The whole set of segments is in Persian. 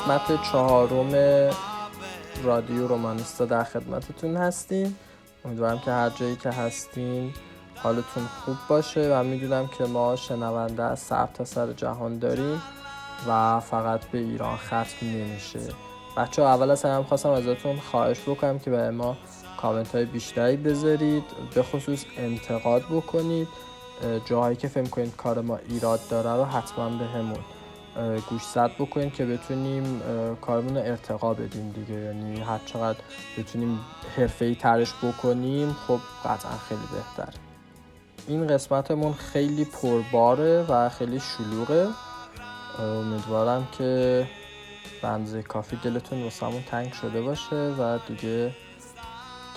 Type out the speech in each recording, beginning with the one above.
قسمت چهارم رادیو رومانیستا در خدمتتون هستیم. امیدوارم که هر جایی که هستین حالتون خوب باشه و می‌دونم که ما شنونده از سر تا سر جهان داریم و فقط به ایران ختم نمیشه. بچه اول از همه خواستم ازتون خواهش بکنم که به ما کامنت های بیشتری بذارید. به خصوص انتقاد بکنید. اه، جاهایی که فکر کنید کار ما ایراد داره رو حتما به همون گوشزد بکنید که بتونیم کارمون رو ارتقا بدیم دیگه. یعنی هر چقدر بتونیم حرفه‌ای ترش بکنیم خب قطعا خیلی بهتر این قسمتمون خیلی پرباره و خیلی شلوغه. امیدوارم که بنزه کافی دلتون واسمون تنگ شده باشه و دیگه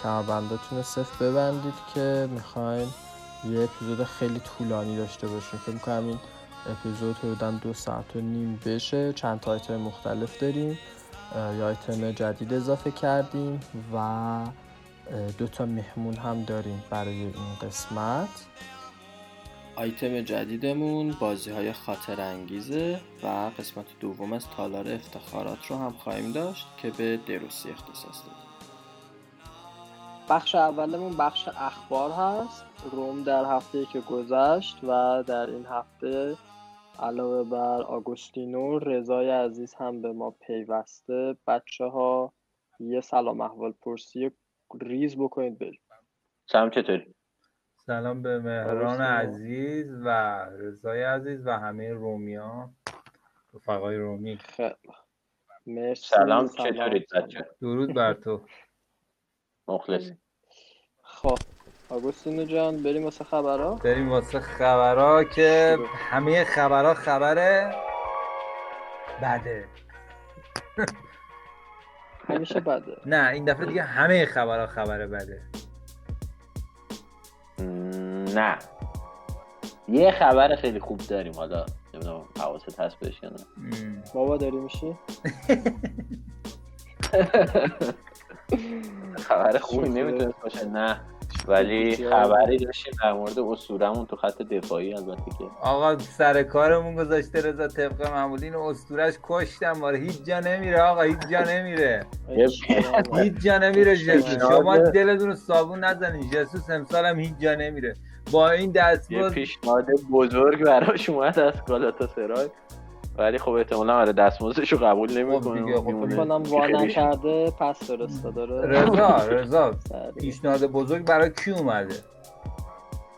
کمربنداتون رو صفر ببندید که می‌خوایم یه اپیزود خیلی طولانی داشته باشیم. فکر می‌کنم این اپیزود حدودا دو ساعت و نیم بشه. چند تا آیتم مختلف داریم. یه آیتم جدید اضافه کردیم و دو تا مهمون هم داریم برای این قسمت. آیتم جدیدمون بازی های خاطر انگیزه و قسمت دوم از تالار افتخارات رو هم خواهیم داشت که به دروسی اختصاص دادیم. بخش اولمون بخش اخبار هست. روم در هفته که گذشت و در این هفته علاوه بر آگوستینو رضای عزیز هم به ما پیوسته. بچه ها یه سلام احوال پرسی ریز بکنید بریم سلام چطوری؟ سلام به مهران سلام. عزیز و رضای عزیز و همه رومیا. رفقای رومی. خیلی. مرسی. سلام چطورید بچه؟ درود بر تو. مخلص. خب. آگوستینو جان بریم واسه خبرها؟ بریم واسه خبرها که همه خبرها خبره بده. همیشه بده. نه این دفعه دیگه همه خبرها خبره بده. نه. یه خبر خیلی خوب داریم حالا نمی‌دونم حواست هست بهش یا نه. م. بابا داری میشی؟ خبر خوبی. نمی‌تونست باشه نه. ولی. خبری داشتیم در مورد اسطورمون تو خط دفاعی البته که. آقا سر کارمون گذاشته رضا طبق معمولی این اسطورش کشتم. ماره هیچ جا نمیره آقا هیچ جا نمیره. هیچ جا نمیره. جسوس شما دلتون رو صابون نزنین. جسوس امسال هم هیچ جا نمیره. با این یه دستمزد پیشنهاد بزرگ براش اومد از گالاتا سرای. ولی خب احتمالا آره دستمزدش رو قبول نمی‌کنه. خب فکر کنم وا نکرده پس فرستاده رضا رضا سریع. پیشنهاد بزرگ برای کی اومده؟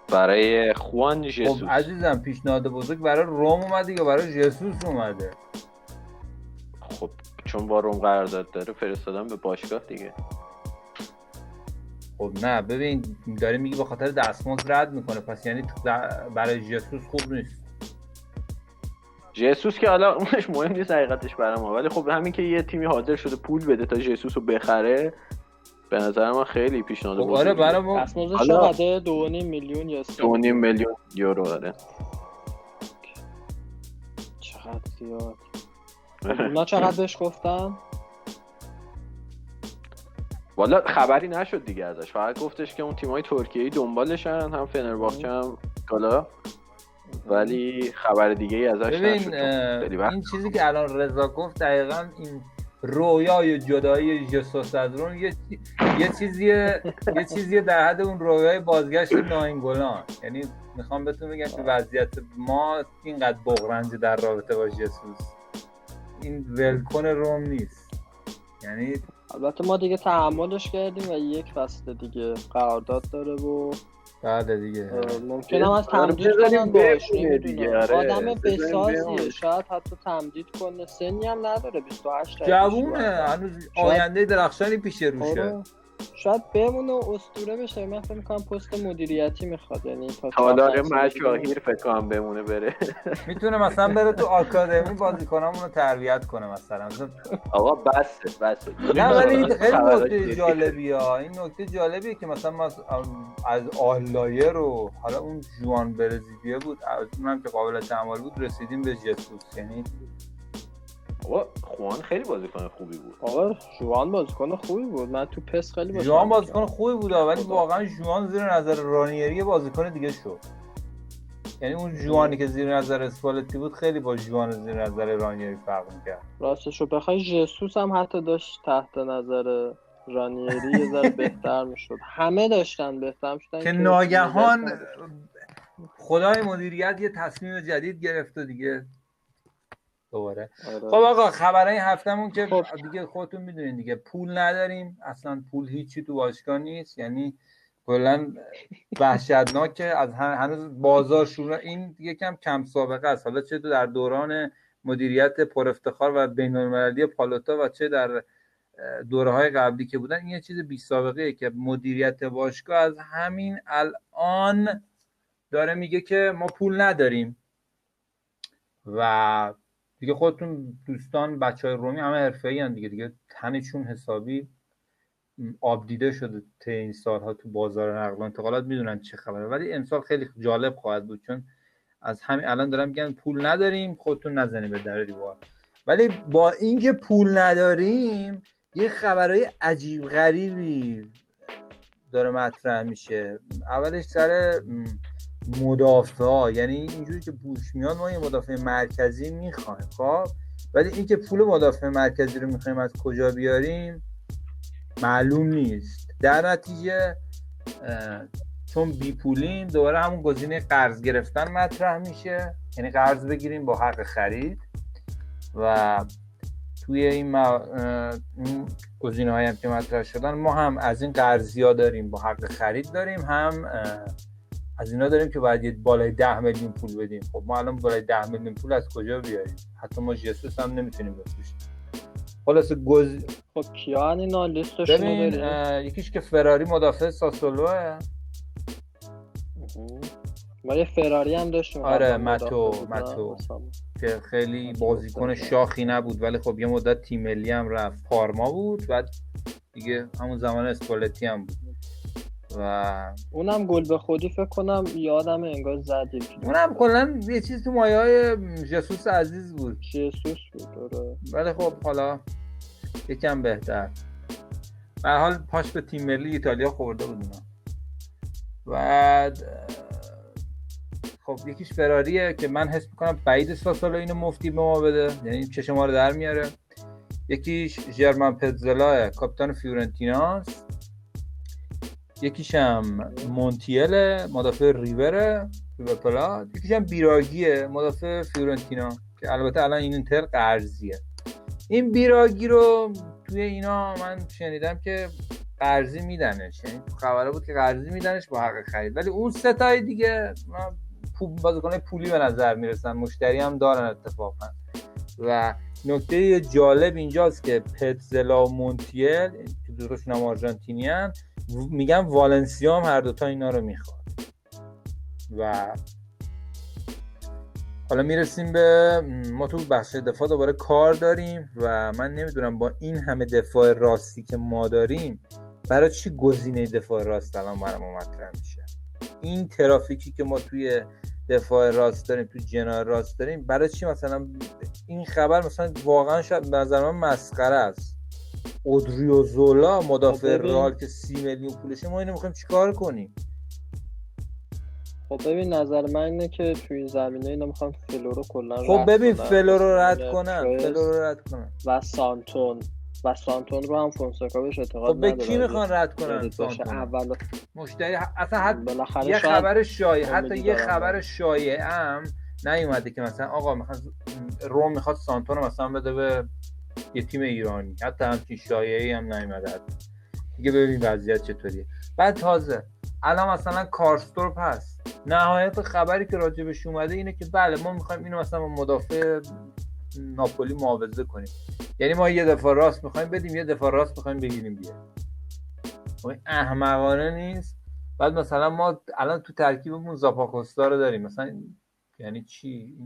برای خوان ژسوس خب عزیزم پیشنهاد بزرگ برای روم اومده یا برای جسوس اومده؟ خب چون با روم قرارداد داره فرستادن به باشگاه دیگه. خب نه ببین داری میگی به خاطر دستمزد رد می‌کنه. پس یعنی برای جسوس خوب نیست. جسوس که حالا اونش مهم نیست حقیقتش برای ما ولی خب همین که یه تیمی حاضر شده پول بده تا جسوس رو بخره به نظر من خیلی پیشنهاد خب بزرگیه. آره برای ما چقدره؟ میلیون یا نیم میلیون یورو داره چقدر زیاد اونا چقدر بهش گفتن؟ والا خبری نشد دیگه ازش فقط گفتش که اون تیمای ترکیه‌ای دنبالشن هم فنرباخچه هم اسکالا ولی خبر دیگه ای ازش ببین نشد. این چیزی که الان رضا گفت دقیقا این رویای جدایی جسوس از رون یه, یه چیزیه یه چیزیه در حد اون رویای بازگشت ناینگولان یعنی می‌خوام بهتون بگم که وضعیت ما اینقدر بغرنج در رابطه با جسوس این ولکن روم نیست. یعنی البته ما دیگه تحملش کردیم و یک فصل دیگه قرارداد داره و بله دیگه. هم از آره، تمدید کنن باش دیگه، آره. آدم بسازیه. شاید حتی تمدید کنه. سنی هم نداره. 28 جوونه. هنوز آینده درخشانی پیش روشه. آره. شاید بمونه و اسطوره بشه. من فکر می‌کنم پست مدیریتی می‌خواد. یعنی تا تالار. مشاهیر فکر کنم بمونه بره. می‌تونه مثلا بره تو آکادمی بازیکنامون رو تربیت کنه مثلا. آقا بسه بسه. نه ولی این خیلی نکته جدی. جالبی ها این نکته جالبیه که مثلا ما از, از آهلایر رو حالا اون جوان برزیلیه بود. از اونم که قابل تحمل بود رسیدیم به جسوس. یعنی آقا خوان خیلی بازیکن خوبی بود. آقا جوان بازیکن خوبی بود. من تو پس خیلی بازی جوان بازیکن خوبی بود ولی. واقعا جوان زیر نظر رانیری یه بازیکن دیگه شد یعنی اون جوانی که زیر نظر اسپالتی بود خیلی با جوان زیر نظر رانیری فرق می‌کرد. راستش رو بخوای ژسوس هم حتی داشت تحت نظر رانیری یه ذره بهتر می‌شد. همه داشتن بهتر می‌شدن که ناگهان خدای مدیریت یه تصمیم جدید گرفت و دیگه دوباره. خب آقا خبرهای هفتمون که خب. دیگه خودتون می‌دونین دیگه پول نداریم. اصلا پول هیچی تو باشگاه نیست. یعنی کلا وحشتناکه. از هن- هنوز بازار شروع این یکم کم سابقه است. حالا چه تو در دوران مدیریت پر افتخار و بین المللی پالوتا و چه در دوره های قبلی که بودن این یه چیز بی سابقه که مدیریت باشگاه از همین الان داره میگه که ما پول نداریم. و دیگه خودتون دوستان بچه های رومی همه حرفه‌ای هم دیگه دیگه تنشون حسابی آب دیده شده تا این سالها تو بازار نقل و انتقالات می‌دونن چه خبره. ولی امسال خیلی جالب خواهد بود چون از همین الان دارن میگن پول نداریم خودتون نزنید به در دیوار. ولی با اینکه پول نداریم یه خبرهای عجیب غریبی داره مطرح میشه. اولش سر مدافع یعنی اینجوری که بوش میاد ما یه مدافع مرکزی می‌خوایم خب؟ ولی اینکه پول مدافع مرکزی رو می‌خوایم از کجا بیاریم معلوم نیست. در نتیجه چون بی پولیم دوباره همون گزینه قرض گرفتن مطرح میشه. یعنی قرض بگیریم با حق خرید. و توی این, این هایی هم که مطرح شدن ما هم از این قرضی ها داریم با حق خرید داریم هم از اینا داریم که باید بالای ده میلیون پول بدیم. خب ما الان بالای ده میلیون پول از کجا بیاریم؟ حتی ما جسوس هم نمی‌تونیم بفروشیم. خلاص گز خب کیان اینا لیستشون ببین یکیش که فراری مدافع ساسولوه. ما یه فراری هم داشتیم. آره متو متو. که خیلی بازیکن شاخی نبود ولی خب یه مدت تیم ملی هم رفت. پارما بود بعد دیگه همون زمان اسپالتی هم بود. و اونم گل به خودی فکر کنم یادم انگار زدیم اونم کلا یه چیز تو مایه های جسوس عزیز بود. جسوس بود آره. ولی خب حالا یکم بهتر. به حال پاش به تیم ملی ایتالیا خورده بود اونا. بعد خب یکیش فراریه که من حس می‌کنم بعید ساسالا اینو مفتی به ما بده. یعنی چش ما رو در میاره. یکیش ژرمن پتزلا کاپیتان فیورنتیناست. یکیش هم مونتیل مدافع ریور ریور پلات. یکیش هم بیراگیه مدافع فیورنتینا که البته الان این اینتر قرضیه. این بیراگی رو توی اینا من شنیدم که قرضی میدنش. یعنی خبره بود که قرضی میدنش با حق خرید. ولی اون ستای دیگه بازیکن پولی به نظر می‌رسن. مشتری هم دارن اتفاقا. و نکته جالب اینجاست که پتزلا و مونتیل دوتاشون هم آرژانتینی هن میگن والنسیا هم هر دوتا اینا رو می‌خواد. و حالا می‌رسیم به ما تو بخش دفاع دوباره کار داریم و من نمی‌دونم با این همه دفاع راستی که ما داریم برای چی گزینه دفاع راست الان برای ما مطرح میشه؟ این ترافیکی که ما توی دفاع راست داریم تو جناح راست داریم برای چی مثلا این خبر مثلا واقعا شاید به نظر من مسخره است؟ اودریوزولا مدافع رئال که سی میلیون پولشه ما اینو می‌خوایم چیکار کنیم؟ خب ببین نظر من اینه که تو این زمینه اینا می‌خوان فلو رو کلا خب ببین فلو رو رد مثلا کنن پرز فلو رو رد کنن. و سانتون. و سانتون رو هم فونسکا بهش اعتقاد خب به کی می‌خوان رد کنن سانتون؟ اول مشتری اصلا حتی بالاخره یه خبر شایع حتی یه خبر. شایع هم نیومده که مثلا آقا می‌خواد روم می‌خواد سانتون رو مثلا بده به یه تیم ایرانی. حتی همچین شایعی هم نیومده. دیگه ببین وضعیت چطوریه. بعد تازه الان مثلا کارستورپ هست. نهایت خبری که راجبش اومده اینه که بله ما می‌خوایم اینو مثلا مدافع ناپولی معاوضه کنیم. یعنی ما یه دفاع راست می‌خوایم بدیم یه دفاع راست می‌خوایم بگیریم بیه خب احمقانه نیست. بعد مثلا ما الان تو ترکیبمون زاپاکوستا رو داریم. مثلا یعنی چی؟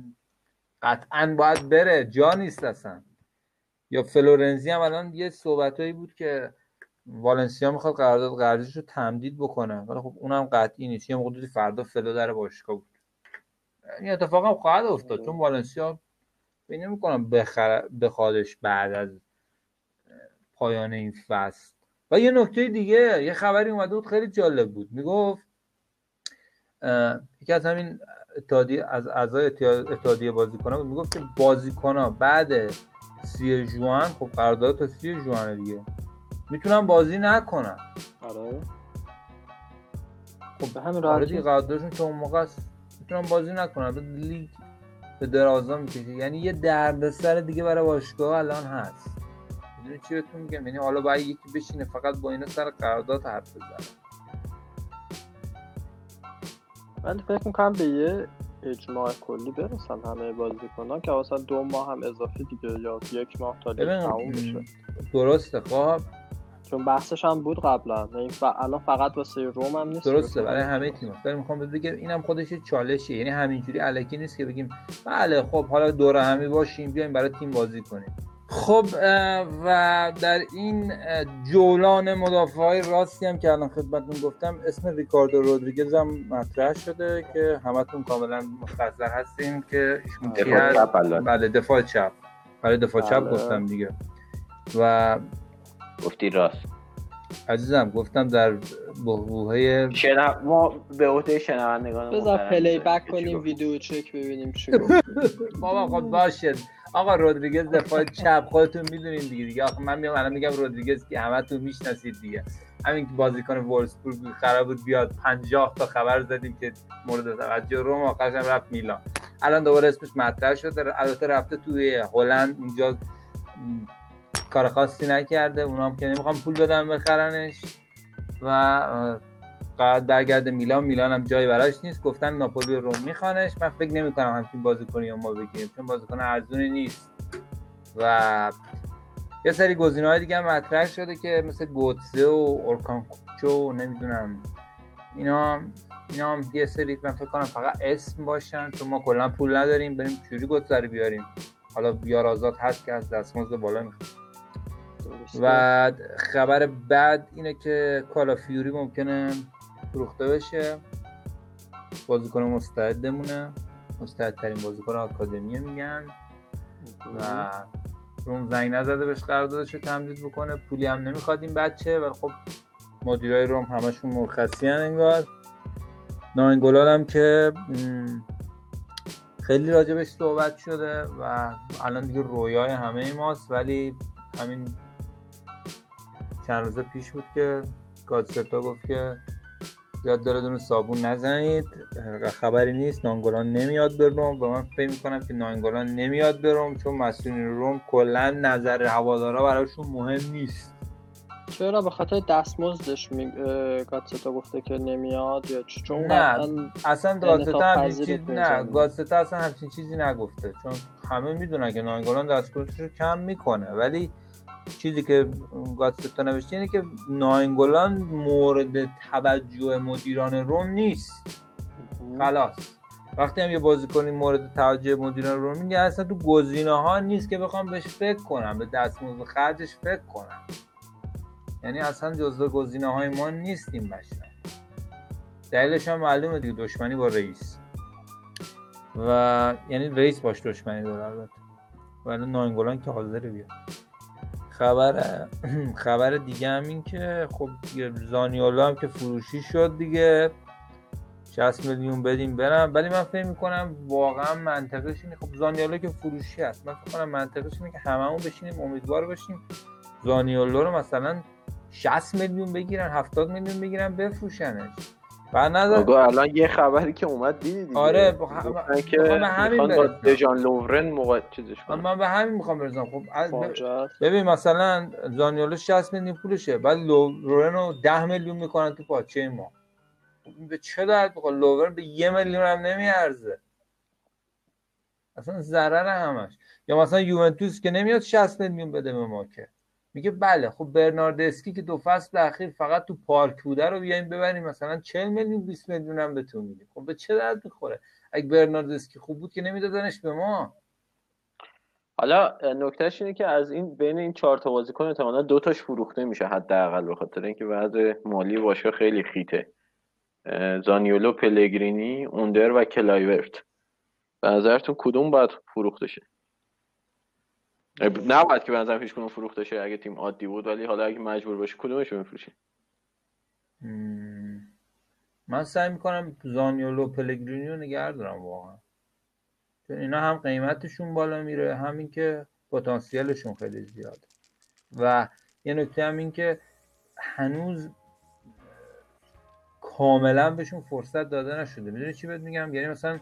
قطعا باید بره. جا نیست اصلا. یا فلورنزی هم الان یه صحبتایی بود که والنسیا می‌خواد قرارداد قرضیش رو تمدید بکنه. ولی خب اونم قطعی نیست. یه موقع فردا فلو در باشگاه بود. این اتفاق هم خواهد افتاد. چون والنسیا فکر نمی‌کنم بخره بخوادش بعد از پایان این فصل. و یه نکته دیگه یه خبری اومده بود خیلی جالب بود. می‌گفت یکی از همین اتحادیه از اعضای اتحاد- اتحادیه بازیکنان بود. می‌گفت که بازیکنان بعد سی جوان خب قرارداد تا سی جوان دیگه. می‌تونن بازی نکنن. آره. خب به همین آره دیگه راحتی قراردادشون تا اون موقع است. می‌تونن بازی نکنن. بعد لیگ به درازا می‌کشه. یعنی یه دردسر دیگه برای باشگاه الان هست. می‌دونی چی بهتون میگم؟ یعنی حالا باید یکی بشینه فقط با اینا سر قرارداد حرف بزنه. ولی فکر می‌کنم به یه اجماع کلی برسن همه بازیکنان که مثلا دو ماه هم اضافی دیگه یا یک ماه تا لیگ ببین تموم بشه درسته خب. چون بحثش هم بود قبلا. این ف... الان فقط واسه روم هم نیست. درسته برای همه تیم ولی می‌خوام بگم اینم خودش یه چالشیه. یعنی همینجوری الکی نیست که بگیم بله خب حالا دور همی باشیم بیایم برای تیم بازی کنیم. خب و در این جولان مدافع های راستی هم که الان خدمتتون گفتم اسم ریکاردو رودریگز هم مطرح شده که همتون کاملا مستحضر هستیم که ایشون دفاع. بله دفاع چپ. برای دفاع چپ بله. گفتم دیگه. و گفتی راست. عزیزم گفتم در بحبوحه شنو... ما به عهده شنوندگان بذار پلی بک کنیم. ویدیو چک ببینیم چی بابا خب باشه. آقا رودریگز دفاع چپ خودتون می‌دونین دیگه دیگه آخه من میام الان میگم رودریگز که همتون می‌شناسید دیگه. همین که بازیکن وولسبورگ قرار بود بیاد. 50 تا خبر زدیم که مورد توجه روم آخرش هم رفت میلان. الان دوباره اسمش مطرح شده. البته رفته توی هلند. اونجا کار خاصی نکرده. اونا هم که نمی‌خوام پول بدن بخرنش. و اه، قرار برگرده میلان میلان هم جایی براش نیست. گفتن ناپولی و روم میخوانش. من فکر نمی کنم همچین بازیکنی رو ما بگیریم چون بازیکن ارزونی نیست. و یه سری گزینه های دیگه هم مطرح شده که مثل گوتزه و اورکان کوچو و نمی‌دونم. اینا اینا هم یه سری من فکر کنم فقط اسم باشن چون ما کلا پول نداریم. بریم چوری گوتزه رو بیاریم. حالا بیار آزاد هست که از دستمزد بالا می‌خواد. و خبر بعد اینه که کالا فیوری ممکنه فروخته بشه. بازیکن مستعدمونه. مستعدترین بازیکن آکادمیه میگن. و روم زنگ نزده بهش قراردادش رو تمدید بکنه. پولی هم نمی‌خواد این بچه. و خب مدیرای روم همشون مرخصی انگار. ناینگولال هم که خیلی راجبش صحبت شده و الان دیگه رویای همه ماست. ولی همین چند روز پیش بود که گادستا گفت که یاد داره صابون نزنید خبری نیست نانگولان نمیاد به روم و من فکر می‌کنم که نانگولان نمیاد به روم چون مسئولین روم کلا نظر هوادارا براشون مهم نیست چرا به خاطر دستمزدش می... گاتستا گفته که نمیاد یا؟ چون نه. اصلا همچین پذیر چیز نه. گادستا اصلا همچین چیزی نگفته چون همه می‌دونن که نانگولان دستمزدش رو کم می‌کنه ولی چیزی که گادستا نوشته اینه که ناینگولان مورد توجه مدیران روم نیست. خلاص. وقتی هم یه بازیکنی مورد توجه مدیران روم میگه اصلا تو گزینه ها نیست که بخوام بهش فکر کنم به دستمزد خرجش فکر کنم. یعنی اصلا جزو گزینه های ما نیست این بشر دلیلش هم معلومه دیگه دشمنی با رئیس. و یعنی رئیس باش دشمنی داره البته. ولی ناینگولان که حاضر بیاد. خبر خبر دیگه هم این که خب زانیولا هم که فروشی شد دیگه. 60 میلیون بدیم برم. ولی من فکر می‌کنم واقعا منطقش اینه. خب زانیولو که فروشی هست. من فکر کنم منطقش اینه که هممون بشینیم امیدوار باشیم زانیولو رو مثلا 60 میلیون بگیرن 70 میلیون بگیرن بفروشنش. بعد نظر الان یه خبری که اومد دیدی دیگه؟ آره، با- گفتن که به همین با. دژان لوورن موقع چیزش من, کنن. من به همین می‌خوام برسم خب از- فاجعه است. ببین مثلا زانیولو 60 میلیون پولشه بعد لورن رو 10 میلیون می‌کنن تو پاچه ما. خب به چه درد بخواد لورن به یه میلیون هم نمیارزه. اصلا ضرر همش. یا مثلا یوونتوس که نمیاد 60 میلیون بده به ما که. میگه بله خب برناردسکی که دو فصل اخیر فقط تو پارک بوده رو بیایم ببریم مثلا 40 میلیون 20 میلیون هم بهتون میدیم. خب به چه درد می‌خوره؟ اگه برناردسکی خوب بود که نمیدادنش به ما. حالا نکتهش اینه که از این بین این چهار تا بازیکن احتمالاً دو تاش فروخته میشه حداقل به خاطر اینکه وضع مالی باشگاه خیلی خیته. زانیولو پلگرینی اوندر و کلایورت. به نظرتون کدوم باید فروخته شه نباید که به هیچ کدوم فروخته شه اگه تیم عادی بود ولی حالا اگه مجبور باشه کدومش مم. من سعی می‌کنم زانیولو و پلگرینی رو نگه دارم واقعا. چون اینا هم قیمتشون بالا میره همین که پتانسیلشون خیلی زیاده. و یه نکته هم این که هنوز کاملا بهشون فرصت داده نشده. می‌دونی چی بهت میگم؟ یعنی مثلا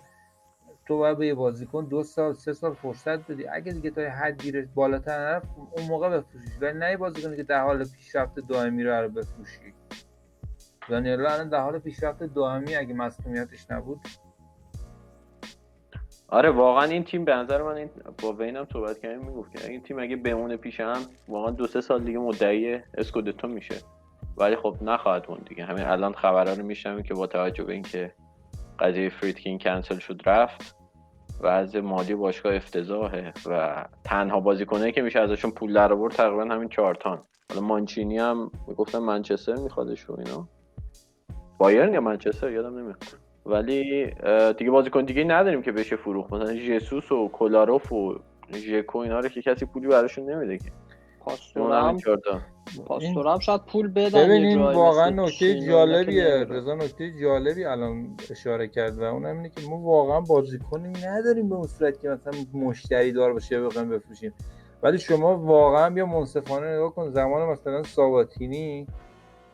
تو باید به یه بازیکن دو سال سه سال فرصت بدی اگه دیگه تا حدی رو بالاتر نرفت اون موقع بفروشیش. ولی نه بازیکنی که در حال پیشرفت دائمی رو رو بفروشی. دانیلو الان در حال پیشرفت دائمی اگه مصونیتش نبود. آره واقعا این تیم به نظر من این با وینم صحبت کردیم می‌گفت که این تیم اگه بمونه پیش هم واقعا دو سه سال دیگه مدعی اسکودتو میشه. ولی خب نخواهد موند دیگه. همین الان خبرها رو میشنویم که با توجه به اینکه قضیه فریدکین کنسل شد رفت. و از مالی باشگاه افتضاحه و تنها بازیکنایی که میشه ازشون پول در آورد تقریبا همین چهارتان. حالا مانچینی هم می‌گفتن منچستر میخوادش و اینا. بایرن یا منچستر یادم نمیاد. ولی دیگه بازیکن دیگه نداریم که بشه فروخت. مثلا ژسوس و کولاروف و ژکو اینا رو که کسی پولی براشون نمیده که. پاستورم. پاستورم شاید پول بدن ببین یه این جایی واقعا نکته جالبیه. رضا نکته جالبی الان اشاره کرد و اونم اینه که ما واقعا بازیکنی نداریم به اون صورت که مثلا مشتری دار باشه بخوایم بفروشیم. ولی شما واقعا بیا منصفانه نگاه کن. زمان مثلا ساواتینی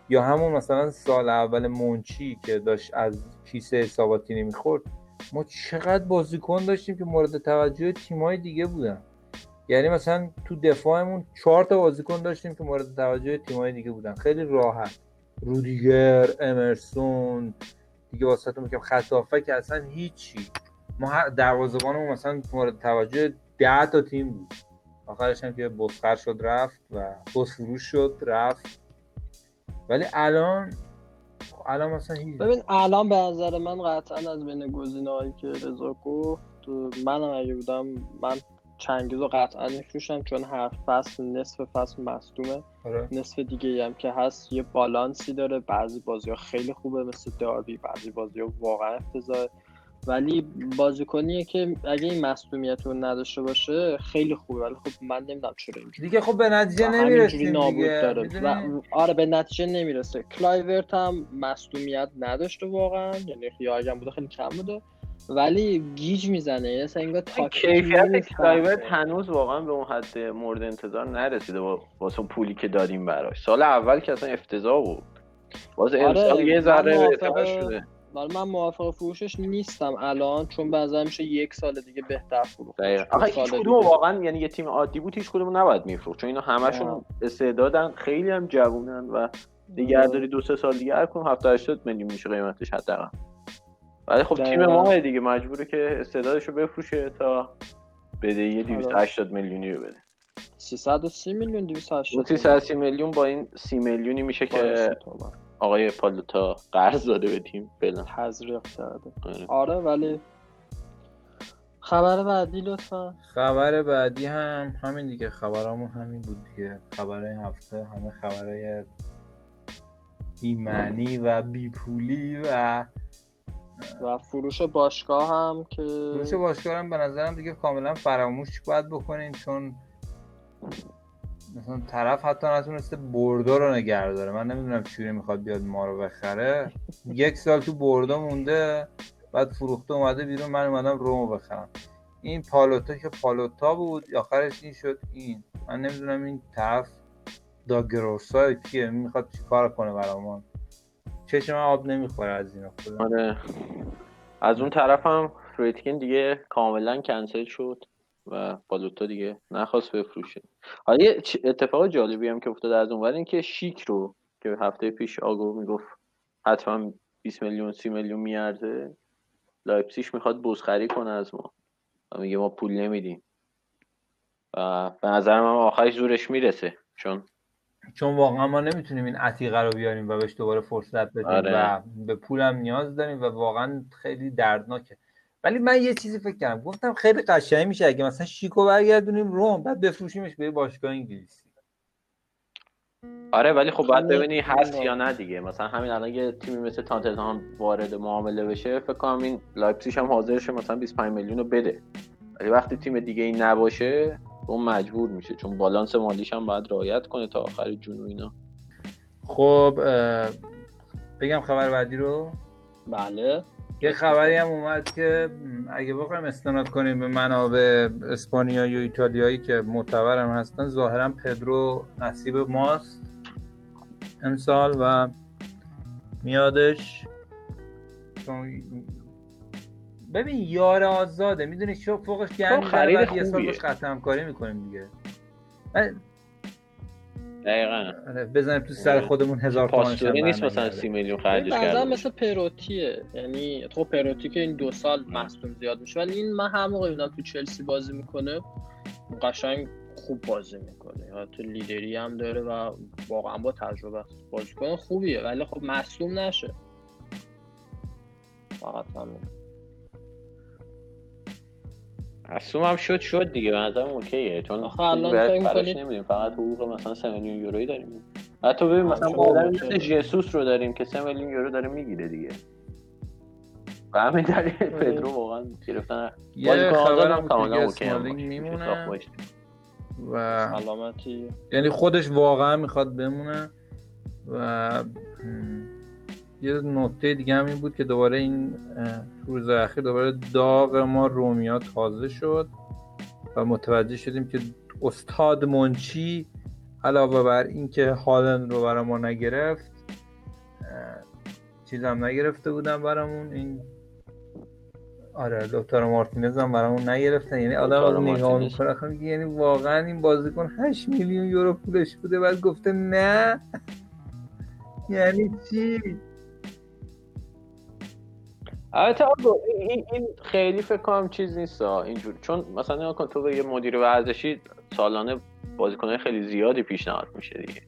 یا همون مثلا سال اول منچی که داشت از کیسه ساواتینی می‌خورد ما چقدر بازیکن داشتیم که مورد توجه تیمای دیگه بودن. یعنی مثلا تو دفاعمون چهار تا بازیکن داشتیم که مورد توجه تیمای دیگه بودن. خیلی راحت. رودیگر امرسون دیگه واسه میگم خطافه که اصلا هیچی. ما دروازه‌بانمون مثلا مورد توجه ده تا تیم بود. آخرش هم که بسخر شد رفت و بس فروش شد رفت. ولی الان الان مثلا هیچ. ببین الان به نظر من قطعا از بین گزینه‌هایی که رضا گفت منم اگه بودم من چنگیز رو قطعا میفروشم چون هر فصل نصف فصل مصدومه. آره. نصف دیگه هم که هست یه بالانسی داره. بعضی بازی ها خیلی خوبه مثل داربی. بعضی بازی ها واقعا افتضاحه. ولی بازیکنیه که اگه این مصدومیت رو نداشته باشه خیلی خوبه. ولی خب من نمی‌دونم چرا اینجوری. دیگه خب به نتیجه نمی‌رسیم نابود دیگه. داره؟ و آره به نتیجه نمی‌رسه. کلایورت هم مصدومیت نداشته واقعا. یعنی یا اگه بوده خیلی کم بوده. ولی گیج می‌زنه یعنی اصلا انگار کیفیت. هنوز واقعا به اون حد مورد انتظار نرسیده واسه اون پولی که دادیم براش. سال اول که اصلا افتضاح بود. باز آره، امسال یه ذره موافق- شده. ولی من موافق فروشش نیستم الان چون نظرم میشه یک سال دیگه بهتر فروخت. آخه هیچ دیگه. کدوم واقعا یعنی یه تیم عادی بود هیچ کدوم نباید میفروخت چون اینا همشون. استعدادن خیلی هم جوونن و نگهداری دو سه سال دیگه هر کدوم 70 80 میلیون میشه قیمتش حداقل. ولی خب تیم. ما دیگه مجبوره که استعدادش رو بفروشه تا بدهی آره. 280 میلیونی رو بده 330 میلیون 280 اون 330 میلیون با این 30 میلیونی میشه که. آقای پالوتا قرض داده به تیم فعلا تزریق کرده آره. آره ولی خبر بعدی لطفا خبر بعدی هم همین دیگه خبرامون همین بود دیگه خبرهای هفته همه خبرهای بیمعنی و بیپولی و و فروش باشگاه هم که فروش باشگاه هم به نظرم دیگه کاملا فراموش باید بکنین چون مثلا طرف حتی نتونسته بردا رو نگه داره. من نمی‌دونم چوری می‌خواد بیاد ما رو بخره. یک سال تو بردا مونده بعد فروخته اومده بیرون من اومدم رومو بخرم. این پالوتا که پالوتا بود آخرش این شد این. من نمی‌دونم این طرف داگروسا کیه می‌خواد چیکار کنه برامون؟ چشم آب نمی‌خوره از اینا آره. از اون طرف هم فریدکین دیگه کاملا کنسل شد و پالوتا دیگه نخواست بفروشه. حالا یه اتفاق جالبی هم که افتاده از اون این که شیک رو که هفته پیش آگو می‌گفت حتما 20 میلیون 30 میلیون میارزه. لایپزیگش می‌خواد بزخری کنه از ما. و میگه ما پول نمیدیم. و به نظر من آخرش زورش می‌رسه. چون چون واقعا ما نمی‌تونیم این عتیقه رو بیاریم و بهش دوباره فرصت بدیم آره. و به پولم نیاز داریم و واقعا خیلی دردناکه. ولی من یه چیزی فکر کردم. گفتم خیلی قشنگ میشه اگه مثلا شیکو برگردونیم روم بعد بفروشیمش به باشگاه انگلیسی. آره ولی خب باید ببینی هست یا نه دیگه. مثلا همین الان یه تیمی مثل تاتنهام وارد معامله بشه فکر کنم این لایپزیگ هم حاضرشه مثلا 25 میلیون رو بده. ولی وقتی تیم دیگه این نباشه اون مجبور میشه چون بالانس مالیش هم باید رعایت کنه تا آخر جون و اینا. خب بگم خبر بعدی رو؟ بله. یه خبری هم اومد که اگه بخوایم استناد کنیم به منابع اسپانیایی و ایتالیایی که معتبر هم هستن ظاهرا پدرو نصیب ماست امسال و میادش. ببین یار آزاده. می‌دونی چه فوقش گرم خب، خرید یه سال باش ختم کاری می‌کنیم دیگه. دقیقا. آره، بزنیم تو سر خودمون هزار تومن نیست مثلا سی میلیون خرجش کرده مثل پروتیه. یعنی خب پروتی که این دو سال مصدوم زیاد میشه ولی این من هم موقع تو چلسی بازی می‌کنه قشنگ خوب بازی می‌کنه. یا تو لیدری هم داره و واقعا با تجربه است بازیکن خوبیه ولی خب مصدوم نشه. فقط همین. مصوم هم شد شد دیگه. به نظرم اوکیه. چون آخه الان فکر نمیدیم فقط حقوق مثلا 3 میلیون یورویی داریم. حتی ببین مثلا ما مثل جسوس رو داریم که 3 میلیون یورو داره می‌گیره دیگه. و همین دلیل پدرو واقعا گرفتن. یه خبرم کاملا اوکی میمونه. و سلامتی. یعنی خودش واقعا می‌خواد بمونه و یه نکته دیگه هم این بود که دوباره این روز اخیر دوباره داغ ما رومیا تازه شد و متوجه شدیم که استاد منچی علاوه بر اینکه هالند رو برای ما نگرفت چیزم نگرفته بودن برامون. این آره دکتر مارتینز هم برامون نگرفتن. یعنی آدم نگاه می‌کنه یعنی واقعا این بازیکن 8 میلیون یورو پولش بوده. بعد گفته نه. یعنی چی؟ البته این, این خیلی فکر کنم چیز نیست اینجور چون مثلا نگاه کن تو به یه مدیر ورزشی سالانه بازیکنهای خیلی زیادی پیشنهاد میشه دیگه.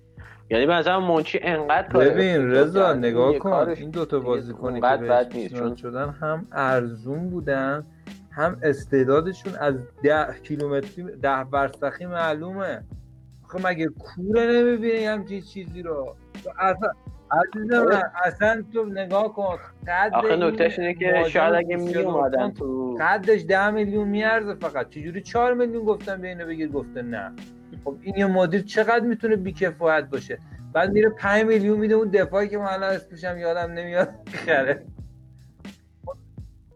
یعنی مثلا منچی انقدر ببین رضا نگاه کن. این دوتا بازیکنی که بد نیست چون شدن هم ارزون بودن هم استعدادشون از ده کیلومتری ده ورسخی معلومه. آخه مگه کوره نمی‌بینی؟ همچین چیزی رو. اصلا عزیزم اصلا تو نگاه کن قد آخه نکتهش اینه که شاید اگه می اومدن تو قدش ده میلیون میارزه فقط. چجوری چهار میلیون گفتن به اینو بگیر گفته نه. خب این یه مدیر چقدر می‌تونه بیکفایت باشه؟ بعد میره 5 میلیون میده اون دفاعی که من الان اسمشم یادم نمیاد. خره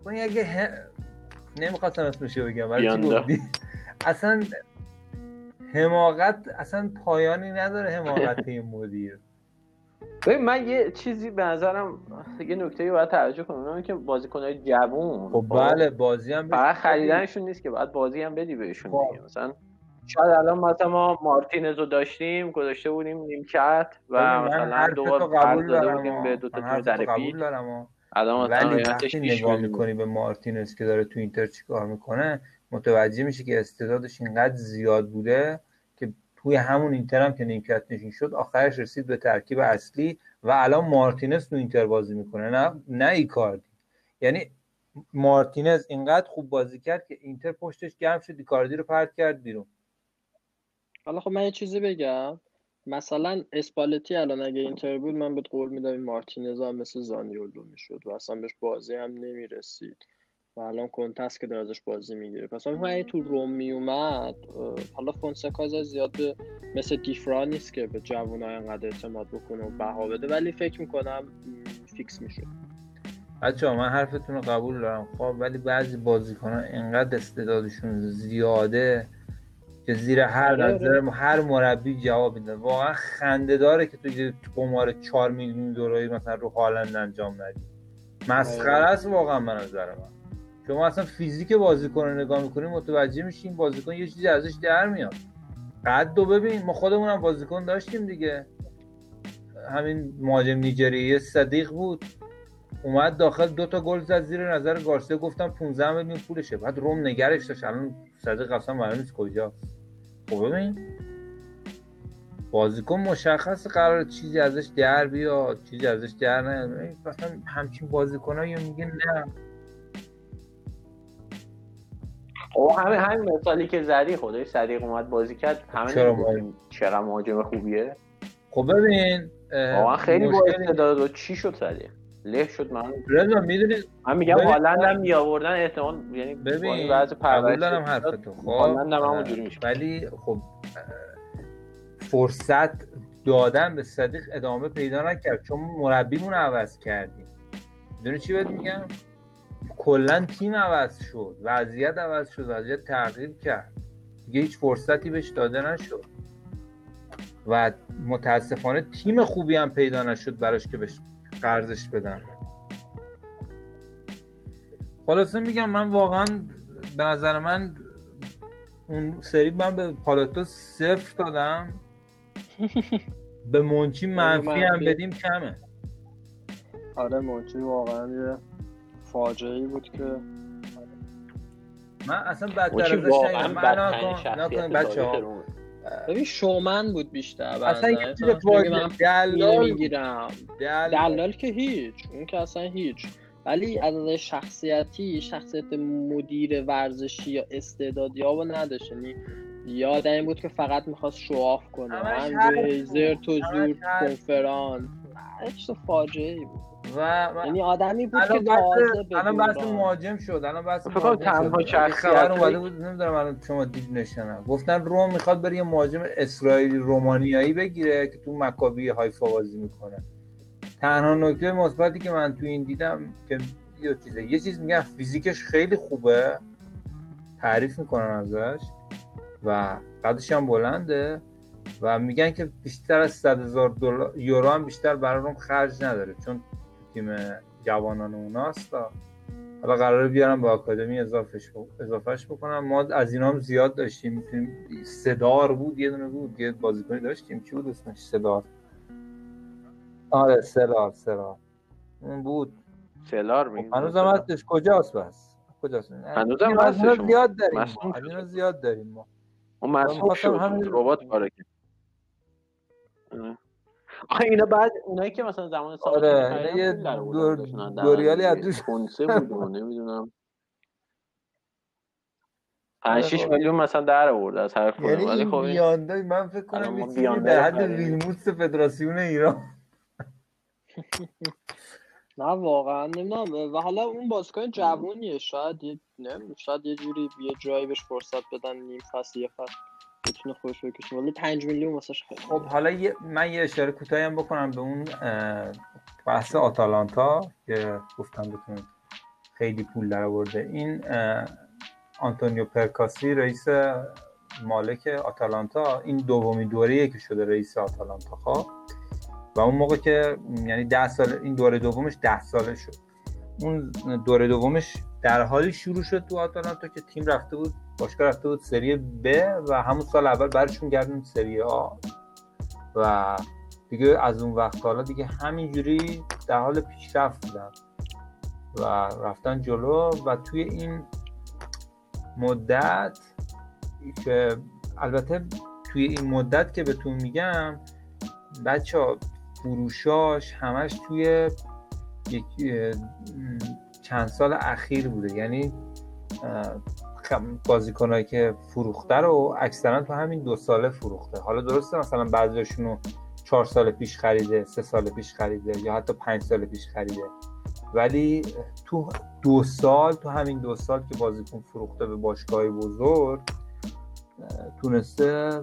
اون اگه ه... نمی‌خواستم اسمشو بگم ولی اصلا حماقت اصلا پایانی نداره حماقت این مدیر. ببین من یه چیزی به نظرم یه نکته باید توجه کنم. اونم که بازیکن‌های جوون خب بله بازی هم فقط خریدنشون نیست که باید بازی هم بدی بهشون خب. دیگه. مثلا شاید الان مثلا ما مارتینز رو داشتیم گذاشته بودیم نیمکت و مثلا دو بار قرض داده بودیم به دو تا تیم ظریفی الان ولی وقتی نگاه می‌کنی؟ به مارتینز که داره تو اینتر چیکار می‌کنه متوجه میشه که استعدادش اینقدر زیاد بوده توی همون اینتر هم که نیمکت نشین شد آخرش رسید به ترکیب اصلی و الان مارتینز تو اینتر بازی می‌کنه. نه نه ایکاردی. یعنی مارتینز اینقدر خوب بازی کرد که اینتر پشتش گرم شد ایکاردی رو پرت کرد بیرون. حالا خب من یه چیزی بگم. مثلا اسپالتی الان اگه اینتر بود من بهت قول میدم مارتینز هم مثل زانیولو می‌شد و اصلا بهش بازی هم نمی‌رسید. و الان کنتست که داره ازش بازی می‌گیره. پس من اگه تو روم میومد حالا فونسکا زیاد به مثل دیفرا نیست که به جوانای انقدر اعتماد بکنه و بها بده ولی فکر می‌کنم فیکس می‌شد بچه من حرفتون رو قبول دارم. خب ولی بعضی بازیکنان انقدر استعدادشون زیاده که زیر هر آره، آره. نظر هر مربی جواب میده واقعا خنده داره که تو قمار 4 میلیون دلاری مثلا رو هالند انجام ندی. مسخره آره. است واقعا به نظر من. شما اصلا فیزیک بازیکن رو نگاه می‌کنی متوجه میشین بازیکن یه چیزی ازش در میاد. قد دو ببین ما خودمونم بازیکن داشتیم دیگه. همین مهاجم نیجریه صدیق بود. اومد داخل دو تا گل زد زیر نظر گارسیا گفتم 15 میلیون پولشه. بعد روم نگرش داشت. الان صدیق اصلا معلوم نیست کجاست. خب ببین. بازیکن مشخص قرار چیزی ازش در بیاد چیزی ازش در نیاد. مثلا همچین بازیکنایی میگه نه. او همه همین مثالی که زدی خدای صدیق اومد بازی کرد. همه چرا چقدر مهاجم خوبیه. خب ببین واقعا خیلی با استعداد و چی شد صدیق له شد من. رضا می‌دونی من میگم هالند هم می آوردن احتمال یعنی ببین وضع قبول پرورش دارم حرفتو. خب هالند هم همونجوری میشه. ولی خب فرصت دادن به صدیق ادامه پیدا نکرد چون مربیمون عوض کردیم. می‌دونی چی بهت میگم؟ کلا تیم عوض شد وضعیت عوض شد وضعیت تغییر کرد. دیگه هیچ فرصتی بهش داده نشد. و متاسفانه تیم خوبی هم پیدا نشد براش که بهش قرضش بدن. خلاصه میگم من واقعا به نظر من اون سری من به پالاتو صفر دادم. به منچی منفی هم. بدیم کمه. آره مونچی واقعا یه فاجعه ای بود که من اصلا بدتر موچی ازش نگم من الان بدترین نکن- نکنین شخصیت بچه ها. ببین شومن بود بیشتر اصلا. یه چیز دلال. می‌گیرم دلال. دلال که هیچ. اون که اصلا هیچ. ولی از نظر شخصیتی شخصیت مدیر ورزشی یا استعدادی ها نداشت. یعنی یاد این بود که فقط می‌خواست شواف کنه. من حرف به بود. زرت و همش زور حرف. کنفرانس هیچ فاجعه ای بود. و یعنی آدمی بود که تازه الان بحث مهاجم شد الان بحث فکر کنم تنها. شخصیت اومده بود نمی‌دونم الان شما دید نشنم. گفتن روم می‌خواد بره یه مهاجم اسرائیلی رومانیایی بگیره که تو مکابی هایفا بازی می‌کنه. تنها نکته مثبتی که من تو این دیدم که یه چیزه یه چیز میگن فیزیکش خیلی خوبه. تعریف می‌کنن ازش و قدش هم بلنده و میگن که بیشتر از 100 هزار دلار یورو هم بیشتر برای روم خرج نداره. چون تیم جوانان اوناست حالا قراره بیارم به آکادمی اضافهش اضافهش بکنم. ما از اینا هم زیاد داشتیم. می‌تونیم صدار بود یه دونه بود. یه بازیکنی داشتیم. چی بود اسمش؟ صدار. آره سلار سلار اون بود. سلار خب هنوز هم هستش. کجاست بس؟ کجاست؟ هنوز هم هستش. زیاد داریم. اینا زیاد داریم ما. اون می‌خواستم شد. ربات کاره کرد. اینا بعد اونایی که مثلا زمان سال آره یه دوریالی از دوش کنسه بود و نمی‌دونم. 5 آره 6 خب. میلیون مثلا در آورده از هر کدوم. یعنی ولی این خب این- بیاندای من فکر کنم رو حد. ویلموتس فدراسیون ایران. نه واقعا نمی‌دونم. و حالا اون بازیکن جوونیه شاید یه نمی‌دونم شاید یه جوری یه جایی بهش فرصت بدن نیم فصل یه فصل. بتونه خوش بکشه. ولی 5 میلیون واسش خیلی خب حالا یه من یه اشاره کوتاهی هم بکنم به اون بحث آتالانتا که گفتم بتون خیلی پول در آورده. این آنتونیو پرکاسی رئیس مالک آتالانتا این دومین دوره‌ایه که شده رئیس آتالانتا خب؟ و اون موقع که یعنی ده سال این دوره دومش ده ساله شد. اون دوره دومش در حالی شروع شد تو آتالانتا که تیم رفته بود باشگاه رفته بود سری ب و همون سال اول برشون گردون سری آ و دیگه از اون وقت حالا دیگه همینجوری در حال پیشرفت بودن و رفتن جلو و توی این مدت که البته توی این مدت که بهتون میگم بچه ها فروشاش همش توی یک چند سال اخیر بوده. یعنی بازیکنهایی که فروخته رو اکثرا تو همین دو ساله فروخته. حالا درسته مثلا بعضیشون رو چهار سال پیش خریده سه سال پیش خریده یا حتی پنج سال پیش خریده. ولی تو دو سال تو همین دو سال که بازیکن فروخته به باشگاه بزرگ تونسته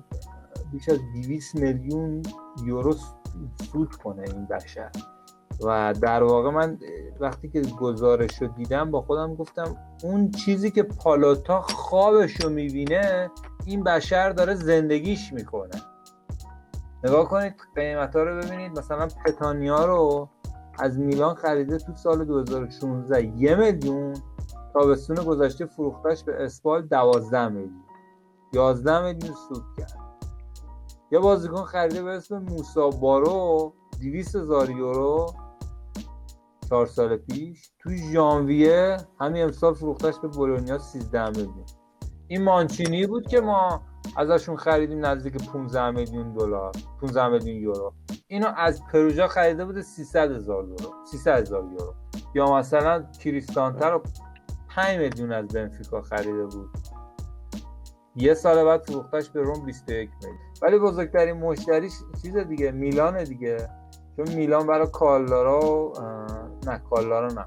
بیش از 200 میلیون یورو سود کنه این بشر و در واقع من وقتی که گزارش رو دیدم با خودم گفتم اون چیزی که پالاتا خوابش رو می‌بینه این بشر داره زندگیش می‌کنه. نگاه کنید قیمت ها رو ببینید. مثلا پتانیا رو از میلان خریده تو سال 2016 یه میلیون تابستون گذشته فروختش به اسپال 12 میلیون. 11 میلیون سود کرد. یا بازیکن خریده به اسم موسا بارو 200 هزار یورو. چهار سال پیش تو ژانویه همین امسال فروختش به بولونیا 13 میلیون. این مانچینی بود که ما ازشون خریدیم نزدیک 15 میلیون دلار 15 میلیون یورو. اینو از پروژا خریده بود 300 هزار یورو 300 هزار یورو. یا مثلا کریستانتر رو 5 میلیون از بنفیکا خریده بود. یه سال بعد فروختش به روم 21 میلیون. ولی بزرگترین مشتریش چیز دیگه میلان دیگه. چون میلان برای کالارا نه کالارا نه.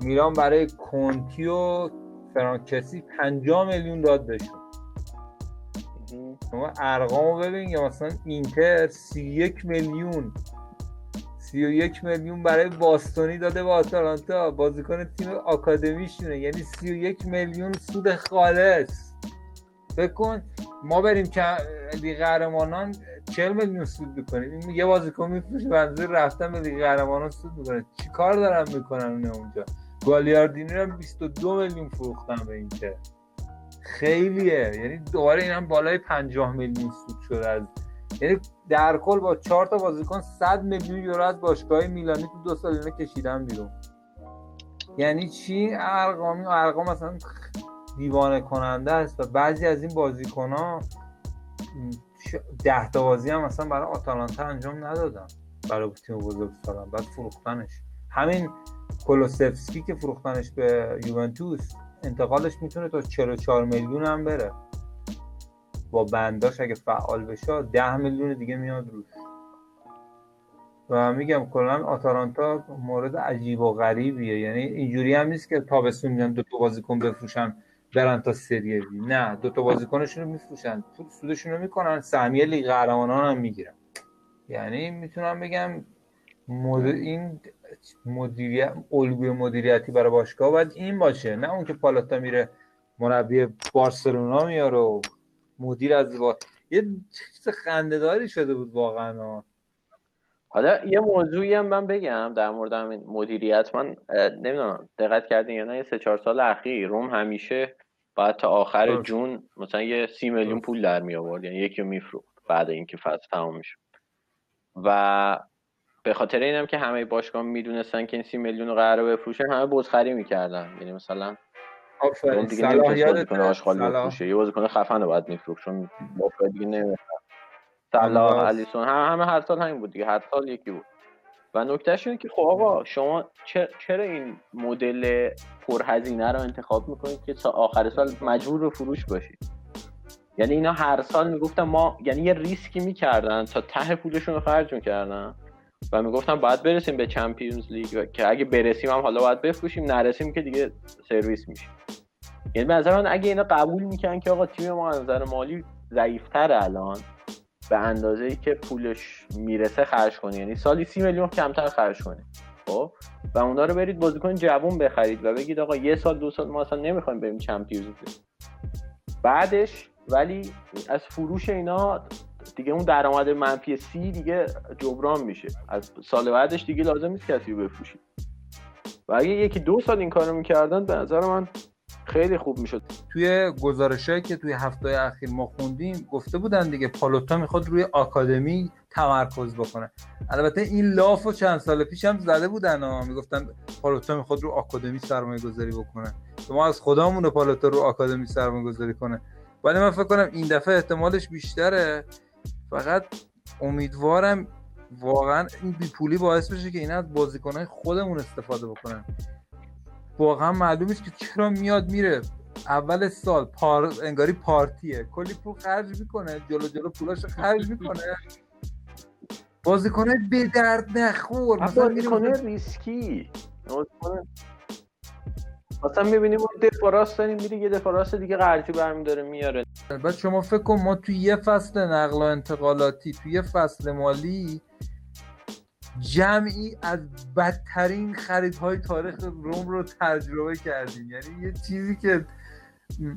میلان برای کنتی و فرانکسی 50 میلیون داد بهشون. شما ارقامو ببین یا مثلا اینتر 31 میلیون 31 میلیون برای باستونی داده با آتالانتا. بازیکن تیم آکادمیشونه. یعنی 31 میلیون سود خالص. فکر کن ما بریم که لیگ قهرمانان 40 میلیون سود بکنیم یه بازیکن میفروشه منظور رفتن به لیگ قهرمانان سود می‌کنه. چیکار دارن می‌کنن اون اونجا؟ گالیاردینی رو 22 میلیون فروختن به اینتر خیلیه. یعنی دوباره این هم بالای 50 میلیون سود شده از یعنی در کل با 4 تا بازیکن 100 میلیون یورو از باشگاه میلانی تو دو سال اینا کشیدن بیرون. یعنی چی؟ ارقامی ارقام مثلا دیوانه کننده است و بعضی از این بازیکن ها ده تا بازی هم مثلا برای آتالانتا انجام ندادن. برای تیم بزرگ سالن بعد فروختنش. همین کولوسفسکی که فروختنش به یوونتوس انتقالش می‌تونه تا 44 میلیون هم بره. با بنداش اگه فعال بشه 10 میلیون دیگه میاد روش. و میگم کلا آتالانتا مورد عجیب و غریبیه. یعنی اینجوری هم نیست که تابستون میان دو تا بازیکن بفروشن. برن تا سری بی نه دو تا بازیکنشون رو میفروشن. پول سودشون رو می‌کنن. سهمیه لیگ قهرمانان هم می‌گیرن. یعنی می‌تونم بگم مد... این مدیریت الگوی مدیریتی برای باشگاه باید این باشه. نه اون که پالاتا میره مربی بارسلونا میاره و مدیر از با... یه چیز خندهداری شده بود واقعا. حالا یه موضوعی هم من بگم در مورد همین مدیریت. من نمی‌دونم دقت کردین یا نه یه سه چهار سال اخیر روم همیشه بعد تا آخر جون مثلا یه سی میلیون پول در می آورد یعنی یکی رو میفروخت بعد اینکه فصل تمام میشه. و به خاطر اینم که همه باشگاه می‌دونستن که این سی میلیون رو قراره بفروشن همه بزخری می‌کردن. یعنی مثلا آفرین. دیگه بازیکن آشغال بفروشه. یه بازیکن خفن رو باید میفروخت چون دیگه نمی‌دونم صلاح الیسون هم همه هر سال همین بود دیگه هر سال یکی بود. و نکتهش اینه که خب آقا شما چرا این مدل پرهزینه رو انتخاب می‌کنید که تا آخر سال مجبور به فروش باشید؟ یعنی اینا هر سال می‌گفتن ما یعنی یه ریسکی می‌کردن تا ته پولشون رو خرج می‌کردن و می‌گفتن باید برسیم به چمپیونز لیگ که اگه برسیم هم حالا باید بفروشیم نرسیم که دیگه سرویس میشه. یعنی به نظر من اگه اینا قبول می‌کنن که آقا تیم ما از نظر مالی ضعیفتر الان به اندازه ای که پولش می‌رسه خرج کنه یعنی سالی سی میلیون کمتر خرج کنه خب؟ و اونا رو برید بازیکن جوون بخرید و بگید آقا یه سال دو سال ما اصلا نمی‌خوایم بریم چمپیونز بعدش ولی از فروش اینا دیگه اون درآمد منفی سی دیگه جبران میشه. از سال بعدش دیگه لازم نیست کسی رو بفروشید و اگه یکی دو سال این کارو می‌کردن به نظر من خیلی خوب می‌شد. توی گزارشهایی که توی هفته اخیر ما خوندیم گفته بودن دیگه پالوتا می‌خواد روی آکادمی تمرکز بکنه. البته این لاف و چند سال پیش هم زده بودن ها. می‌گفتن پالوتا می‌خواد رو آکادمی سرمایه گذاری بکنه. ما از خدامون پالوتا رو آکادمی سرمایه گذاری کنه. ولی من فکر کنم این دفعه احتمالش بیشتره. فقط امیدوارم واقعا این بیپولی باعث بشه که اینا از بازیکنهای خودمون استفاده بکنن. واقعا معلوم نیست که چرا میاد میره. اول سال پار... انگاری پارتیه. کلی پول خرج می‌کنه. جلو جلو پولاش خرج می‌کنه. بازیکنه به درد نخور. مثلا بازیکنه ریسکی. مثلا می‌بینیم اون دفاراست داریم میری یه دفاراست دیگه قرجی برمیداره میاره. بعد شما فکر کن ما توی یه فصل نقل و انتقالاتی توی یه فصل مالی جمعی از بدترین خریدهای تاریخ روم رو تجربه کردیم. یعنی یه چیزی که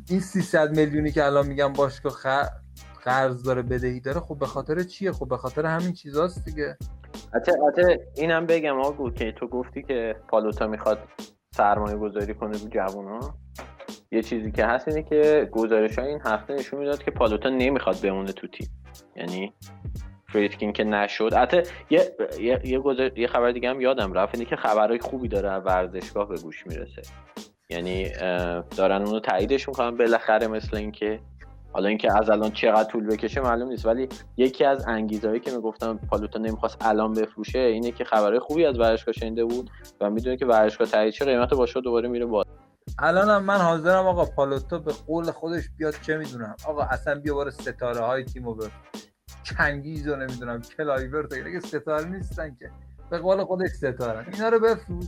این 300 میلیونی که الان میگم باشگاه. قرض داره بدهی داره خب به خاطر چیه؟ خب به خاطر همین چیزاست دیگه. حتی اینم بگم آقا که تو گفتی که پالوتا می‌خواد سرمایه گذاری کنه رو جوان ها یه چیزی که هست اینه که گزارش های این هفته نشون می‌داد که پالوتا نمی‌خواد بمونه تو تیم. یعنی فریدکین که نشد. حتی یه یه یه, یه خبر دیگه هم یادم رفت اینه که خبرهای خوبی داره ورزشگاه به گوش می‌رسه. یعنی دارن اونو تاییدش می‌کنن بالاخره مثل اینکه حالا اینکه از الان چقدر طول بکشه معلوم نیست ولی یکی از انگیزهایی که می‌گفتم پالوتا نمی‌خواست الان بفروشه اینه که خبرهای خوبی از ورزشگاه شنیده بود و می‌دونه که ورزشگاه تایید چه قیمت باشه دوباره میره بالا. الانم من حاضرم آقا پالوتا به قول خودش بیاد چه می‌دونم. آقا اصلا بیا بار ستاره های تیمو به چنگیز رو نمی‌دونم کلایورت دیگه ستاره نیستن که. به قول خودش ستاره. اینا رو بفروش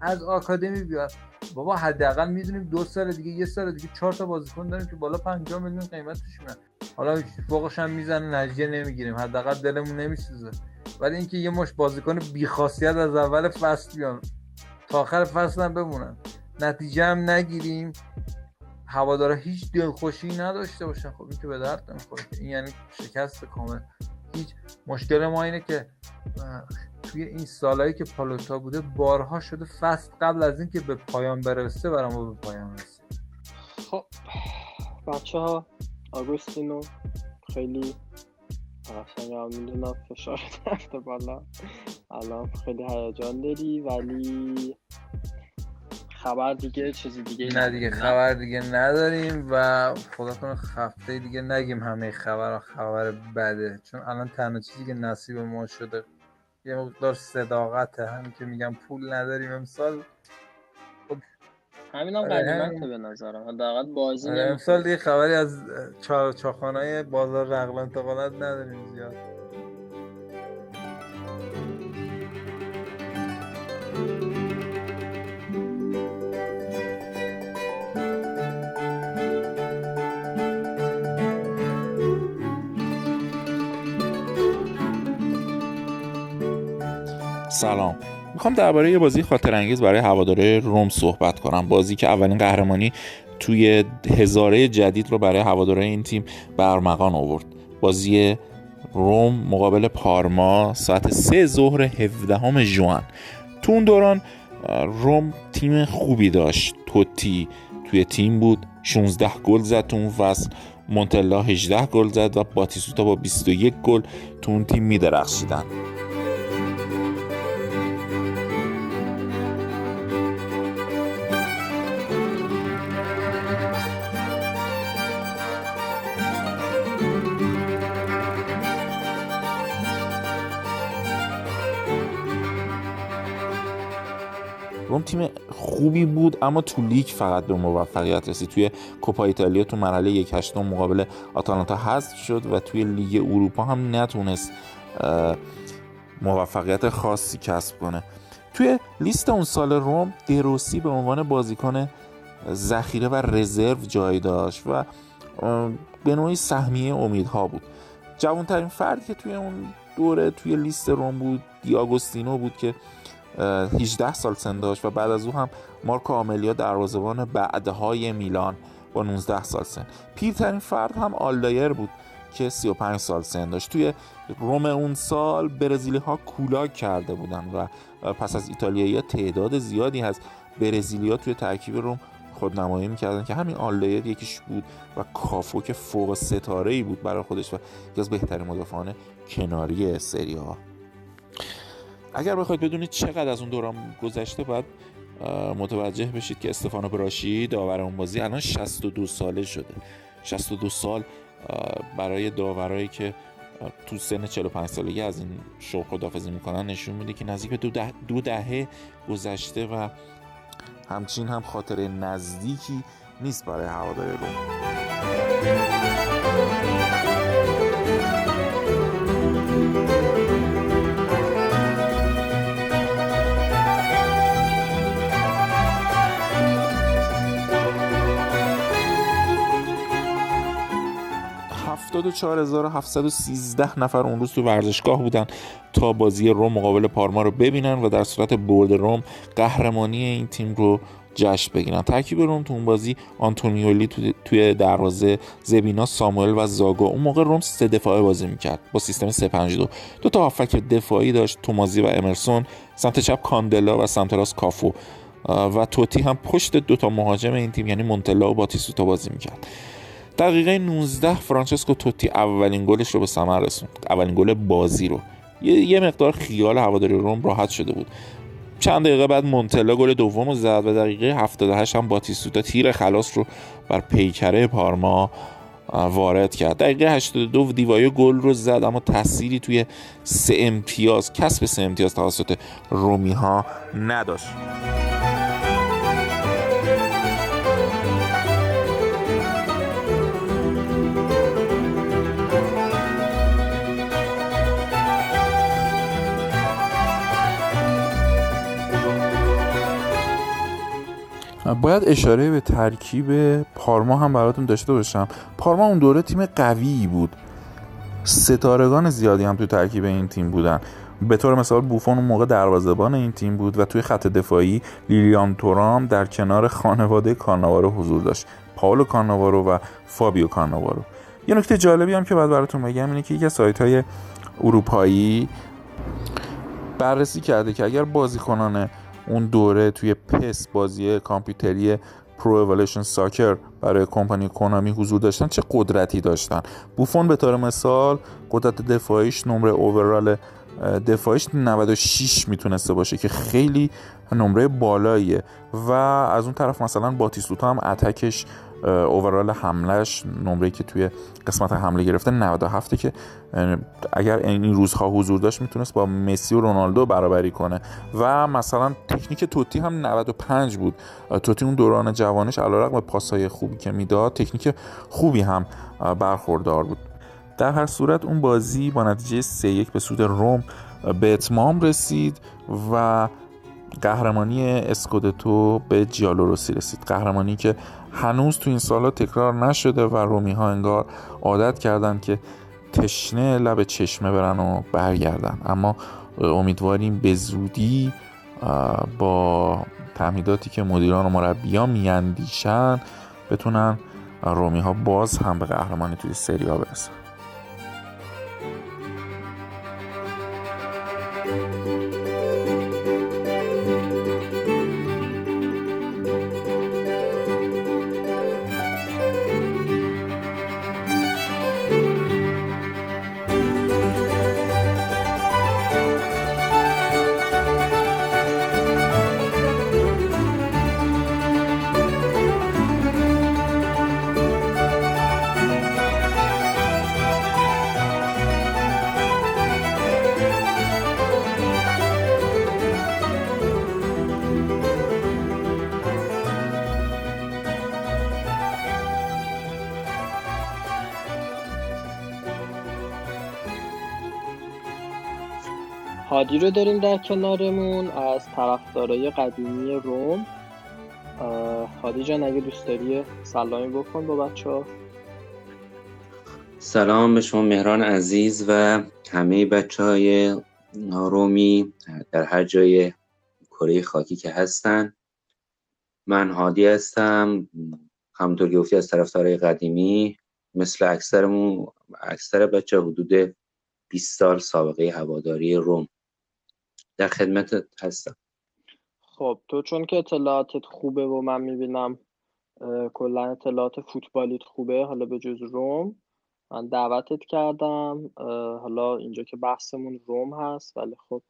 از آکادمی بیاد بابا حداقل می‌دونیم دو سال دیگه یه سال دیگه چهار تا بازیکن داریم که بالا 50 میلیون قیمتش میاد حالا فوقش هم می‌زنه نتیجه نمی‌گیریم. حداقل دلمون نمیسوزه. ولی اینکه یه مشت بازیکن بیخاصیت از اول فصل بیان تا آخر فصل هم بمونن. نتیجه هم نگیریم. هوادارا هیچ دلخوشی نداشته باشن. خب این که به درد نمی‌خوره این یعنی شکست کامل. هیچ. مشکل ما اینه که توی این سالهایی که پالوتا بوده بارها شده فصل قبل از اینکه به پایان برسه برام به پایان رسید خب. بچه ها آگوستینو خیلی قشنگ می‌دونم فشار رفته بالا. الان خیلی هیجان داری ولی خبر دیگه چیزی دیگه نه دیگه خبر دیگه نداریم و خدا کنه هفته دیگه نگیم همه خبر خبر بده. چون الان تنها چیزی که نصیب ما شده یه مقدار صداقته. همین که میگم پول نداریم امسال. خب همین هم قدیمته به نظرم. حداقل بازی آره، امسال دیگه خبری از چاخانه بازار رقل انتقالات نداریم زیاد. سلام. می‌خوام درباره یه بازی خاطر انگیز برای هواداره روم صحبت کنم. بازی که اولین قهرمانی توی هزاره جدید رو برای هواداره این تیم برمغان آورد. بازی روم مقابل پارما ساعت سه ظهر 17 جوان تو اون دوران روم تیم خوبی داشت. توتی توی تیم بود 16 گل زد تو اون فصل. مونتلا 18 گل زد و باتیسوتا با 21 گل تو اون تیم میدرخشیدن. تیم خوبی بود اما تو لیگ فقط به موفقیت رسید. توی کوپا ایتالیا تو مرحله یک هشتم مقابل آتالانتا حذف شد و توی لیگ اروپا هم نتونست موفقیت خاصی کسب کنه. توی لیست اون سال روم دروسی به عنوان بازیکن ذخیره و رزرو جای داشت و به نوعی سهمیه امیدها بود. جوانترین فرد که توی اون دوره توی لیست روم بود دیاگوستینو بود که 18 سال سن داشت و بعد از او هم مارکو آملیا دروازه‌بان بعدهای میلان با 19 سال سن. پیرترین فرد هم آلدایر بود که 35 سال سن داشت. توی روم اون سال برزیلی ها کولاک کرده بودن و پس از ایتالیایی تعداد زیادی از برزیلی ها توی ترکیب روم خودنمایی می‌کردن که همین آلدایر یکیش بود و کافو که فوق ستاره ای بود برای خودش و یکی از بهترین مدافعان کناری سری آ اگر بخواید بدونید چقدر از اون دوران گذشته باید متوجه بشید که استفانو براشی داور اون بازی الان 62 ساله شده. 62 سال برای داورایی که تو سن 45 سالگی از این شوق خدافزی می‌کنن نشون میده که نزدیک به دو, ده، دو دهه گذشته و همچین هم خاطر نزدیکی نیست برای هوادار روم 74713 نفر اون روز تو ورزشگاه بودن تا بازی روم مقابل پارما رو ببینن و در صورت برد روم قهرمانی این تیم رو جشن بگیرن. ترکیب روم تو اون بازی آنتونیولی توی دروازه زبینا ساموئل و زاگو. اون موقع روم سه دفاعه بازی می‌کرد با سیستم 352 دو. تا هافک دفاعی داشت تومازی و امرسون سمت چپ کاندلا و سمت راست کافو. و توتی هم پشت دو تا مهاجم این تیم یعنی مونتلا و باتیسوتا بازی می‌کرد. دقیقه 19 فرانچسکو توتی اولین گلش رو به ثمر رسوند. اولین گل بازی رو. یه مقدار خیال هواداری روم راحت شده بود. چند دقیقه بعد مونتلا گل دوم رو زد و دقیقه 78 هم باتیستوتا تیر خلاص رو بر پیکره پارما وارد کرد. دقیقه 82 دیوای گل رو زد اما تأثیری توی سه امتیاز کسب سه امتیاز توسط رومی ها نداشت. باید اشاره به ترکیب پارما هم براتون داشته باشم. پارما اون دوره تیم قوی بود. ستارگان زیادی هم تو ترکیب این تیم بودن. به طور مثال بوفون اون موقع دروازه‌بان این تیم بود و توی خط دفاعی لیلیان تورام در کنار خانواده کارناوارو حضور داشت. پاولو کارناوارو و فابیو کارناوارو یه نکته جالبی هم که بعد براتون بگم اینه که یکی سایت های اروپایی بررسی کرده که اگر بازیکنان اون دوره توی PES بازی کامپیوتری Pro Evolution Soccer برای کمپانی Konami حضور داشتن چه قدرتی داشتن. بوفون به طور مثال قدرت دفاعیش نمره overall دفاعیش 96 می‌تونسته باشه که خیلی نمره بالاییه. و از اون طرف مثلا باتیستوتا هم attack ش overall حملش نمره که توی قسمت حمله گرفته 97 که اگر این روزها حضور داشت می‌تونست با مسی و رونالدو برابری کنه. و مثلا تکنیک توتی هم 95 بود. توتی اون دوران جوانش علیرغم پاسای خوبی که می‌داد تکنیک خوبی هم برخوردار بود. در هر صورت اون بازی با نتیجه 3 1 به سود روم به اتمام رسید و قهرمانی اسکودتو به جیالوروسی رسید. قهرمانی که هنوز تو این سالا تکرار نشده و رومی ها انگار عادت کردن که تشنه لب چشمه برن و برگردن. اما امیدواریم به زودی با تعمیداتی که مدیران و مربیان میاندیشن بتونن رومی ها باز هم به قهرمانی توی سری ها برسن. رو داریم در کنارمون از طرفدارای قدیمی روم. هادی جان اگه دوست داری سلامی بکن با بچه ها. سلام به شما مهران عزیز و همه بچه های رومی در هر جای کره خاکی که هستن. من هادی هستم همونطور که گفتی از طرفدارای قدیمی مثل اکثرمون اکثر بچه حدود 20 سال سابقه هواداری روم. در خدمت هستم. خب تو چون که اطلاعاتت خوبه و من می‌بینم کلا اطلاعات فوتبالیت خوبه حالا به جز روم من دعوتت کردم حالا اینجا که بحثمون روم هست ولی خب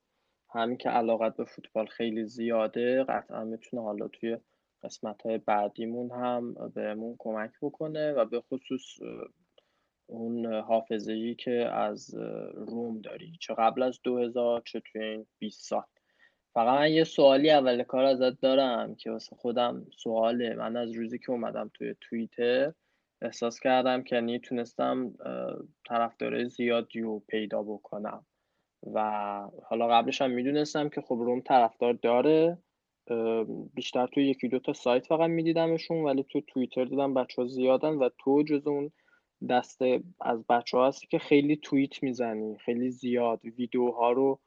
همین که علاقت به فوتبال خیلی زیاده قطعا می‌تونه حالا توی قسمت های بعدیمون هم بهمون کمک بکنه و به خصوص اون حافظه که از روم داری چه قبل از 2000 چه توی این 20 سال. فقط من یه سوالی اول کار ازت دارم که واسه خودم سواله. من از روزی که اومدم توی توییتر احساس کردم که یعنی تونستم طرفدار زیادی رو پیدا بکنم. و حالا قبلش هم می‌دونستم که خب روم طرفدار داره. بیشتر توی یکی دو تا سایت فقط میدیدمشون ولی تو توییتر دیدم بچه ها زیادن و تو جز اون دسته از بچه ها هستی که خیلی توییت می‌زنی خیلی زیاد ویدیوها رو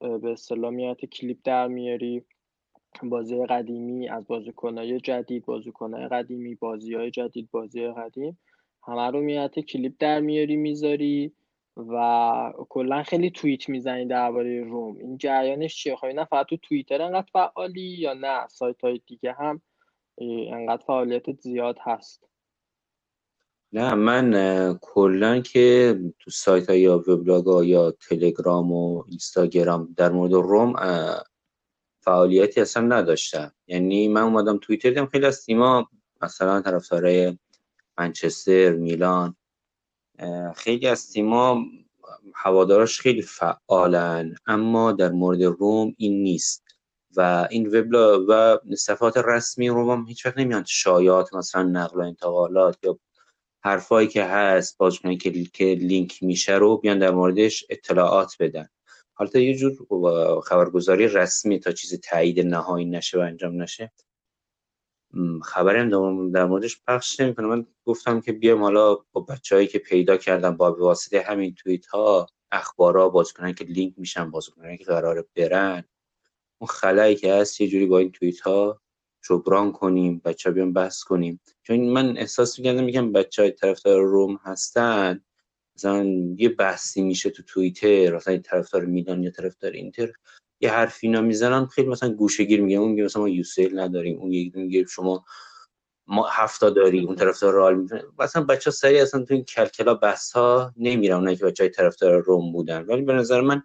به اصطلاح کلیپ در میاری. بازی قدیمی از بازیکنهای جدید بازیکنهای قدیمی بازی های جدید بازی قدیم همه رو میاد کلیپ در میاری می‌ذاری و کلا خیلی توییت می‌زنی درباره روم. این جریانش چیه؟ خب نه فقط تو توییتر انقدر فعالی یا نه؟ سایت های دیگه هم انقدر فعالیت زیاد هست. نه من کلا که تو سایت ها یا وبلاگ ها یا تلگرام و اینستاگرام در مورد روم فعالیتی اصلا نداشتم. یعنی من اومدم توییتر دیدم خیلی از تیما مثلا طرفدارای منچستر میلان خیلی از تیما هواداراش خیلی فعالن اما در مورد روم این نیست. و این وبلا و صفحات رسمی روم هم هیچ وقت نمیان شایات مثلا نقل و انتقالات یا حرفایی که هست بازیکنایی که که لینک میشه رو بیان در موردش اطلاعات بدن. حالا یه جور خبرگزاری رسمی تا چیز تایید نهایی نشه و انجام نشه خبری هم در موردش پخش نمی‌کنه. من گفتم که بیام حالا با بچههایی که پیدا کردم با واسطه همین توییت ها اخبارا بازیکنان که لینک میشن بازیکنان که قرار برن اون خلایی که هست یه جوری با این توییت ها جبران کنیم بچه بیان بحث کنیم. چون من احساس می‌کردم میگم بچه های طرفدار روم هستن مثلا یه بحثی میشه تو توییتر مثلا طرفدار میلان یا طرفدار اینتر یه حرفی اینا می‌زنن خیلی مثلا گوشگیر میگه اون میگه مثلا ما یوسیل نداریم اون یکی میگه شما ما هفتا داری اون طرفدار رئال می‌تونه مثلا بچه ها سری اصلا تو این کلکلا بحث ها نمیرن اونایی که بچه های طرفدار روم بودن. ولی به نظر من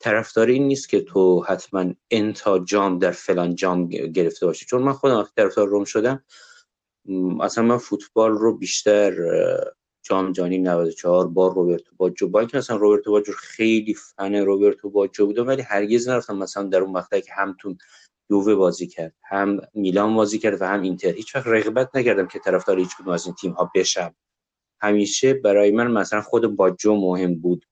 طرفداری این نیست که تو حتما انتا جام در فلان جام گرفته باشی. چون من خودم وقتی طرفدار روم شدم اصلا من فوتبال رو بیشتر جام جهانی 94 با روبرتو باجو با اینکه مثلا روبرتو باجو خیلی فن روبرتو باجو بودم ولی هرگز نرفتم مثلا در اون مقطعی که هم تو یووه بازی کرد هم میلان بازی کرد و هم اینتر. هیچ وقت رغبت نکردم که طرفدار هیچ کدوم از این تیم ها بشم. همیشه برای من مثلا خود باجو مهم بود.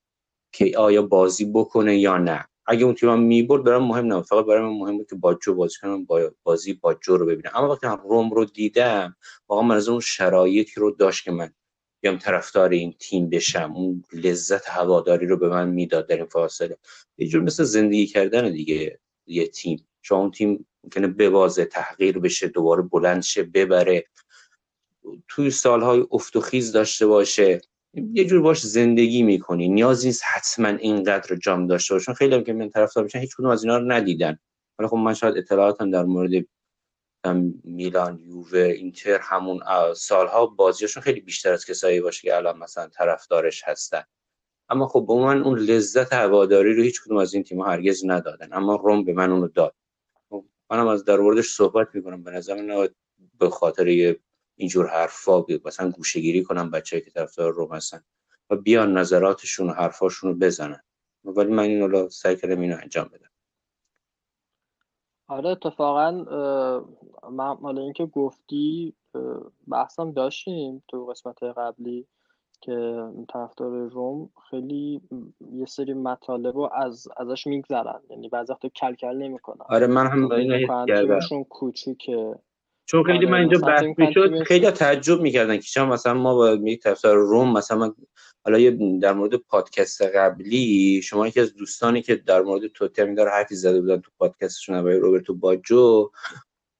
که آیا بازی بکنه یا نه. اگه اون تیم می‌برد برام مهم نبود. فقط برای من مهم بود که باجو بازی کنم با بازی باجو رو ببینم. اما وقتی روم رو دیدم واقعا من از اون شرایطی رو داشت که من بیام طرفدار این تیم بشم. اون لذت هواداری رو به من می‌داد در این فاصله. یه جور مثل زندگی کردن دیگه یه تیم. شما اون تیم ممکنه ببازه تحقیر بشه دوباره بلند شه ببره. توی سالهای افت و خیز داشته باشه. یه جور باش زندگی می‌کنی. نیازی نیست حتما اینقدر جام داشته باشن. خیلی هم که من طرفدار میشن هیچ کدوم از اینا رو ندیدن. حالا خب من شاید اطلاعاتم در مورد میلان یووه اینتر همون سالها بازیشون خیلی بیشتر از کسایی باشه که الان مثلا طرفدارش هستن. اما خب به من اون لذت هواداری رو هیچ کدوم از این تیم هرگز ندادن. اما روم به من اونو داد. خب منم از در صحبت می‌کنم. به نظر من به خاطر اینجور حرفا مثلا گوشهگیری کنم بچه‌ای که طرفدار روم هستن و بیان نظراتشون و حرفاشون رو بزنن. ولی من اینو سعی کردم اینو انجام بدم. آره اتفاقا من حالا اینکه گفتی بحثم داشتیم تو قسمت قبلی که طرفدار روم خیلی یه سری مطالب رو از ازش میگذرن. یعنی بعضی وقتا کل کل نمی‌کنن. آره من هم اینو تیمشون کوچیکه. چون خیلی من اینجا بحث می‌شد خیلی تعجب می‌کردن که چرا مثلا ما با یک طرفدار روم مثلا حالا یه در مورد پادکست قبلی شما یکی از دوستانی که در مورد توتنهام داره حرفی زده بودن تو پادکستشون آقای روبرتو باجو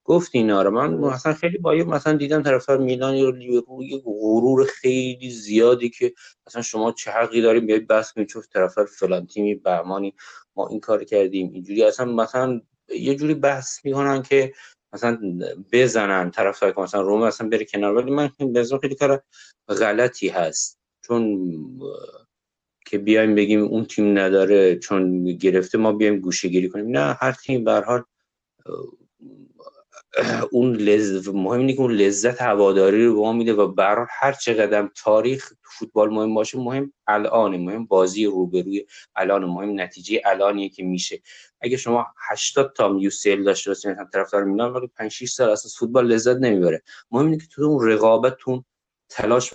گفت اینا رو. من مثلا خیلی با مثلا دیدم طرفدار میلان یه غرور خیلی زیادی که مثلا شما چه حقی داریم بیاید بحث کنید چون طرفدار فلان تیمی بهمانی ما این کار کردیم اینجوری. اصلا مثلا یه جوری بحث می‌کنن که مثلا بزنن طرفدار که مثلا روم اصلا بره کنار. ولی من به خیلی کار غلطی هست. چون که بیایم بگیم اون تیم نداره چون گرفته ما بیایم گوشه گیری کنیم. نه هر تیم به حال اون لذت مهم اینه که اون لذت هواداری رو به ما میده و برای هر چقدر تاریخ فوتبال مهم باشه مهم الان مهم بازی روبروی الان مهم نتیجه الانیه که میشه. اگه شما 80 تا یوسیل داشته باشید مثلا طرفدار میلان ولی 5 6 سال اساس فوتبال لذت نمی‌بره. مهم اینه که تو اون رقابتتون تلاش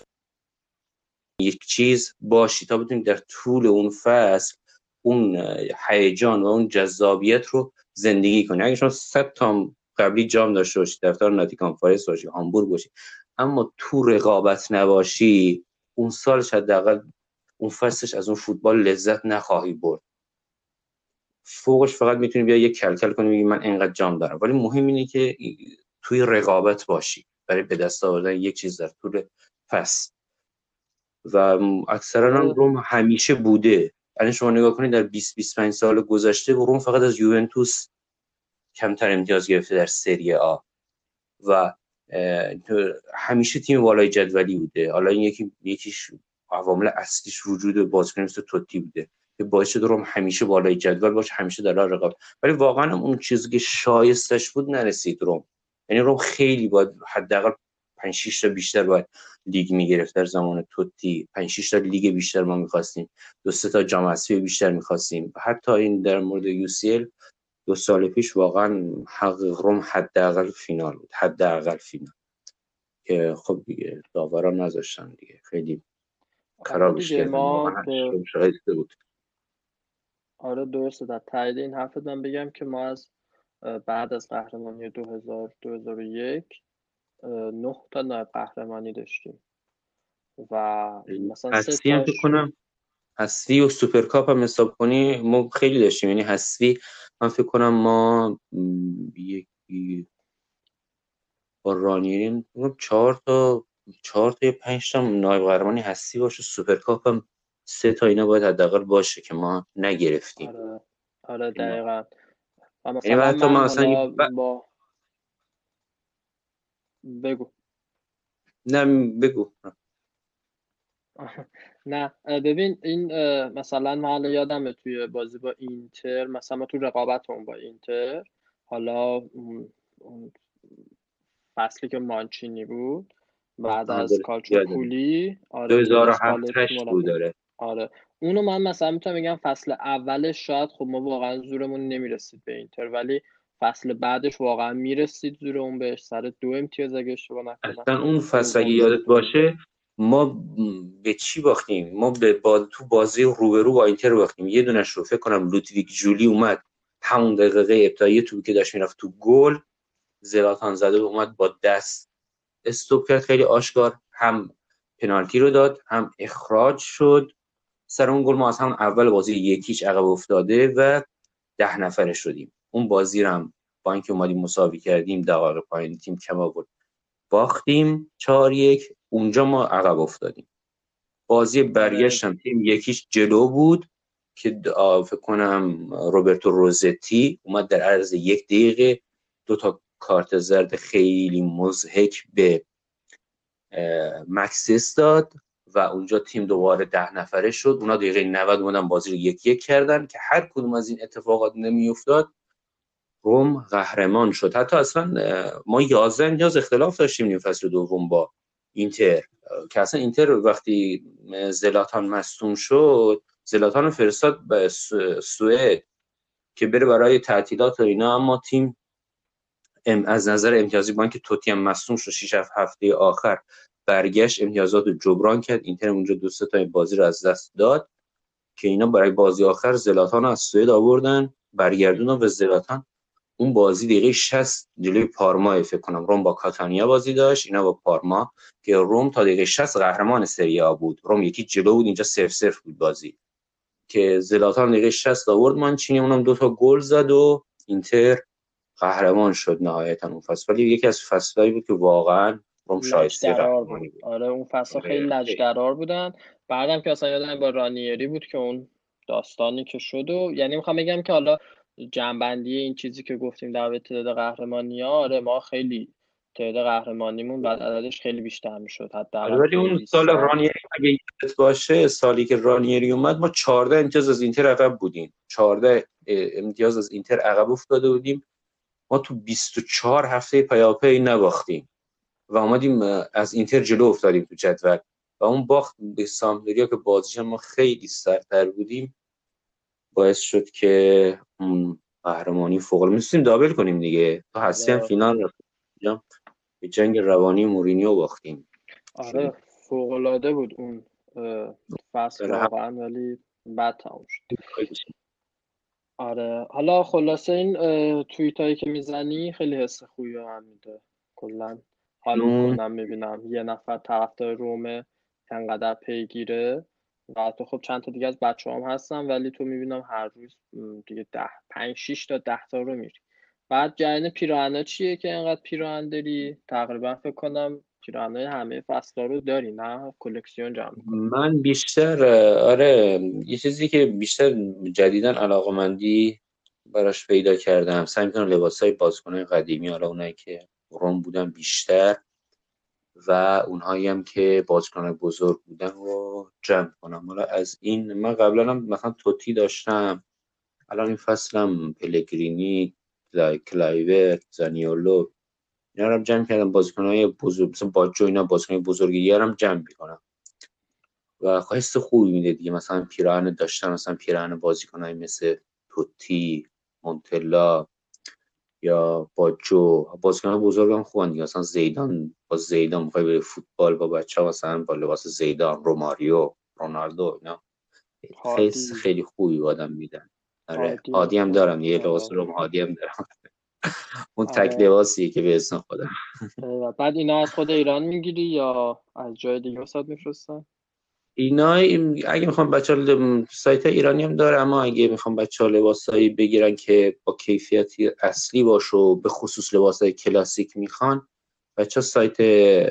یک چیز باشی تا بتونید در طول اون فصل اون هیجان و اون جذابیت رو زندگی کنی. اگه شما 100 تا قبلی جام داشته باشی دفتر ناتیکام فارست باشی هامبورگ باشی. اما تو رقابت نباشی اون سالش حداقل اون فصلش از اون فوتبال لذت نخواهی برد. فوقش فقط می‌تونی بیا یک کلکل کنی بگی من اینقدر جام دارم. ولی مهم اینه که توی رقابت باشی برای به دست آوردن یک چیز در طول فصل. و اکثرا هم روم همیشه بوده. الان شما نگاه کنید در 20 25 سال گذشته روم فقط از یوونتوس کمتر امتیاز گرفته در سری آ. و همیشه تیم بالای جدولی بوده. حالا این یکی یکیش عوامل اصلیش وجود بازیکن مثل توتی بوده. که باعث شده روم همیشه بالای جدول باشه همیشه در رقابت. ولی واقعا اون چیزی که شایستش بود نرسید روم. یعنی روم خیلی باید حداقل 5 6 تا بیشتر باید لیگ می‌گرفت. در زمان توتی 5 6 تا لیگ بیشتر ما می‌خواستیم. دو سه تا جام بیشتر می‌خواستیم. حتی این در مورد یو دو سال پیش واقعا حق روم حداقل فینال بود حداقل فینال. که خب دیگه داورا نذاشتن دیگه. خیلی خرابش به- شایسته بود. آره درسته در تایید این حرفت من بگم که ما از بعد از قهرمانی 2000 2001 اه، نه تا نایب قهرمانی داشتیم. و مثلا سه هم کنم حذفی و سوپرکاپ هم حساب کنی ما خیلی داشتیم. یعنی حذفی من فکر کنم ما یکی با رانیری فکر کنم چهار تا چهار تا یا پنج تا نایب قهرمانی حذفی باشه. سوپرکاپ هم سه تا اینا باید حداقل باشه که ما نگرفتیم. آره. آره. دقیقا. یعنی حتی ما اصلا حالا ب- با بگو. نه بگو. نه ببین این مثلا من حالا یادمه توی بازی با اینتر مثلا ما تو رقابتمون با اینتر حالا اون اون فصلی که مانچینی بود بعد آه، از درست کالچو یادم پولی آره که 2007 اسپالتی 8 بود داره آره. اونو من مثلا می‌تونم بگم فصل اولش شاید خب ما واقعا زورمون نمی‌رسید به اینتر ولی فصل بعدش واقعا می‌رسید زورمون بهش سر دو امتیاز اگه اشتباه نکنم. اصلا اون فصل اگه یادت باشه ما به چی باختیم؟ ما به با... تو بازی روبرو با اینتر باختیم. یه دونش رو فکر کنم لودویگ جولی اومد. همون دقیقه ابتدایی توپی که داشت می‌رفت تو گل زلاتان زده اومد با دست. استوب کرد خیلی آشکار. هم پنالتی رو داد هم اخراج شد. سر اون گل ما از همون اول بازی یکیچ عقب افتاده و ده نفره شدیم. اون بازی رو هم با اینکه اومدیم مساوی کردیم دقایق پایین تیم کم آورد. باختیم چهار یک. اونجا ما عقب افتادیم. بازی برگشت هم تیم یکیش جلو بود که فکر کنم روبرتو روزتی اومد در عرض یک دقیقه دو تا کارت زرد خیلی مضحک به مکسیس داد و اونجا تیم دوباره ده نفره شد. اونا دقیقه 90 اومدن بازی رو یک یک کردن که هر کدوم از این اتفاقات نمیافتاد. روم قهرمان شد. حتی اصلا ما 11 امتیاز اختلاف داشتیم نیم فصل دوم با اینتر که اصلا اینتر وقتی زلاتان مصدوم شد زلاتان فرستاد به سو- سوئد که بره برای تعطیلات و اینا اما تیم ام- از نظر امتیازی با اینکه توتی هم مصدوم شد 6 هفته آخر برگشت امتیازات رو جبران کرد. اینتر اونجا دو تا بازی رو از دست داد که اینا برای بازی آخر زلاتان رو از سوئد آوردن برگردوندن و زلاتان. اون بازی دقیقه 60 جلوی پارما فکر کنم. روم با کاتانیا بازی داشت اینا با پارما که روم تا دقیقه 60 قهرمان سری آ بود. روم یکی جلو بود اینجا 0 0 بود بازی. که زلاتان دقیقه 60 آورد مانچینی اونم دو تا گل زد و اینتر قهرمان شد نهایتا اون فصل. ولی یکی از فصلایی بود که واقعا روم شایسته قهرمانی بود. بود. آره اون فصل خیلی آره، خیلی. لجدرار بودن. بعدم که اصلا یادم با رانیری بود که اون داستانی که شد و یعنی می‌خوام بگم که حالا جنبندی این چیزی که گفتیم در مورد تعداد قهرمانی ها آره ما خیلی تعداد قهرمانیمون بعد عددش خیلی بیشتر می‌شد آره، حداقل ولی اون 20 سال رانیری اگه یادت باشه سالی که رانیری اومد ما 14 امتیاز از اینتر عقب بودیم. 14 امتیاز از اینتر عقب افتاده بودیم. ما تو 24 هفته پیاپی نباختیم و اومدیم از اینتر جلو افتادیم تو جدول. و اون باخت به سامدوریا که بازیش ما خیلی سرتر بودیم. باعث شد که اون قهرمانی فوق العاده دابل کنیم دیگه. تو هستی هم آره. فینال. به جنگ روانی مورینیو باختیم. آره فوق‌العاده بود اون فصل هم- واقعا ولی بد تموم شد. آره. حالا خلاصه این توییت هایی که می‌زنی خیلی حس خوبی به من میده. کلا حال می‌کنم می‌بینم یه نفر طرفدار رومه انقدر پیگیره. و تو خب چند تا دیگه از بچه هم هستن ولی تو می‌بینم هر روز دیگه ده پنج شیش تا ده تا رو میری. بعد جریان پیراهنا چیه که انقدر پیراهن داری؟ تقریبا فکر کنم پیراهنای همه فصلا رو داری نه؟ کلکسیون جمع من بیشتر آره یه چیزی که بیشتر جدیدن علاقمندی براش پیدا کردم سعی می‌کنم لباس های قدیمی حالا اونایی که روم بودن بیشتر و اونهایی هم که بازیکن بزرگ بودن رو جمع کنم. حالا از این من قبلا هم مثلا توتی داشتم الان این فصلم پلگرینی کلایور زانیولو اینا رو جمع کردم. بازیکنهای بزرگ مثلا باجو اینا بازیکن بزرگی هم جمع می‌کنم. و حس خوبی میده دیگه. مثلا پیراهن داشتم مثلا پیراهن بازیکنهای مثل توتی مونتلا یا با جو. بازیکن بزرگ هم خوبن دیگه. مثلا زیدان با زیدان می‌خوای بری فوتبال با بچه مثلا با لباس زیدان روماریو رونالدو اینا. خیلی خیلی خوبی آدم میدن. آره. هادی. هم دارم. یه لباس آره. روم هادی هم دارم. اون تک آره. لباسیه که به اسم خودم. بعد اینا از خود ایران می‌گیری یا از جای دیگه وسط میفرستن؟ اینا اگه می‌خوام بچه ها سایت ایرانی هم داره اما اگه می‌خوام بچه ها لباسایی بگیرن که با کیفیتی اصلی باشه و به خصوص لباسای کلاسیک می‌خوان بچه ها سایت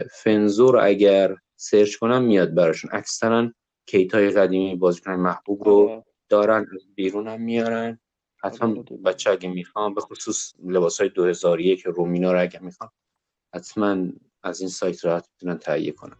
فنزور اگر سرچ کنم میاد براشون اکثرا کیت های قدیمی بازیکن محبوب رو آره. دارن بیرون هم میارن حتما آره،. بچه اگه می‌خوام به خصوص لباس های 2001 رومینا رو اگه می‌خوام حتما از این سایت راحت می‌تونن تهیه کنن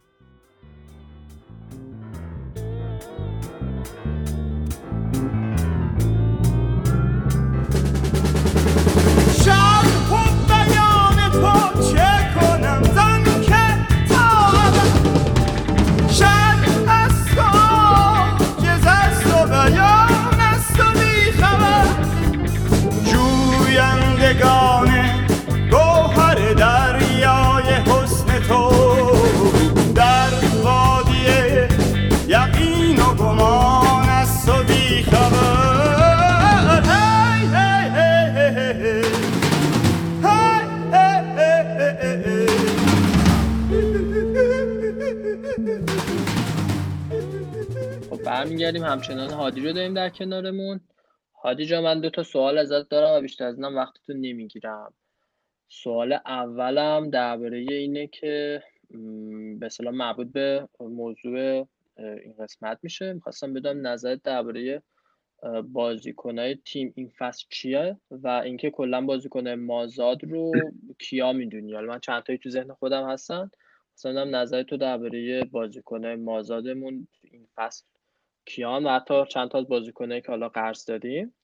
برمیگردیم همچنان هادی رو داریم در کنارمون. هادی جا من دو تا سوال ازت دارم و بیشتر از اینم وقتتو نمی‌گیرم. سوال اولم درباره اینه که به اصطلاح مربوط به موضوع این قسمت میشه. می‌خواستم بدم نظرت درباره اه، بازیکنهای تیم این فصل چیه و اینکه کلا بازیکنهای مازاد رو کیا می‌دونی؟ حالا من چند تایی تو ذهن خودم هستن. مثلا نظر تو درباره بازیکنهای مازادمون این فصل کیان و حتی چند تا از بازیکنایی که حالا قرض داریم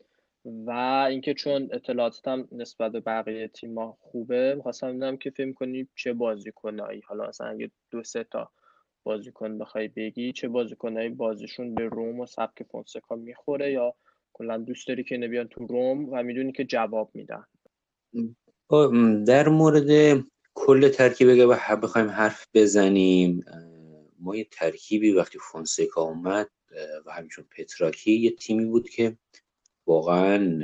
و اینکه چون اطلاعاتم نسبت به بقیه تیم‌ها خوبه می‌خواستم بدونم که فکر کنی چه بازیکنایی حالا مثلا اگه دو سه تا بازیکن بخوای بگی چه بازیکنایی بازیشون به روم و سبک فونسکا می‌خوره یا کلا دوست داری که نبیان تو روم و می‌دونی که جواب میدن؟ خب، در مورد کل ترکیب اگه بخ- بخوایم حرف بزنیم ما یه ترکیبی وقتی فونسکا اومد و همچون پتراکی یه تیمی بود که واقعا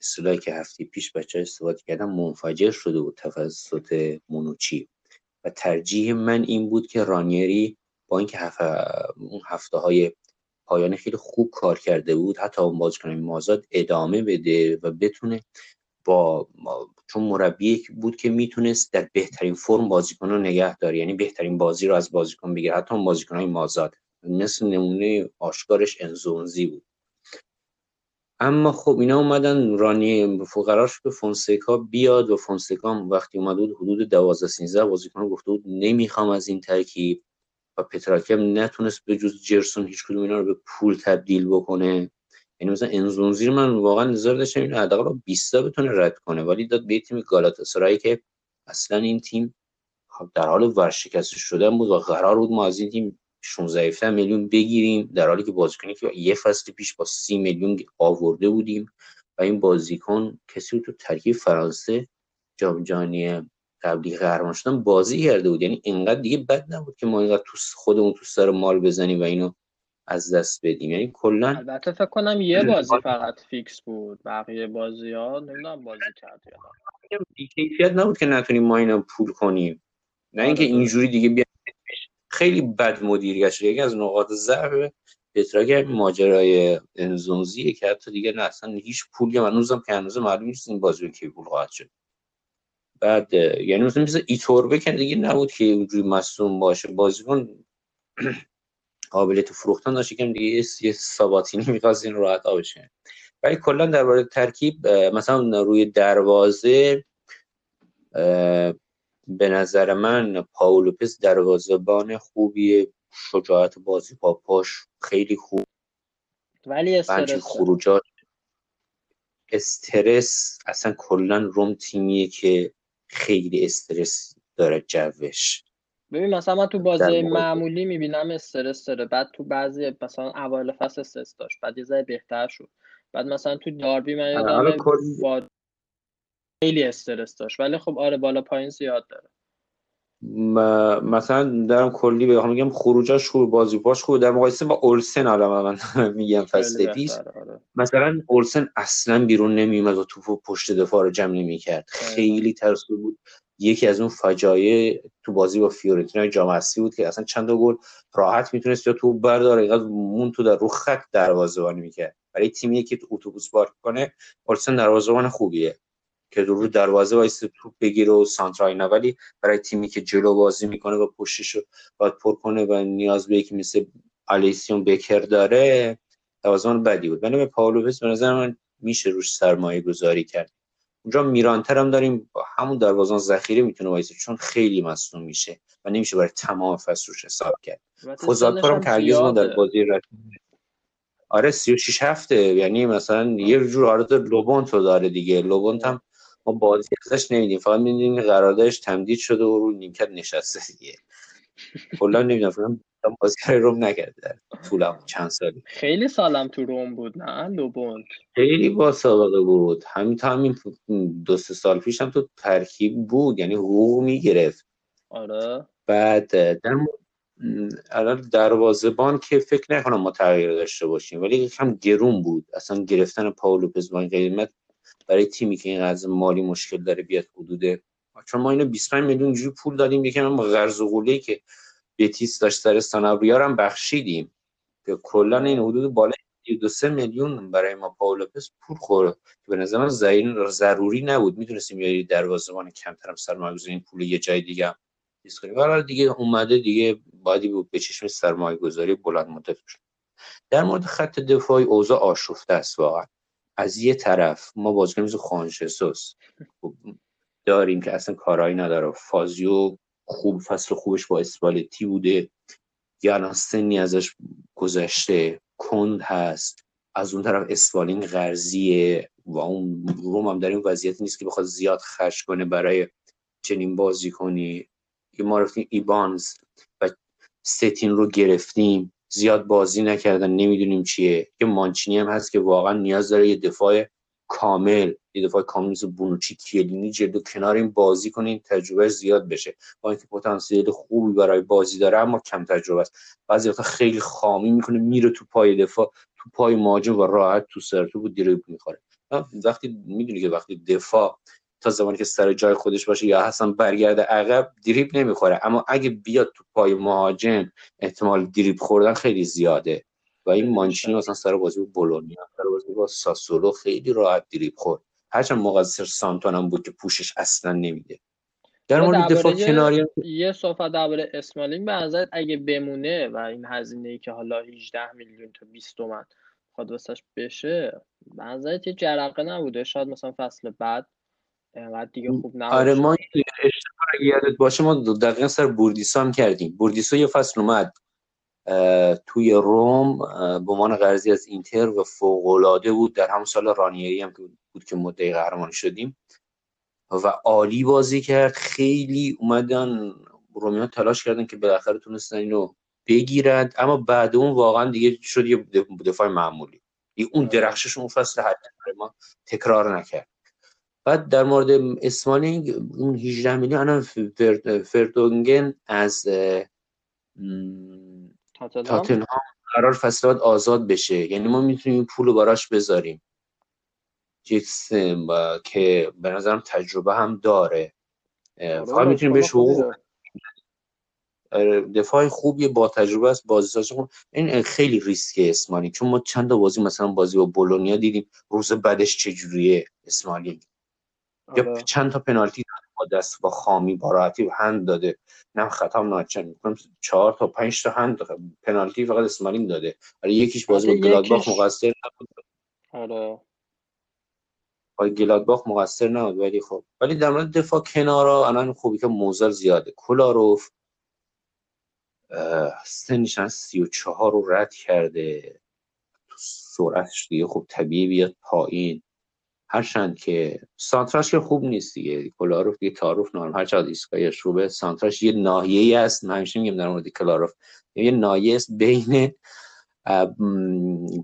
اصطلاحی که هفته پیش بچه استفاده کردن منفجر شده بود توسط مونوچی. و ترجیح من این بود که رانیری با اینکه هف... اون هفته های پایانی خیلی خوب کار کرده بود حتی اون بازیکن مازاد ادامه بده و بتونه با چون مربی بود که می‌تونست در بهترین فرم بازیکن رو نگه داره یعنی بهترین بازی رو از بازیکن بگیره حتی اون بازیکن های مازاد. مثل نمونه آشکارش انزونزی بود. اما خب اینا اومدن رانی فقراش به فونسکا بیاد و فونسکا وقتی اومد بود حدود 12 13 بازیکن گفته بود نمی‌خوام از این ترکیب و پتراکی هم نتونست به جز جرسون هیچ کدوم اینا رو به پول تبدیل بکنه. یعنی مثلا انزونزی من واقعا نظر داشتم این حداقل 20 تا بتونه رد کنه ولی داد به تیم گالاتاسرای که اصلا این تیم خب در حال ورشکست شدن بود و قرار بود ما از این تیم 16 17 میلیون بگیریم در حالی که بازیکنی که یه فصل پیش با 30 میلیون آورده بودیم و این بازیکن کسی تو ترکیب فرانسه جام جهانی قبلی قهرمان شدن بازی کرده بود. یعنی اینقدر دیگه بد نبود که ما اینقدر تو خودمون تو سر مال بزنیم و اینو از دست بدیم. یعنی کلا البته فکر کنم یه بازی فقط فیکس بود. بقیه بازی ها نمی‌دونم بازی کرد یا نه. کیفیت نبود که نتونیم ما اینو پول کنیم. نه اینکه آره، اینجوری دیگه بیا خیلی بد مدیریت شده. یکی از نقاط ضعف پتراگ ماجرای انزونزیه که حتی دیگه نه اصلا هیچ پولی هنوزم که هنوز معلوم نیست این بازی کی پول خواهد شد. بعد یعنی مثلا مثل ایتوربه که دیگه نبود که اونجوری مصوم باشه. بازیکن قابلیت فروختن داشته که دیگه یه ساباتینی می‌خواست این راحت بشه. ولی کلا درباره ترکیب مثلا روی دروازه به نظر من پاولوپس دروازه‌بان خوبیه. شجاعت بازی با پاش خیلی خوب. ولی استرس خروجات. استرس اصلا کلا روم تیمیه که خیلی استرس داره جوش. ببین مثلا من تو بازی معمولی می‌بینم استرس داره. بعد تو بعضی مثلا اوایل فصل استرس داشت. بعد یه بهتر شد. بعد مثلا تو داربی من یادم با... خیلی استرس داشت. ولی خب آره بالا پایین زیاد داره. مثلا دارم کلی بخوام میگم خروجاش خوب بازی باش خوب در مقایسه با اولسن حالا من میگم فصل پیش. آره. مثلا اولسن اصلا بیرون نمیومد و توپو پشت دفاع رو جمع نمی‌کرد. خیلی. ترسو بود. یکی از اون فجایع تو بازی با فیورنتینا جام بود که اصلا چند گل راحت می‌تونست یا تو برداره اینقدر مون تو در رو خط دروازه‌بانی می‌کرد. برای تیمی که تو اتوبوس پارک کنه اولسن دروازه‌بان خوبیه. که رو دروازه وایس توپ بگیره و سانترای نه ولی برای تیمی که جلو بازی می‌کنه و پشتش رو باید پر کنه و نیاز به یکی مثل الیسیون بکر داره دوازمان بدی بود. ولی به پاولوس به نظر من میشه روش سرمایه گذاری کرد. اونجا میرانتر هم داریم با همون دروازان ذخیره می‌تونه وایسه چون خیلی مصدوم میشه و نمیشه برای تمام فصل روش حساب کرد. فوزاتپور هم که ما در بازی آره 36 هفته یعنی مثلا یه جور حالت لوبونت رو داره دیگه. لوبونت هم ما بازی ازش نمیدیم. فقط می‌دونیم قراردادش تمدید شده و رو نیمکت نشسته دیگه. کلا نمی‌دونم فقط بازی روم نکرده طول چند سالی. خیلی سالم تو روم بود نه؟ لوبونت خیلی با سابقه بود. همین تا همین دو سه سال پیش هم تو ترکیب بود یعنی حقوق می‌گرفت. آره. بعد در الان دروازه‌بان که فکر نکنم ما تغییر داشته باشیم ولی هم گرون بود. اصلا گرفتن پاولو پزبان قیمت برای تیمی که این از مالی مشکل داره بیاد حدود چون ما اینو 25 میلیون جوری پول دادیم یکم هم قرض و که بتیس داشت سر سانابریا هم بخشیدیم. که کلا این حدود بالای دو سه میلیون برای ما پاولوپس پول خوره که به نظر من ضروری نبود. می‌تونستیم یه دروازه‌بان کمتر هم سرمایه پول یه جای دیگه کنیم دیگه اومده دیگه باید به چشم سرمایه گذاری بلند مدت در مورد خط دفاعی اوضاع آشفته است واقعا. از یه طرف ما بازیکن مثل خوانشسوس داریم که اصلا کارایی نداره. فازیو خوب فصل خوبش با اسپالتی بوده. یا سنی ازش گذشته. کند هست. از اون طرف اسپالینگ غرزیه و اون روم هم در این وضعیت نیست که بخواد زیاد خرج کنه برای چنین بازی کنی ما رفتیم ایبانز و ستین رو گرفتیم. زیاد بازی نکردن نمی‌دونیم چیه. یه مانچینی هم هست که واقعا نیاز داره یه دفاع کامل یه دفاع کامل مثل بونوچی کیلینی جلو کنار این بازی کنین تجربه زیاد بشه. با اینکه پتانسیل خوبی برای بازی داره اما کم تجربه است. بعضی وقتا خیلی خامی می‌کنه میره تو پای دفاع تو پای مهاجم و راحت تو سر تو دریبل می‌خوره. وقتی می‌دونی که وقتی دفاع تا زمانی که سر جای خودش باشه یا حسن برگرده عقب دریب نمی‌خوره. اما اگه بیاد تو پای مهاجم احتمال دریب خوردن خیلی زیاده. و این مانچینی مثلا سر بازی با بولونیا سر بازی با ساسولو خیلی راحت دریب خورد. هرچند مقصر سانتون هم بود که پوشش اصلا نمیده. در مورد دفاع کناری یه صحبت درباره اسمالینگ به نظرت اگه بمونه و این هزینه ای که حالا 18 میلیون تا 20 تومن خواهد واسش بشه به یه جرقه نبوده؟ شاید مثلا فصل بعد انقدر دیگه خوب نباشه. آره ما اشتباه یادت باشه ما دقیقا سر بوردیسا هم کردیم. بوردیسا یه فصل اومد توی روم به عنوان قرضی از اینتر و فوق‌العاده بود. در همون سال رانیری هم بود که مدعی قهرمان شدیم. و عالی بازی کرد. خیلی اومدن رومیان تلاش کردن که بالاخره تونستن اینو بگیرند. اما بعد اون واقعا دیگه شد یه دفاع معمولی. اون آره. درخشش اون فصل ما تکرار نکرد. بعد در مورد اسمالینگ اون 18 میلیون الان فردونگن از تاتنهام؟ قرار فصل آزاد بشه. یعنی ما می‌تونیم این پول رو براش بذاریم. جیکسن که به نظرم تجربه هم داره. آره، فقط می‌تونیم بهش حقوق آره، دفاع خوبی با تجربه است بازیسازی خوب. این خیلی ریسک اسمالی چون ما چند تا بازی مثلا بازی با بولونیا دیدیم. روز بعدش چجوریه اسمالی یا آره. چند تا پنالتی داده با دست با خامی با راحتی هند داده. نه خطا ناچن می‌کنم چهار تا پنج تا هند پنالتی فقط اسمالینگ داده. ولی یکیش بازی با حتی گلادباخ مقصر نبود. آره. با گلادباخ مقصر نبود ولی خب. ولی در مورد دفاع کنارا الان خوبی که موزل زیاده. کلاروف سنش الان 34 رو رد کرده. تو سرعتش دیگه خب طبیعی بیاد پایین. هرچند که سانتراش که خوب نیست دیگه. کلاروف دیگه تعارف نارم. هر چقدر ایستگاهیش خوبه سانتراش یه ناحیه‌ای است. من همیشه میگم در مورد کلاروف یه ناحیه است بین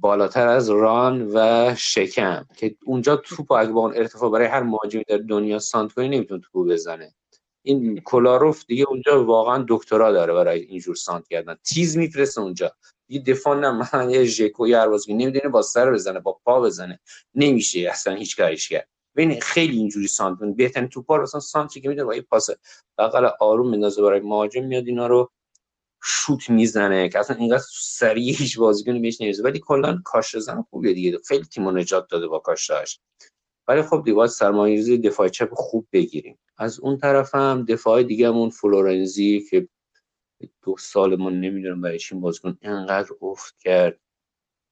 بالاتر از ران و شکم که اونجا توپ اگه با اون ارتفاع برای هر مهاجمی در دنیا سانت کنی نمی‌تونه توپو بزنه. این کلاروف دیگه اونجا واقعا دکترا داره برای اینجور سانت کردن. تیز میفرسته اونجا. یه دفاع نه مثلا یه ژکو یا بازیکن نمی‌دونه با سر بزنه با پا بزنه. نمیشه اصلا هیچ کاریش کرد. ببین خیلی اینجوری سانت بهترین توپا رو مثلا سانت که میده با یه پاس بغل آروم میندازه برای مهاجم میاد اینا رو شوت می‌زنه که اصلا اینقدر سریع هیچ بازیکنی بهش نمی‌رسه. ولی کلا کاش زن خوبیه دیگه. خیلی تیمو نجات داده با کاشتاش ولی خب دیگه باید سرمایه‌ریزی دفاع چپ خوب بگیریم. از اون طرف هم دفاع دیگه‌مون فلورنزی که دو سال ما نمی‌دونم برای چین بازیکن اینقدر افت کرد.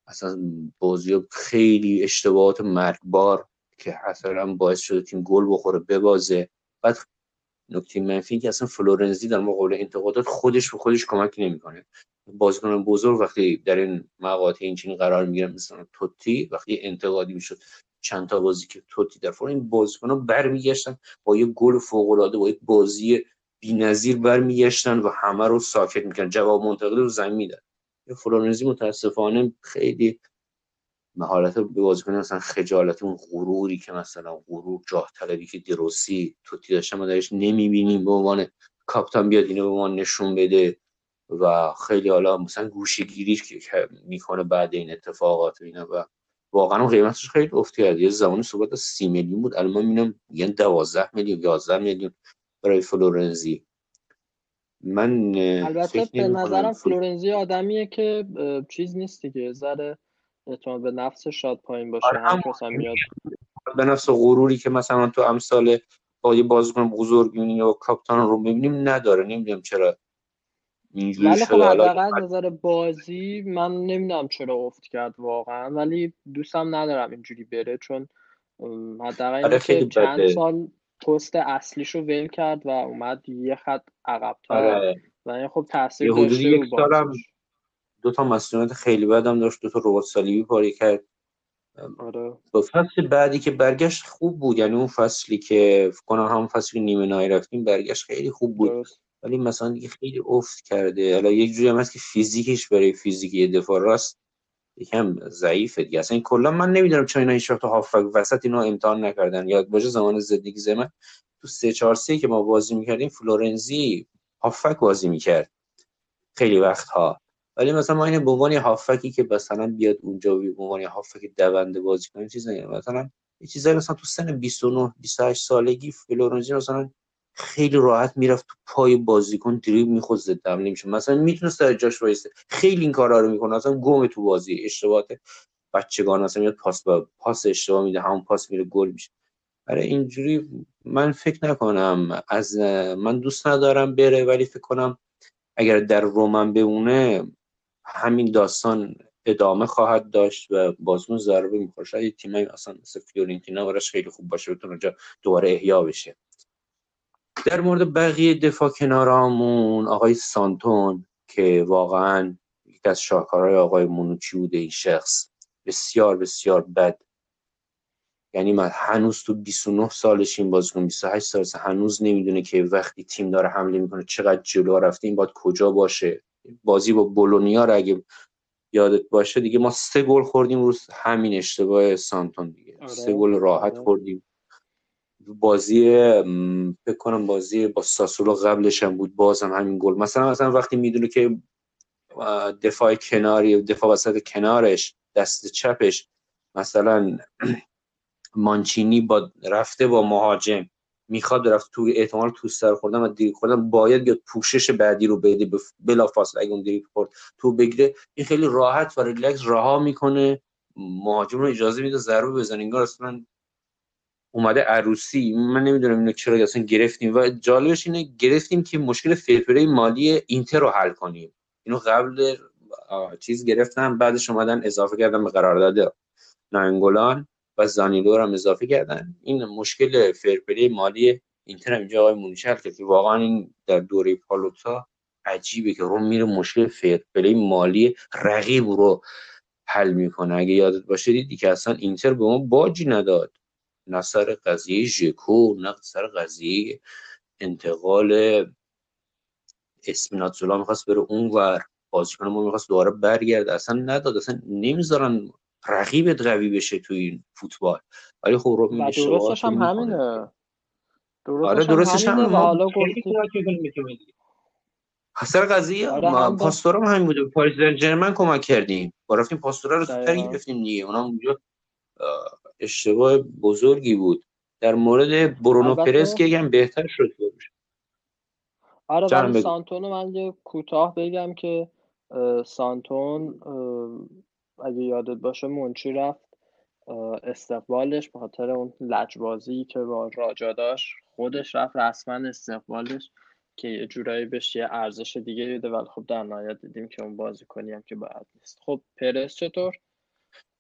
اصلا بازی خیلی اشتباهات مرگبار که اصلا باعث شده تیم گل بخوره ببازه. بعد نکته منفی که اصلا فلورنزی در مقابل انتقادات خودش به خودش کمک نمی‌کنه. بازیکن بزرگ وقتی در این مقاطع اینچنین قرار می‌گیرن مثلا توتی وقتی انتقادی می‌شد چند تا بازی که توتی در فور این بازیکن‌ها برمیگشتن با یه گل فوق العاده با یک بازی بی‌نظیر برمیگشتن و همه رو ساکت می‌کنن جواب منتقد رو زمین میدن فلورنزی متاسفانه خیلی مهارت به بازیکن مثلا خجالت اون غروری که مثلا غرور جاه طلبی که دروسی توتی داشته ما درش نمی‌بینیم به عنوان کاپیتان بیاد اینو به ما نشون بده و خیلی حالا مثلا گوشه گیری که می‌کنه بعد این اتفاقات و اینا و واقعا اون قیمتش خیلی افت کرد. یه زمانی صحبت از سی میلیون بود. الان من می‌بینم میگن دوازده میلیون یازده میلیون. برای فلورنزی. من البته فکر به نظرم فلو- فلورنزی آدمیه که چیز نیست دیگه. ذره اعتماد به نفسش شاید پایین باشه. آره، مثلا میاد. به نفس غروری که مثلا تو امثال با یه بازیکن بزرگ یا کاپیتان رو می‌بینیم نداره. نمی‌دونم چرا اینجوری ولی خب حداقل از نظر بازی من نمی‌دونم چرا افت کرد واقعا. ولی دوستم ندارم اینجوری بره چون حداقل آره، چند. سال پست اصلیشو ول کرد و اومد یه خط عقبتر آره. و این خب تاثیر داشته یک رو سالم دو تا مسئولیت خیلی بدم داشت دو تا ربات صلیبی پاری کرد. آره. فصل بعدی که برگشت خوب بود یعنی اون فصلی که فکر کنم همون فصلی نیمه نهایی رفتیم برگشت خیلی خوب بود. درست. ولی مثلا دیگه خیلی افت کرده. حالا یک جوری هم هست که فیزیکش برای فیزیکی دفاع راست. یکم ضعیفه دیگه. اصلا این کلا من نمی‌دونم چرا اینا هیچ وقت هافک وسط اینو امتحان نکردن. یاد باشه زمان زندگی زمان تو سه چهار سه که ما بازی می‌کردیم فلورنزی هافک بازی می‌کرد. خیلی وقتها. ولی مثلا ما اینه به عنوان هافکی که مثلا بیاد اونجا به عنوان هافک دونده بازی کنه چیز مثلا یه چیزایی مثلا تو سن 29 28 سالگی فلورنزی مثلا خیلی راحت می‌رفت تو پای بازیکن دریبل می‌خورد ضد حمله میشه مثلا می‌تونست در جاش وایسه. خیلی این کارا رو می‌کنه. مثلا گم تو بازی اشتباهات بچگان مثلا میاد پاس با پاس اشتباه میده همون پاس میره گل میشه. برای اینجوری من فکر نکنم از من دوست ندارم بره ولی فکر کنم اگر در رومن بمونه همین داستان ادامه خواهد داشت و بازمون ضربه می‌خوره. شاید یه تیمایی اصلا مثل فیورنتینا براش خیلی خوب باشه بتونه اونجا دوباره احیا بشه. در مورد بقیه دفاع کنارامون آقای سانتون که واقعا یکی از شاهکارهای آقای مونوچی بوده این شخص. بسیار بسیار بد. یعنی من هنوز تو 29 سالش این بازیکن 28 سالش هنوز نمی‌دونه که وقتی تیم داره حمله می‌کنه چقدر جلو رفته این باید کجا باشه. بازی با بولونیا رو اگه یادت باشه دیگه ما سه گل خوردیم روز همین اشتباه سانتون دیگه. آره، سه گل راحت آره. خوردیم. بازی م، فکر کنم بازی با ساسولو قبلش هم بود بازم همین گل. مثلا مثلا وقتی می‌دونه که دفاع کناری دفاع وسط کنارش دست چپش مثلا مانچینی با رفته با مهاجم می‌خواد رفت تو احتمال تو سر خوردن و دریبل خوردن باید بیاد پوشش بعدی رو بده بلا فاصله اگه اون دریبل خورد تو بگیره. این خیلی راحت و ریلکس رها می‌کنه. مهاجم رو اجازه میده ضربه بزنه. انگار اصلا اومده عروسی من نمی‌دونم اینو چرا اصلا گرفتیم و جالبش اینه گرفتیم که مشکل فیرپلی مالی اینتر رو حل کنیم. اینو قبل چیز گرفتن بعدش اومدن اضافه کردن به قرارداد ناینگولان و زانیلو رو هم اضافه کردن. این مشکل فیرپلی مالی اینتر هم اینجا آقای کرد که واقعا این در دوره پالوتا عجیبه که روم میره مشکل فیرپلی مالی رقیب رو حل می‌کنه. اگه یادت باشه دیدی که اصلا اینتر به ما باجی نداد. نه سر قضیه ژکو نه سر قضیه انتقال اسپیناتزولا می‌خواست بره اونور. بازیکن ما می‌خواست دوباره برگرده. اصلا نداد. اصلا نمی‌ذارن رقیبت قوی بشه تو این فوتبال. ولی خب رو و درستش هم همینه. درستش آره درستش هم حالا. سر قضیه آره، ما هم همین بوده. پاریس سن ژرمن کمک کردیم. با رفتیم پاستورا رو دقیقاً. گرفتیم دیگه. اونا اونجا اشتباه بزرگی بود در مورد برونو پرز که یکم بهتر شد. آره ولی. سانتون رو من یه کوتاه بگم که سانتون اگه یادت باشه منچی رفت استقبالش به خاطر اون لجبازی که با راجا داشت خودش رفت رسما استقبالش که یه جورایی بهش یه ارزش دیگه بده ولی خب در نهایت دیدیم که اون بازیکنی هم که باید نیست خب پرس چطور؟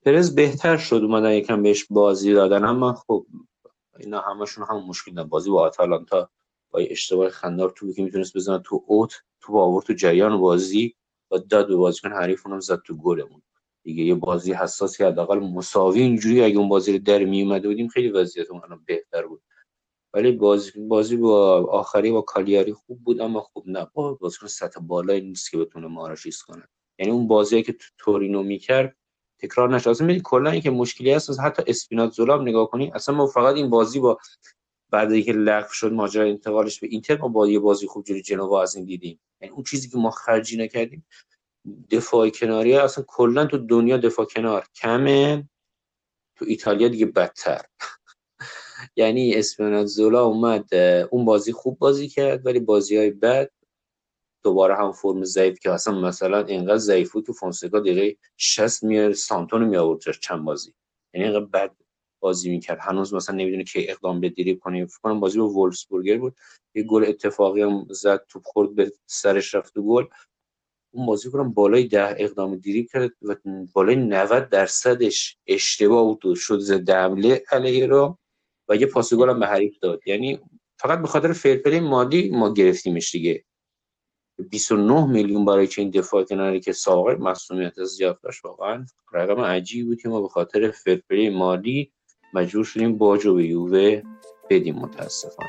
پرز بهتر شد اومدن یکم بهش بازی دادن. اما خب اینا همشون هم مشکل دارن. بازی با آتالانتا با اشتباه خندار توپی که می‌تونست بزنه تو اوت تو آورد تو جریان بازی و داد به بازیکن حریف اونم زد تو گلمون. دیگه یه بازی حساسی حداقل مساوی اینجوری اگه اون بازی رو در می اومده بودیم خیلی وضعیتمون الان بهتر بود. ولی بازی بازی با آخری با کالیاری خوب بود اما خوب نه. با بازیکن سطح بالایی نیست که بتونه ما چیز کنه. یعنی اون بازی که تو تورینو می‌کرد تکرار نشه اصلا می‌دونی کلا اینکه مشکلی هست از حتی اسپیناتزولا هم نگاه کنی اصلا ما فقط این بازی با بعد اینکه لغو شد ماجرا انتقالش به اینتر ما با یه بازی خوب جلوی جنوا از این دیدیم. یعنی اون چیزی که ما خرجی نکردیم دفاع کناری اصلا کلا تو دنیا دفاع کنار کمه تو ایتالیا دیگه بدتر. یعنی اسپیناتزولا اومد اه، اون بازی خوب بازی کرد ولی بازی های بعد دوباره هم فرم ضعیف که اصلا مثلا اینقدر ضعیف بود که فونسکا دقیقه 60 میاد سانتون می آورد چند بازی. یعنی اینقدر بد بازی می‌کرد. هنوز مثلا نمی‌دونه که اقدام به دریبل کنه. فکر کنم بازی با وولفسبورگر بود. یه گل اتفاقی هم زد توپ خورد به سرش رفت تو گل. اون بازی کنم بالای ده اقدام دریبل کرد و بالای 90 درصدش اشتباه بود و شد ضد حمله علیه رو و یه پاس گل هم به حریف داد. یعنی فقط به خاطر فیرپلی مالی ما گرفتیمش دیگه. 29 میلیون برای همچین دفاع کناری که سابقه مصدومیت زیاد داشت واقعا رقم عجیبی بود که ما به خاطر فرپلی مالی مجبور شدیم باج رو به یووه بدیم متاسفانه.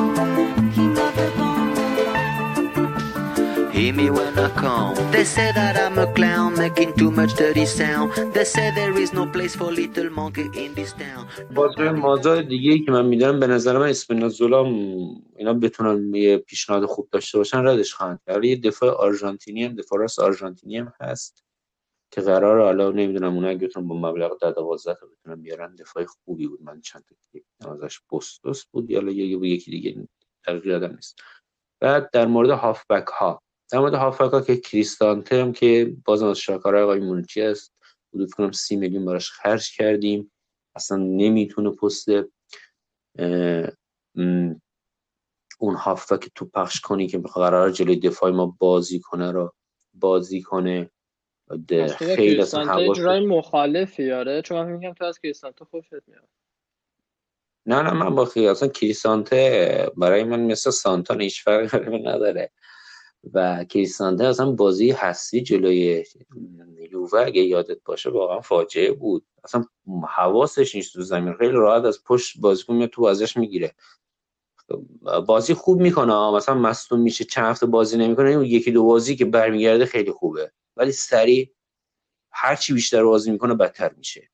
Hear me when I come. They say that I'm a clown, making too much dirty sound. They say there is no place for little monkey in this town. بازی مازاد دیگه ای که من میدارم به نظر من اسپینازولا اینا بتونن یه پیشنهاد خوب داشته باشن ردش خواهند کرد. یه دفاع آرژانتینی هم دفاع راست آرژانتینی هم هست که قرار حالا نمی‌دونم اونا اگه بتونن با مبلغ ده 12 تا بتونن بیارن دفاع خوبی بود. من چند تا ازش بوستوس بود. یا یکی دیگه دقیق یادم نیست. بعد در مورد هافبک ها در مورد هافکا که کریستانته هم که بازم از شاکارای آقای مونچی است حدود کنم سی میلیون براش خرج کردیم. اصلا نمی‌تونه پست اون هافک تو پخش کنی که قرار جلوی دفاع ما بازی کنه رو بازی کنه. خیلی اصلا حواس اجرای مخالفی آره. چون من میگم تو از کریستانته خوشت میاد. نه نه من با خیلی اصلا کریستانته برای من مثل سانتون هیچ فرقی نداره. و کریستانته اصلا بازی هستی جلوی یووه اگه یادت باشه واقعا فاجعه بود. اصلا حواسش نیست تو زمین خیلی راحت از پشت بازیکن میاد تو ازش می‌گیره. بازی خوب می‌کنه مثلا مصدوم میشه چند هفته بازی نمی‌کنه اون یکی دو بازی که برمیگرده خیلی خوبه. ولی سریع هر چی بیشتر بازی می‌کنه بدتر میشه.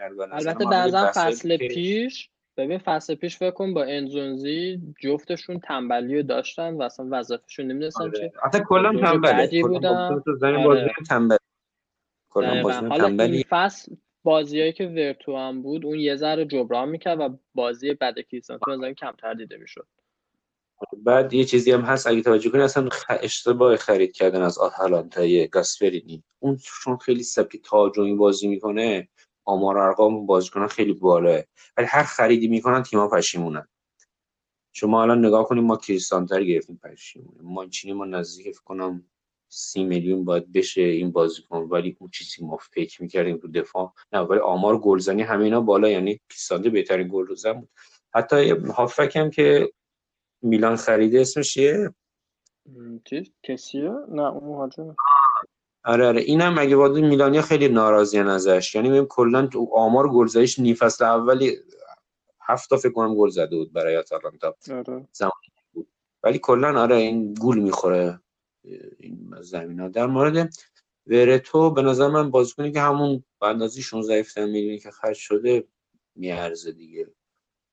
البته وسایلی فصل پیش ببین فصل پیش فکر کن با انزونزی جفتشون تنبلی رو داشتن و اصلا وظیفه‌شون نمی‌دونستن آره. اصلا کلا کلا بودن. تو آره. بازی تنبل کلا دقیقا. بازیکن حالا این تنبلی فصل بازیایی که ورتو هم بود اون یه ذره جبران می‌کرد و بازی بعد از این کمتر دیده می‌شد. بعد یه چیزی هم هست اگه توجه کنی اصلا خ... اشتباه خرید کردن از آتالانتا گاسپرینی. اون چون خیلی سبک تاجمی بازی می‌کنه آمار ارقام بازیکنان خیلی بالاه. ولی هر خریدی می‌کنن تیم‌ها پشیمونن. شما الان نگاه کنیم ما کریستانتر گرفتیم پشیمونه مانچینی ما نزدیک فکر کنم سی میلیون باید بشه این بازیکن. ولی اون چیزی ما فکر می‌کردیم تو دفاع. نه ولی آمار گلزنی همه اینا بالا. یعنی کریستانته بهترین گلزن بود. حتی هافک هم که میلان خریده اسمش چیه؟ کسیه نه اون مهاجم. آره آره. اینم اگه وارد میلانیا خیلی ناراضیان ازش یعنی ببین کلا تو آمار گلزنیش نیم فصل اولی هفت تا فکر کنم گل زده بود برای آتالانتا. آره. زمانی بود. ولی کلا آره این گول می‌خوره. این زمین ها در مورد ورتو به نظر من بازیکنی که همون اندازه 16 17 میلیونی که خرج شده میارزه دیگه.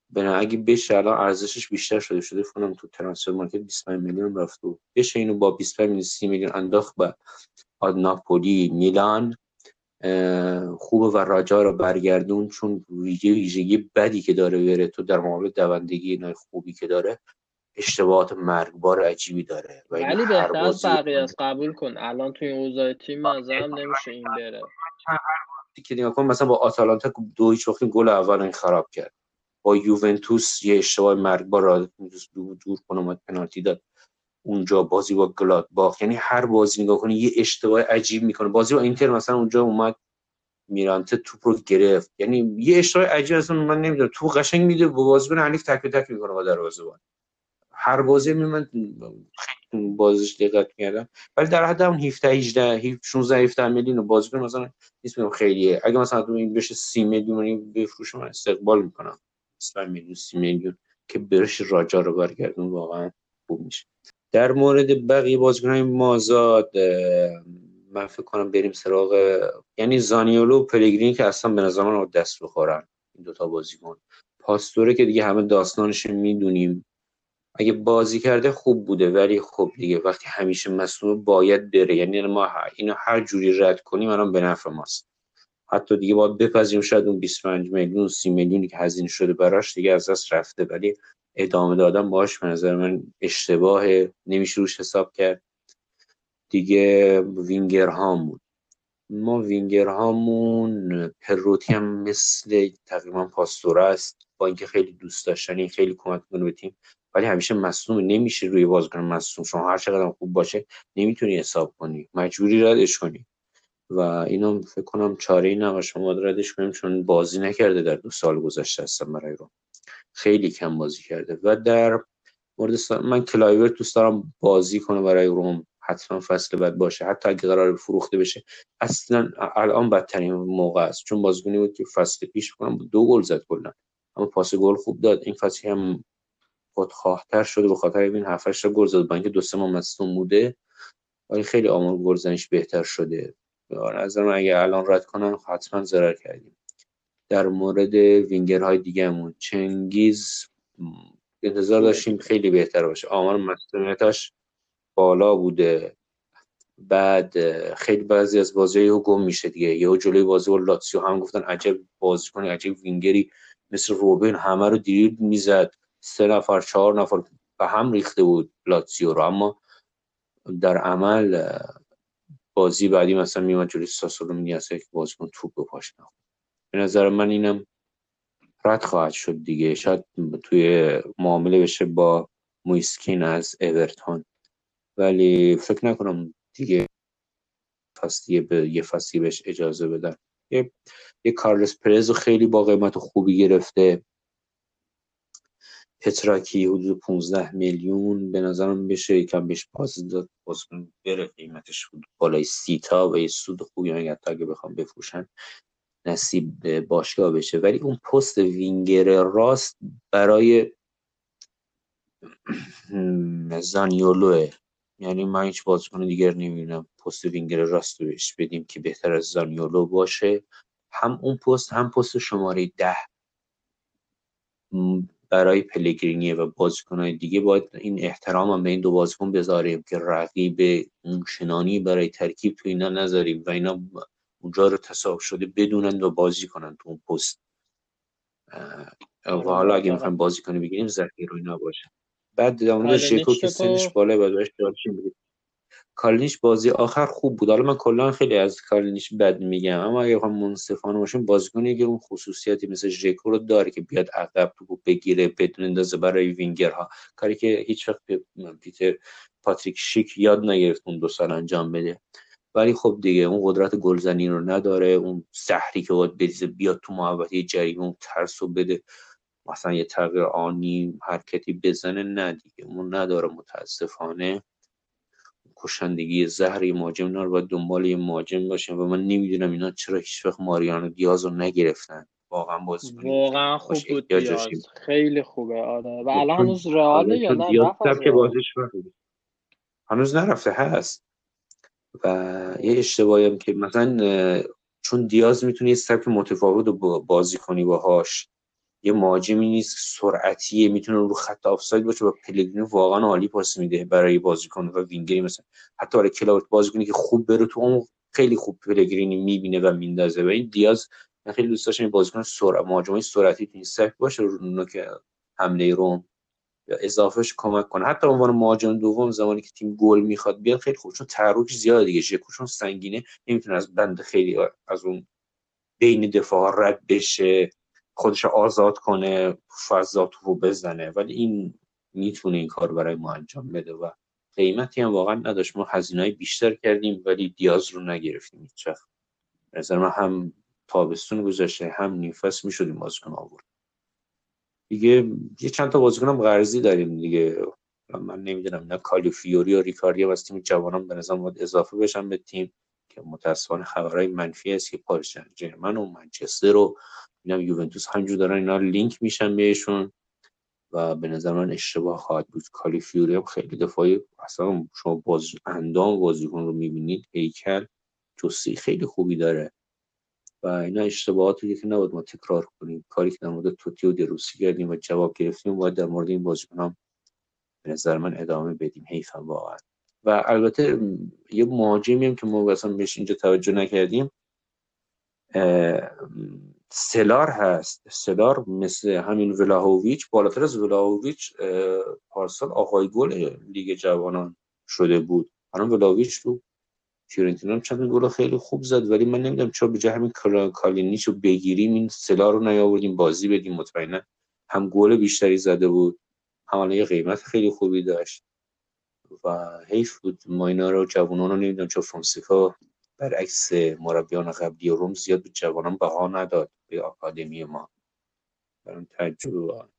بنا اگه بشه الان ارزشش بیشتر شده شده فکر کنم تو ترانسفر مارکت 25 میلیون رفت و بشه اینو با 25 میلیون 30 میلیون انداخت آد ناپولی میلان خوبه و راجا رو برگردون چون ویژه ویژگی بدی که داره ورتو در مقابل دوندگی اینای خوبی که داره اشتباهات مرگبار عجیبی داره و ولی بهتر از بقیه قبول کن. الان توی این اوضاع تیم نظرم نمیشه این بره. که نگاه کن مثلا با آتالانتا دو هیچ وقتی گل اول این خراب کرد. با یوونتوس یه اشتباه مرگبار را دور, اومد پنالتی داد. اونجا بازی با گلادباخ یعنی هر بازی نگاه کنی یه اشتباه عجیب می‌کنه. بازی با اینتر مثلا اونجا اومد میرانته توپ رو گرفت. یعنی یه اشتباه عجیب اصلا من نمی‌دونم. تو قشنگ میده با بازیکن حریف تک به تک می‌کنه با دروازه‌بان. هر بازی می من بازیش دقت می‌کردم. ولی در حد هم 17 18 16 17 میلیون بازیکن مثلا نیست میگم خیلیه. اگه مثلا تو این بشه 30 میلیونی بفروشه من استقبال می‌کنم. 20 میلیون 30 میلیون که برش راجا رو برگردون واقعا خوب میشه. در مورد بقیه بازیکن‌های مازاد من فکر کنم بریم سراغ یعنی زانیولو و پلگرینی که اصلا به نظر من دست بخورن این دوتا بازیکن. پاستوره که دیگه همه داستانش می‌دونیم. اگه بازی کرده خوب بوده ولی خب دیگه وقتی همیشه مصدوم باید بره. یعنی ما اینو هر جوری رد کنیم الان به نفع ماست. حتی دیگه باید بپذیریم شاید اون 25 میلیون 30 میلیونی که هزینه شده براش دیگه از دست رفته. ولی ادامه دادن باش به نظر من اشتباه نمیشه روش حساب کرد. دیگه وینگر هامون ما وینگر هامون پروتی هم مثل تقریبا پاستوره است. با اینکه خیلی دوست داشتنی خیلی کمک می‌کنه به تیم. ولی همیشه مصدوم نمیشه روی بازیکن مصدوم. شما هر چقدر خوب باشه نمی‌تونی حساب کنی. مجبوری ردش کنی. و اینو فکر کنم چاره ای نباشه. ما ردش کنیم چون بازی نکرده در دو سال گذشته هستم برای رو خیلی کم بازی کرده. و در مورد س- من کلایورت دوست دارم بازی کنه برای روم. حتما فصل بعد باشه. حتی اگه قرار فروخته بشه. اصلا الان بدترین موقع است. چون بازیکنی بود که فصل پیش کنم دو گل زد کلا. اما پاس گل خوب داد. این فصل هم خودخواهتر شده به خاطر این 7 8 گل زد. با اینکه دو سه ماه مصدوم بوده. ولی خیلی آمار گلزنیش بهتر شده. نظر من اگه الان رد کنن حتما ضرر کردیم. در مورد وینگرهای دیگه‌مون چنگیز انتظار داشتیم خیلی بهتر باشه. آمار مصدومیتاش بالا بوده. بعد خیلی بعضی از بازی ها گم میشه دیگه. یهو جلوی بازی با لاتسیو هم گفتن عجب بازیکن عجب وینگری مثل روبن همه رو دریبل می‌زد. سه نفر چهار نفر به هم ریخته بود لاتسیو رو. اما در عمل بازی بعدی مثلا میومد جلوی ساسولو میگه که بازیکن توپ به پاش. به نظر من اینم رد خواهد شد دیگه. شاید توی معامله بشه با مویسکین از اورتون. ولی فکر نکنم دیگه فصلی به یه فصلی بهش اجازه بدن. یه, یه کارلس پرز خیلی با قیمت خوبی گرفته. پتراکی حدود 15 میلیون به نظرم بشه. یکم بهش باز داد. باز بره قیمتش حدود بالای سی تا و یه سود خوبی اگر تا اگه بخوام بفروشن نصیب باشگاه بشه. ولی اون پست وینگر راست برای زانیولوه یعنی من هیچ بازیکن دیگر نمی‌بینم. پست وینگر راست رو بهش بدیم که بهتر از زانیولو باشه. هم اون پست هم پست شماره ده. برای پلگرینی و بازیکنهای دیگه باید این احترام هم به این دو بازیکن بذاریم که رقیب اونچنانی برای ترکیب تو اینا نذاریم و اینا اونجا رو تصاحب شده بدونن و بازی کنن تو اون پست و حالا اگه می‌خوایم بازی کنی بگیریم ذخیره رو اینا باشه بعد در مورد کالینیچ ژکو که؟ سنش بالا باید بهش کالینیچ بازی آخر خوب بود. حالا من کلا خیلی از کالینیچ بد میگم اما اگه بخوام منصفانه باشیم بازیکنی که اون خصوصیتی مثل ژکو رو داره که بیاد عقب توپو بگیره بعد اون بندازه برای وینگرها. کاری که هیچ وقت پیتر پاتریک شیک یاد نگرفت اون دو سال انجام بده. ولی خب دیگه اون قدرت گلزنی رو نداره. اون سحری که باید بریزه بیاد تو محوطه جریمه اون ترس رو بده. مثلا یه تغییر آنی حرکتی بزنه نه دیگه. اون نداره متاسفانه. کشندگی زهر مهاجم اینا رو باید دنبال یه مهاجم باشن و من نمی‌دونم اینا چرا هیچ وقت ماریانو دیاز رو نگرفتن. واقعا بازی واقعا خوب بود دیاز. خیلی خوبه آره. و الان چون هنوز رئاله آره یا نه؟ رئال. بازیش. هنوز نرفته هست. و یه اشتباهی هم که مثلا چون دیاز می‌تونه یه سبک متفاوت رو با- بازی کنی باهاش. یه مهاجمی نیست سرعتیه می‌تونه رو خط آفساید باشه و پلگرینی واقعا عالی پاس میده برای بازیکن و وینگری مثلا. حتی برای کلاوت بازیکنی که خوب بره تو اون خیلی خوب پلگرینی می‌بینه و میندازه. و این دیاز من خیلی دوست داشتم بازیکن سرعت مهاجمای سرعتی تو این سبک باشه رو که حمله روم یا اضافهش کمک کنه. حتی به عنوان مهاجم دوم زمانی که تیم گل می‌خواد بیاد خیلی خوب چون تحرک زیاده دیگه. چون سنگینه نمی‌تونه از بند خیلی از اون بین دفاع رد بشه. خودش رو آزاد کنه فضا تو بزنه. ولی این می‌تونه این کار برای ما انجام بده و قیمتی هم واقعا نداشت. ما هزینه بیشتر کردیم ولی دیاز رو نگرفتیم هیچ نظر من هم تابستون گذشته هم نیم فصل می‌شد این بازیکن آورد. دیگه یه چند تا بازیکنم قرضی داریم دیگه. من نمی‌دونم نه کالیفیوری و ریکاردی از تیم جوانان به باید اضافه بشن به تیم. که متاسفانه خبرهای منفی است که پاریس سن ژرمن و منچستر و اینا یوونتوس همجور دارن اینا لینک میشن بهشون و به نظر من اشتباه خواهد بود. کالیفیوری هم خیلی دفاعی اصلا شما باز اندام بازیکن رو می‌بینید هیکل جسی خیلی خوبی داره. و اینا اشتباهاتی که نباید ما تکرار کنیم. کاری که در مورد توتی و دروسی کردیم و جواب گرفتیم باید در مورد این بازیکن هم به نظر من ادامه بدیم. حیفم واقعا. و البته یه مهاجمی هم که ما اصلا بهش اینجا توجه نکردیم. سلار هست. سلار مثل همین ولاهویچ بالاتر از ولاهویچ اه، پارسال آقای گل لیگ جوانان شده بود. الان ولاهویچ تو فیورنتینا چند گل خیلی خوب زد ولی من نمی‌دونم چرا به جای همین کالینیچ رو بگیریم این سلا رو نیاوردیم بازی بدیم مطمئنا هم گل بیشتری زده بود یه قیمت خیلی خوبی داشت. و حیف بود. ما اینا رو جوانان رو نمی‌دونم چون فرانسیکا برعکس مربیان قبلی روم زیاد به جوانان بها نداد به آکادمی ما. برام بود.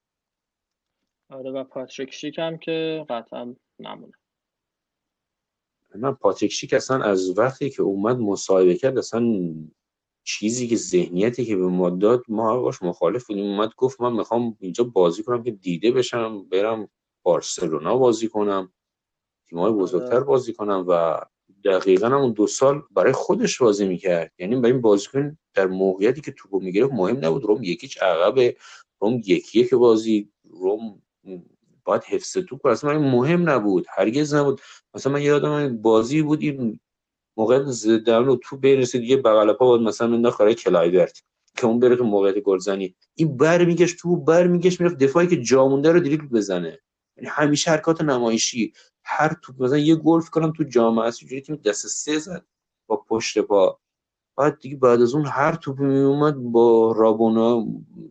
آره و پاتریک شیک هم که قطعا نمونه. من پاتریک شیک اصلا از وقتی که اومد مصاحبه کرد اصلا چیزی که ذهنیتی که به ما داد ما باش مخالف بودیم. اومد گفت من می‌خوام اینجا بازی کنم که دیده بشم برم بارسلونا بازی کنم. بزرگتر آره. بازی کنم و دقیقا هم اون دو سال برای خودش بازی می‌کرد. یعنی برای این بازیکن در موقعیتی که توپو می‌گرفت مهم نبود روم یکیچ عقب روم یکی که بازی روم باید حفظ توپ کنه. اصلا مهم نبود هرگز نبود. مثلا من یادم این بازی بود این موقع زدن و تو برسه دیگه بغل پا باید مثلا انداخت برای کلایورت که اون بره تو موقعیت گلزنی. این بر میگشت تو بر میگشت می‌رفت دفاعی که جا مونده رو دریبل بزنه. یعنی همیشه حرکات نمایشی. هر توپ مثلا یه گلف کنم تو جامعه است تیم دست سه زد با پشت پا. بعد دیگه بعد از اون هر توپ می اومد با رابونا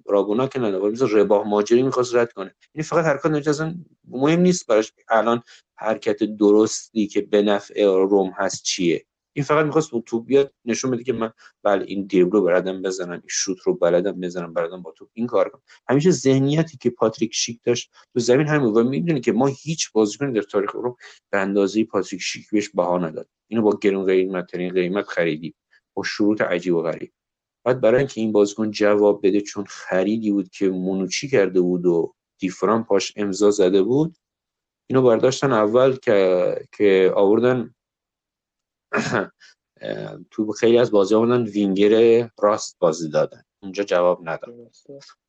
رابونا که نه ولی رباه ماجری می‌خواست رد کنه. این فقط حرکات نجات اصلا مهم نیست براش. الان حرکت درستی که به نفع روم هست چیه؟ این فقط می‌خواست اون توپ بیاد نشون بده که من بله این دریبل رو بلدم بزنم این شوت رو بلدم بزنم بلدم با توپ. این کار کنم. همیشه ذهنیتی که پاتریک شیک داشت تو زمین همین و می‌دونی که ما هیچ بازیکنی در تاریخ رو به اندازه پاتریک شیک بهش بها نداد. اینو با گرون قیمت ترین قیمت خریدیم با شروط عجیب و غریب. بعد برای اینکه این بازیکن جواب بده چون خریدی بود که مونوچی کرده بود و دیفران پاش امضا زده بود اینو برداشتن اول که که آوردن تو خیلی از بازی آوردن وینگر راست بازی دادن. اونجا جواب نداد.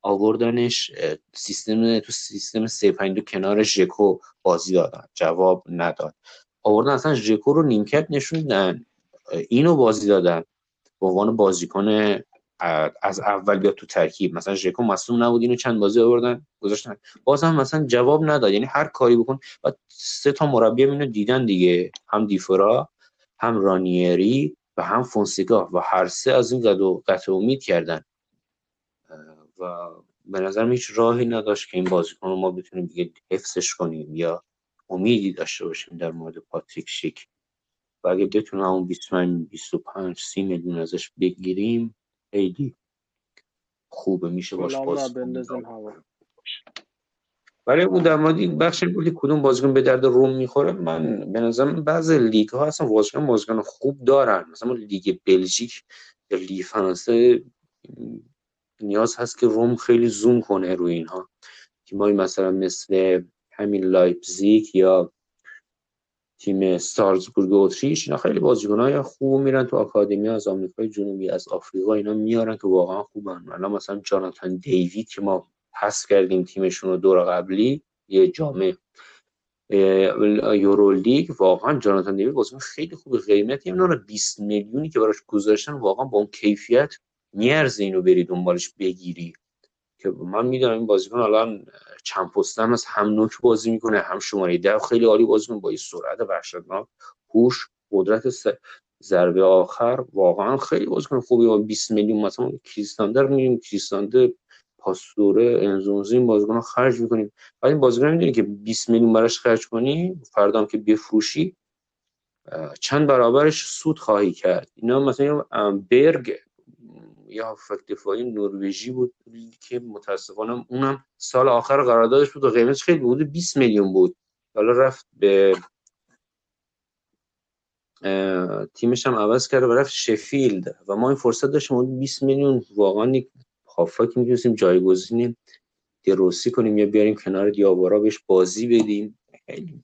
آوردنش سیستم تو سیستم 352 کنار ژکو بازی دادن. جواب نداد. آوردن اصلا ژکو رو نیمکت نشوندن اینو بازی دادن به عنوان بازیکن از اول بیاد تو ترکیب. مثلا ژکو مصدوم نبود اینو چند بازی آوردن گذاشتن. باز هم مثلا جواب نداد. یعنی هر کاری بکن و سه تا مربی اینو دیدن دیگه. هم دیفرا هم رانیری و هم فونسیکا و هر سه از این قد و قطع امید کردن. و به نظرم هیچ راهی نداشت که این بازیکن رو ما بتونیم دیگه حفظش کنیم یا امیدی داشته باشیم در مورد پاتریک شیک. و اگه بتونیم همون 25 25 30 میلیون ازش بگیریم خیلی خوبه میشه باش گلام بازی را بندازیم هوا برای اون در مورد این بخش این بود که کدوم بازیکن به درد روم می‌خوره من به نظرم بعضی لیگ ها اصلا بازیکن بازیکن خوب دارن. مثلا لیگ بلژیک یا لیگ فرانسه نیاز هست که روم خیلی زوم کنه روی اینها. تیمایی مثلا مثل همین لایپزیگ یا تیم سالزبورگ و اتریش اینا خیلی بازیکنای خوب میرن تو آکادمی از آمریکای جنوبی از آفریقا اینا میارن که واقعا خوبن. الان مثلا جاناتان دیوید که ما پس کردیم تیمشون رو دور قبلی. یه جامعه یورو لیگ واقعا جاناتان دیوید بازیکن خیلی خوبه قیمتی. هم رو 20 میلیونی که براش گذاشتن واقعا با اون کیفیت میارزه اینو بری دنبالش بگیری. که من می‌دونم این بازیکن الان چند پستم از هم نوک بازی می‌کنه هم شماره ده. خیلی عالی بازی می‌کنه با یه سرعت وحشتناک. هوش قدرت ضربه آخر. واقعا خیلی بازیکن خوبی با 20 میلیون مثلا کریستاندر میریم کریستاندر پاستوره انزونزی این بازیکن خرج می‌کنیم. بعد این بازیکن می‌دونی که 20 میلیون براش خرج کنی فردا هم که بفروشی چند برابرش سود خواهی کرد. اینا مثلا برگ یا هافک دفاعی نروژی بود که متاسفانه اونم سال آخر قراردادش بود و قیمتش خیلی بود 20 میلیون بود. حالا رفت به تیمش هم عوض کرد و رفت شفیلد و ما این فرصت داشتیم اون 20 میلیون واقعا هافک می‌تونستیم جایگزین دروسی کنیم یا بیاریم کنار دیابارا بهش بازی بدیم؟ خیلی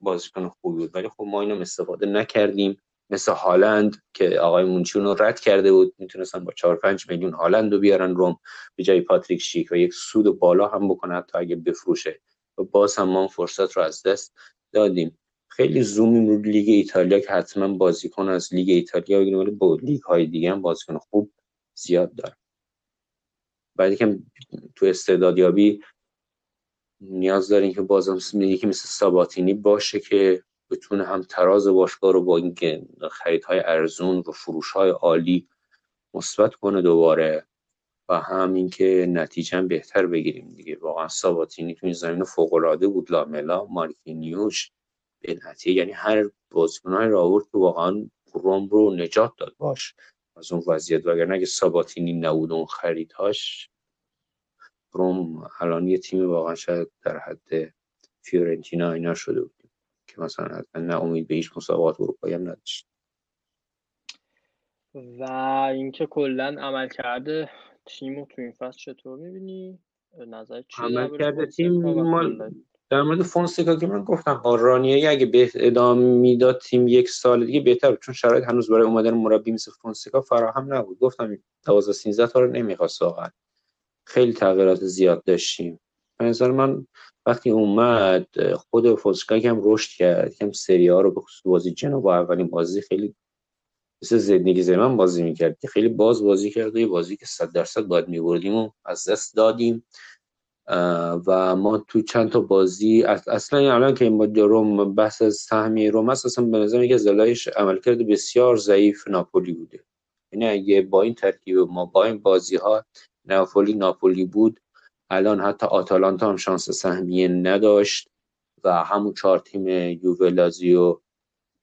بازیکن خوبی بود. ولی خب ما اینم استفاده نکردیم. مثل هالند که آقای رو رد کرده بود می‌تونستن با 4 5 میلیون هالند رو بیارن روم به جای پاتریک شیک و یک سود بالا هم بکنه حتی اگه بفروشه. و باز هم ما فرصت رو از دست دادیم. خیلی زومیم رو لیگ ایتالیا که حتما بازیکن از لیگ ایتالیا بگیریم ولی با لیگ های دیگه هم بازیکن خوب زیاد داره بعد یکم تو استعدادیابی نیاز داریم که بازم یکی مثل ساباتینی باشه که بتونه هم تراز باشگاه رو با این خریدهای ارزون و فروشهای عالی مثبت کنه دوباره و هم اینکه نتیجه بهتر بگیریم دیگه. واقعا ساباتینی تو این زمین فوق العاده بود. لاملا مارکینیوش به نتیجه یعنی هر بازیکنای رو آورد که واقعا روم رو نجات داد. باش. از اون وضعیت وگرنه اگه ساباتینی نبود اون خریدهاش روم الان یه تیم واقعا شاید در حد فیورنتینا اینا شده بود که مثلا اصلا نه امید به هیچ مسابقات اروپایی هم نداشت و اینکه کلا عمل کرده تیم رو تو این فصل چطور می‌بینی؟ نظر چیه عمل کرده تیم کلا در مورد فونسکا که من گفتم با رانیری اگه به ادامه می‌داد تیم یک سال دیگه بهتر چون شرایط هنوز برای اومدن مربی مثل فونسکا فراهم نبود. گفتم 12 13 تا رو نمی‌خواست واقعا. خیلی تغییرات زیاد داشتیم. به نظر من وقتی اومد خود فونسکا هم رشد کرد کم سری ها رو به خصوص بازی جنوا اولین بازی خیلی مثل زندگی زمان بازی می‌کرد که خیلی باز بازی کرد یه بازی که صد درصد باید میبردیم و از دست دادیم. و ما تو چند تا بازی اص- اصلا الان که این با روم بحث از سهمیه روم هست اصلا به نظر از دلایلش عملکرد بسیار ضعیف ناپولی بوده. یعنی اگه با این ترکیب ما با این بازی ها ناپولی ناپولی بود الان حتی آتالانتا هم شانس سهمیه نداشت و همون چهار تیم یووه لازیو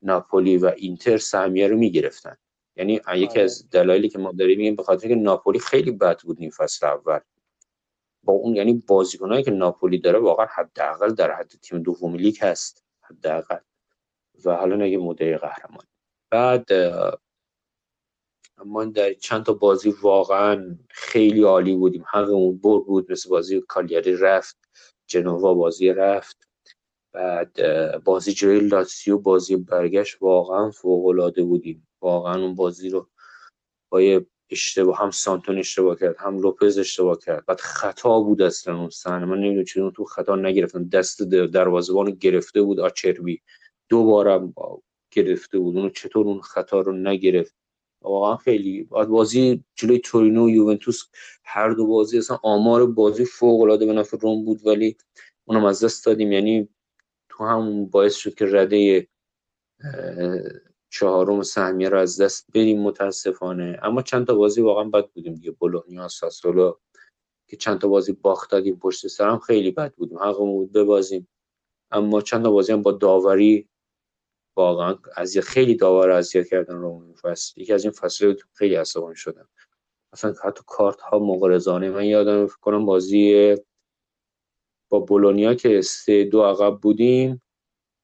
ناپولی و اینتر سهمیه رو می‌گرفتن. یعنی یکی آره. از دلایلی که ما داریم میگیم به خاطر که ناپولی خیلی بد بود نیم فصل اول. با اون یعنی بازیکنایی که ناپولی داره واقعا حداقل در حد تیم دوم لیگ هست حداقل. و حالا نگه مدعی قهرمان. بعد ما در چند تا بازی واقعا خیلی عالی بودیم. حقمون بر بود مثل بازی کالیاری رفت جنوا بازی رفت. بعد بازی جلوی لاتسیو بازی برگشت واقعا فوق العاده بودیم. واقعا اون بازی رو با یه اشتباه هم سانتون اشتباه کرد هم لوپز اشتباه کرد. بعد خطا بود اصلا اون صحنه. من نمی‌دونم چون تو خطا نگرفتن. دست در- دروازه‌بان رو گرفته بود آچربی. دو بارم گرفته بود. اونو چطور اون خطا رو نگرفت؟ واقعا خیلی بعد بازی جلوی تورینو و یوونتوس هر دو بازی اصلا آمار بازی فوق العاده به نفع روم بود ولی اونم از دست دادیم. یعنی تو همون باعث شد که رده چهارم سهمیه رو از دست بدیم متاسفانه. اما چند تا بازی واقعا بد بودیم دیگه. بولونیا ساسولو که چند تا بازی باخت دادیم پشت سر هم خیلی بد بودیم. حقمون بود ببازیم. اما چند تا بازی هم با داوری واقعا اذیت خیلی داور اذیت کردن رو این فصل. یکی از این فصل خیلی عصبانی شدم. اصلا حتی کارت ها مغرضانه. من یادم فکر کنم بازی با بولونیا که سه دو عقب بودیم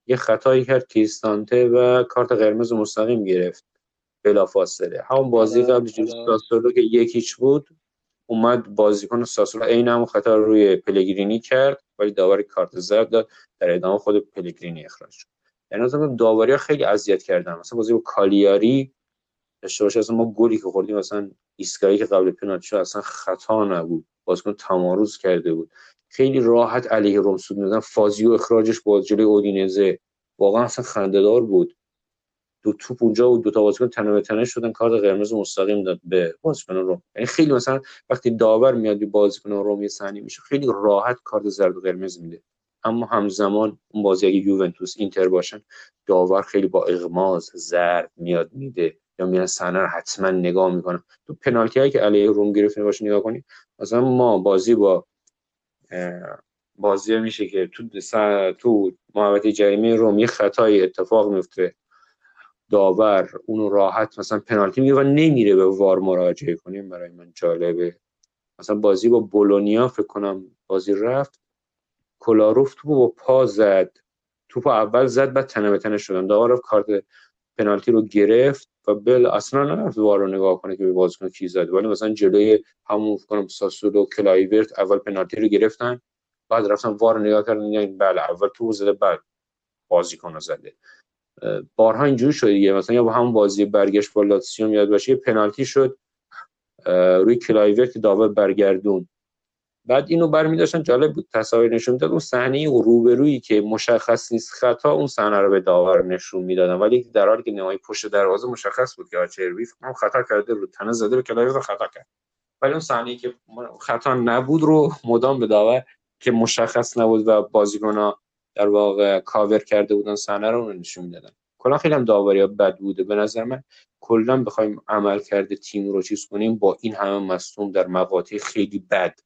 یه خطایی کرد کریستانته و کارت قرمز مستقیم گرفت. بلافاصله. همون بازی قبل جلوی. ساسولو که یکیچ بود اومد بازیکن ساسولو عین همون خطا رو روی پلگرینی کرد ولی داور کارت زرد داد. در ادامه خود پلگرینی اخراج شد. یعنی مثلا داوری ها خیلی اذیت کردن. مثلا بازی با کالیاری داشته باشه اصلا ما گلی که خوردیم مثلا ایسکایی که قبل پنالتی شد اصلا خطا نبود. بازیکن تمارز کرده بود. خیلی راحت علیه روم سود میدن فازیو اخراجش با جلوی اودینزه واقعا اصلا خندهدار بود. دو توپ اونجا و دو تا بازیکن تنه به تنه شدن کارت قرمز مستقیم داد به بازیکن روم یعنی خیلی مثلا وقتی داور میاد بازیکن روم یه صحنه میشه خیلی راحت کارت زرد و قرمز میده. اما همزمان اون بازی اگه یوونتوس اینتر باشن داور خیلی با اغماز زرد میاد میده. یا میرن صحنه رو حتما نگاه می‌کنن. تو پنالتی هایی که علیه روم گرفته باشه نگاه کنی مثلا ما بازی با بازی میشه که تو تو محوطه جریمه روم یه خطای اتفاق میفته. داور اونو راحت مثلا پنالتی میگه و نمیره به وار مراجعه کنیم برای من جالبه. مثلا بازی با بولونیا فکر کنم بازی رفت. کلاروف توپو با پا زد. توپو اول زد بعد تنه به تنه شدن. داور کارت پنالتی رو گرفت و بل اصلا نرفت VAR رو نگاه کنه که به بازیکن کی زد. ولی مثلا جلوی همون کنم ساسولو کلایورت اول پنالتی رو گرفتن بعد رفتن VAR نگاه کردن یعنی بله اول تو زده بعد بازیکن زده. بارها اینجوری شده دیگه. مثلا یا با همون بازی برگشت با لاتسیو یاد باشه پنالتی شد روی کلایورت که داور برگردون. بعد اینو برمی داشتن جالب بود تصاویر نشون می‌داد اون صحنه روبرویی که مشخص نیست خطا اون صحنه رو به داور نشون می‌دادن. ولی در حالی که نهایی پشت دروازه مشخص بود که آچربی کنم خطا کرده رو تنه زده به رو خطا کرد. ولی اون صحنه که خطا نبود رو مدام به داور که مشخص نبود و بازیکن‌ها در واقع کاور کرده بودن صحنه رو نشون می‌دادن. کلا خیلی هم داوری بد بوده. به نظر من کلا بخوایم عمل کرده تیم رو چیز کنیم با این همه مصدوم در مقاطع خیلی بد.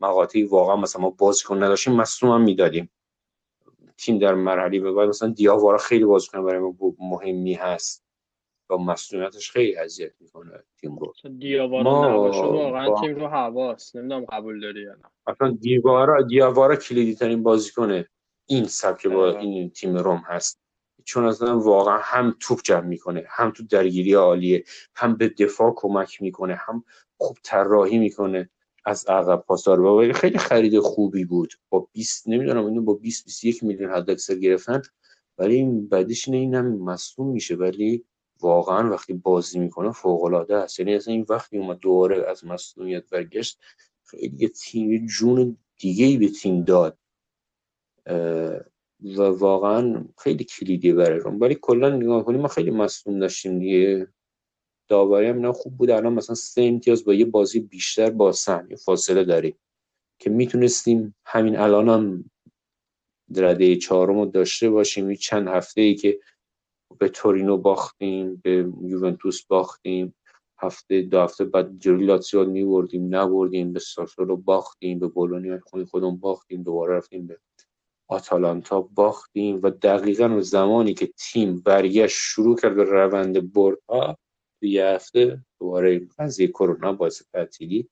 مقاطعی واقعا مثلا ما بازیکن نداشتیم مصدوم هم می‌دادیم. تیم در مرحله به بعد مثلا دیاوارا خیلی بازیکن برای ما مهمی هست. و مصدومیتش خیلی اذیت می‌کنه تیم رو. دیاوارا ما نباشه واقعا با تیم رو هواست نمی‌دونم قبول داری یا نه. اصلا دیوارا دیاوارا کلیدی ترین بازیکنه این سبک با دقیقاً. این تیم روم هست. چون اصلا واقعا هم توپ جمع می‌کنه هم تو درگیری عالیه هم به دفاع کمک می‌کنه هم خوب طراحی می‌کنه. از عقب پاسار و خیلی خرید خوبی بود. با 20 نمی‌دونم اینو با 20 21 میلیون حد اکثر گرفتن. ولی این بعدش اینه اینم مصدوم میشه. ولی واقعا وقتی بازی می‌کنه فوق العاده است. یعنی اصلا این وقتی اومد دوباره از مصدومیت برگشت خیلی یه تیم جون دیگه ای به تیم داد. و واقعا خیلی کلیدیه برای روم ولی کلا نگاه کنیم ما خیلی مصدوم داشتیم دیگه. داوری هم اینا خوب بود. الان مثلا سه امتیاز با یه بازی بیشتر با سهم فاصله داریم که می‌تونستیم همین الان هم رده چهارم رو داشته باشیم. چند هفته ای که به تورینو باختیم به یوونتوس باختیم. هفته دو هفته بعد جلوی لاتزیو میبردیم نبردیم. به ساسولو باختیم به بولونیا خود خودمون باختیم دوباره رفتیم به آتالانتا باختیم. و دقیقا زمانی که تیم برگشت شروع کرد به روند بردها یه هفته دوباره قضیه کرونا باعث تعطیلی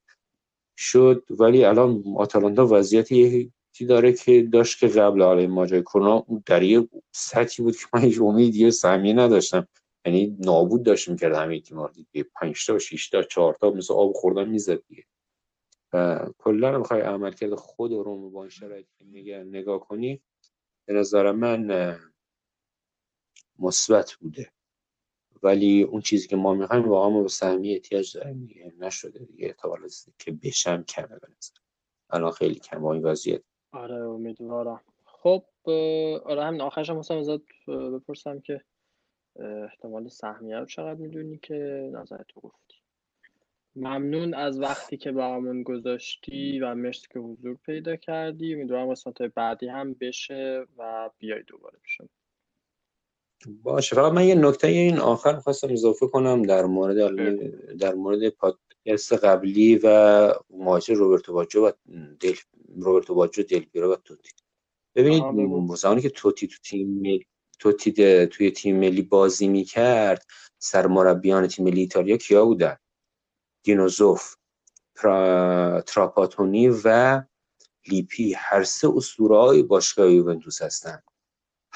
شد. ولی الان آتالانتا وضعیتی داره که داشت که قبل حالا ماجرای کرونا در یه سطحی بود که من هیچ امیدی و سهمیه نداشتم. یعنی نابود داشت می‌کرد همه تیم‌ها دیگه 5 تا 6 تا 4 تا مثل آب خوردن می‌زد دیگه. و کلا رو بخوای عملکرد خود روم با این شرایط نگاه, کنی به نظر من مثبت بوده. ولی اون چیزی که ما می‌خوایم واقعا ما به سهمیه احتیاج داریم دیگه. نشده دیگه. احتمال که بشم کمه به نظر. الان خیلی کم این وضعیت. آره امیدوارم. خب آره همین. آخرش هم ازت بپرسم که احتمال سهمیه رو چقدر می‌دونی که نظرتو گفتی؟ ممنون از وقتی که با همون گذاشتی و مرسی که حضور پیدا کردی. امیدوارم قسمت بعدی هم بشه و بیای دوباره پیشم باشه فقط من یه نکته این آخر خواستم اضافه کنم در مورد در مورد پادکست قبلی و مهاجر روبرتو باجو و دل روبرتو باجو دل و توتی. ببینید. زمانی که توتی تو تیم توتی توی تیم ملی بازی می‌کرد سرمربیان تیم ملی ایتالیا کیا بودن؟ دینوزوف پرا... تراپاتونی و لیپی. هر سه اسطوره‌های باشگاه یوونتوس هستن.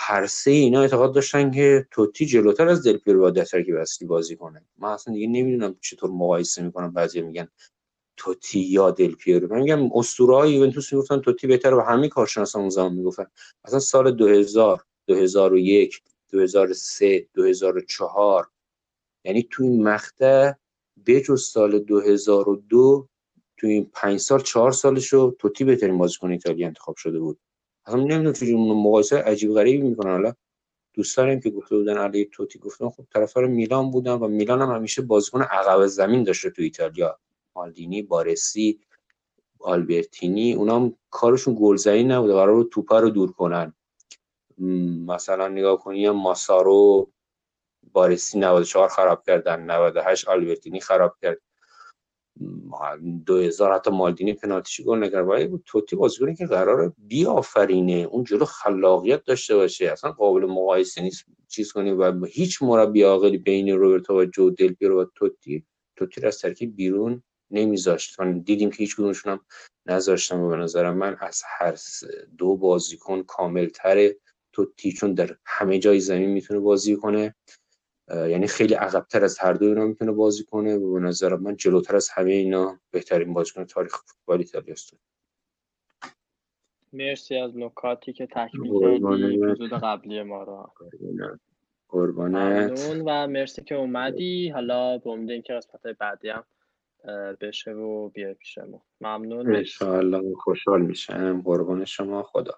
هر سه اینا اعتقاد داشتن که توتی جلوتر از دل پیرو باید ترکیب اصلی بازی کنه. من اصلا دیگه نمی‌دونم چطور مقایسه می‌کنم بعضی میگن توتی یا دل پیرو من میگم اسطوره های یوونتوس می‌گفتن توتی بهتره و همه کارشناسان اون زمان می‌گفتن. اصلا سال 2000 2001 2003 2004 یعنی تو این مقطع بجز سال 2002 تو این پنج سال چهار سالشو توتی بهترین بازیکن ایتالیا انتخاب شده بود. اصلا نمی‌دونم چجوری اون مقایسه عجیب غریبی می‌کنن. حالا دوستانم که گفته بودن علی توتی گفتن خب طرفدار میلان بودن و میلان هم همیشه بازیکن عقب زمین داشته تو ایتالیا. مالدینی بارسی آلبرتینی اونا هم کارشون گلزنی نبوده. قرار توپا رو دور کنن. مثلا نگاه کنی ماسارو بارسی 94 خراب کردن. 98 آلبرتینی خراب کرد. 2000 حتی مالدینی پنالتیش گل نکرد. بود توتی بازیکنی که قراره بیافرینه اون جلو خلاقیت داشته باشه. اصلا قابل مقایسه نیست چیز کنی و هیچ مربی عاقلی بین روبرتو و جو دل پیرو و توتی. توتی رو از بیرون نمیذاشت. دیدیم که هیچ کدومشون هم نذاشتن. به نظر من از هر دو بازیکن کاملتره توتی چون در همه جای زمین می‌تونه بازی کنه. یعنی خیلی عقبتر از هر دو اینا می‌تونه بازی کنه و به نظر من جلوتر از همه اینا بهترین بازیکن تاریخ فوتبال ایتالیا است. مرسی از نکاتی که تکمیل اپیزود قبلی ما رو قربانت. ممنون و مرسی که اومدی. حالا به امید اینکه قسمت بعدی هم بشه و بیای پیشمون ممنون. مرسی. انشاءالله خوشحال میشم. قربان شما. خدا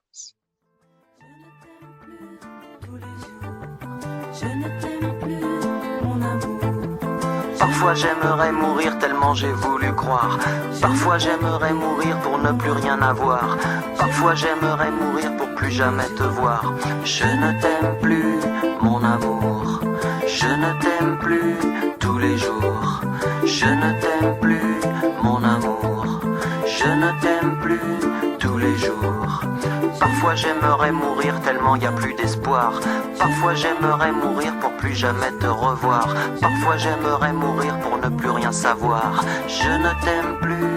Parfois j'aimerais mourir tellement j'ai voulu croire. Parfois j'aimerais mourir pour ne plus rien avoir. Parfois j'aimerais mourir pour plus jamais te voir. Je ne t'aime plus, mon amour. Je ne t'aime plus tous les jours. Je ne t'aime plus, mon amour. Je ne t'aime plus tous les jours. Parfois j'aimerais mourir tellement y a plus d'espoir. Parfois j'aimerais mourir pour plus jamais te revoir. Parfois j'aimerais mourir pour ne plus rien savoir. Je ne t'aime plus,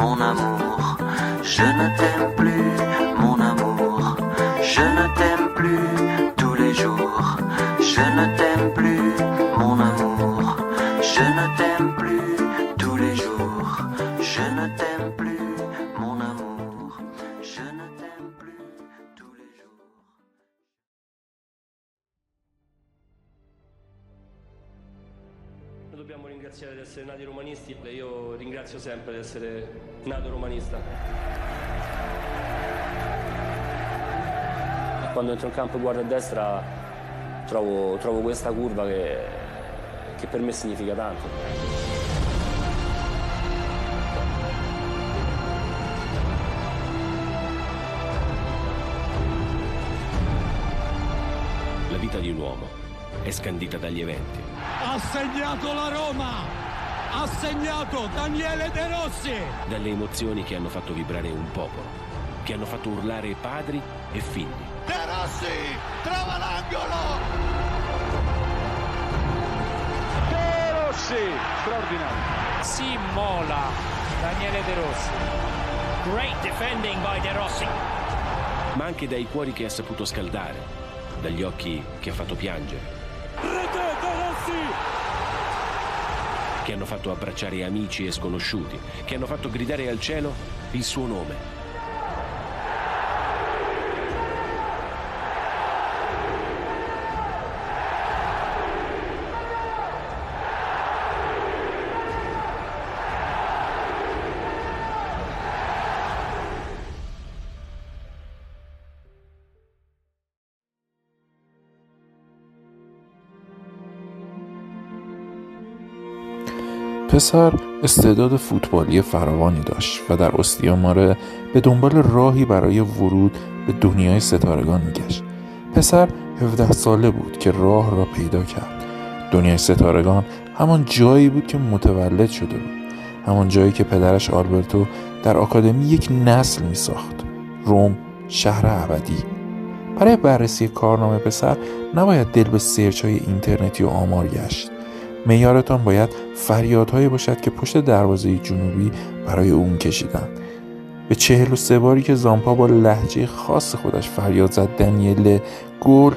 mon amour. Je ne t'aime plus, mon amour. Je ne t'aime plus tous les jours. Je ne t'aime plus, mon amour. Je ne t'aime plus ringraziare di essere nati romanisti e io ringrazio sempre di essere nato romanista. Quando entro in campo e guardo a destra trovo, trovo questa curva che, che per me significa tanto. È scandita dagli eventi. Ha segnato la Roma! Ha segnato Daniele De Rossi! dalle emozioni che hanno fatto vibrare un popolo, che hanno fatto urlare padri e figli. De Rossi trova l'angolo! De Rossi! Straordinario! Si immola Daniele De Rossi. Great defending by De Rossi. Ma anche dai cuori che ha saputo scaldare, dagli occhi che ha fatto piangere, Rete De Rossi! che hanno fatto abbracciare amici e sconosciuti, che hanno fatto gridare al cielo il suo nome. پسر استعداد فوتبالی فراوانی داشت و در استیاماره به دنبال راهی برای ورود به دنیای ستارگان میگشت. پسر 17 ساله بود که راه را پیدا کرد. دنیای ستارگان همان جایی بود که متولد شده بود. همان جایی که پدرش آلبرتو در آکادمی یک نسل می ساخت روم شهر ابدی. برای بررسی کارنامه پسر نباید دل به سرچ های اینترنتی و آمار گشت. معیارتان باید فریادهایی باشد که پشت دروازه جنوبی برای اون کشیدن به چهل و سه باری که زامپا با لحجه خاص خودش فریاد زد دنیل گل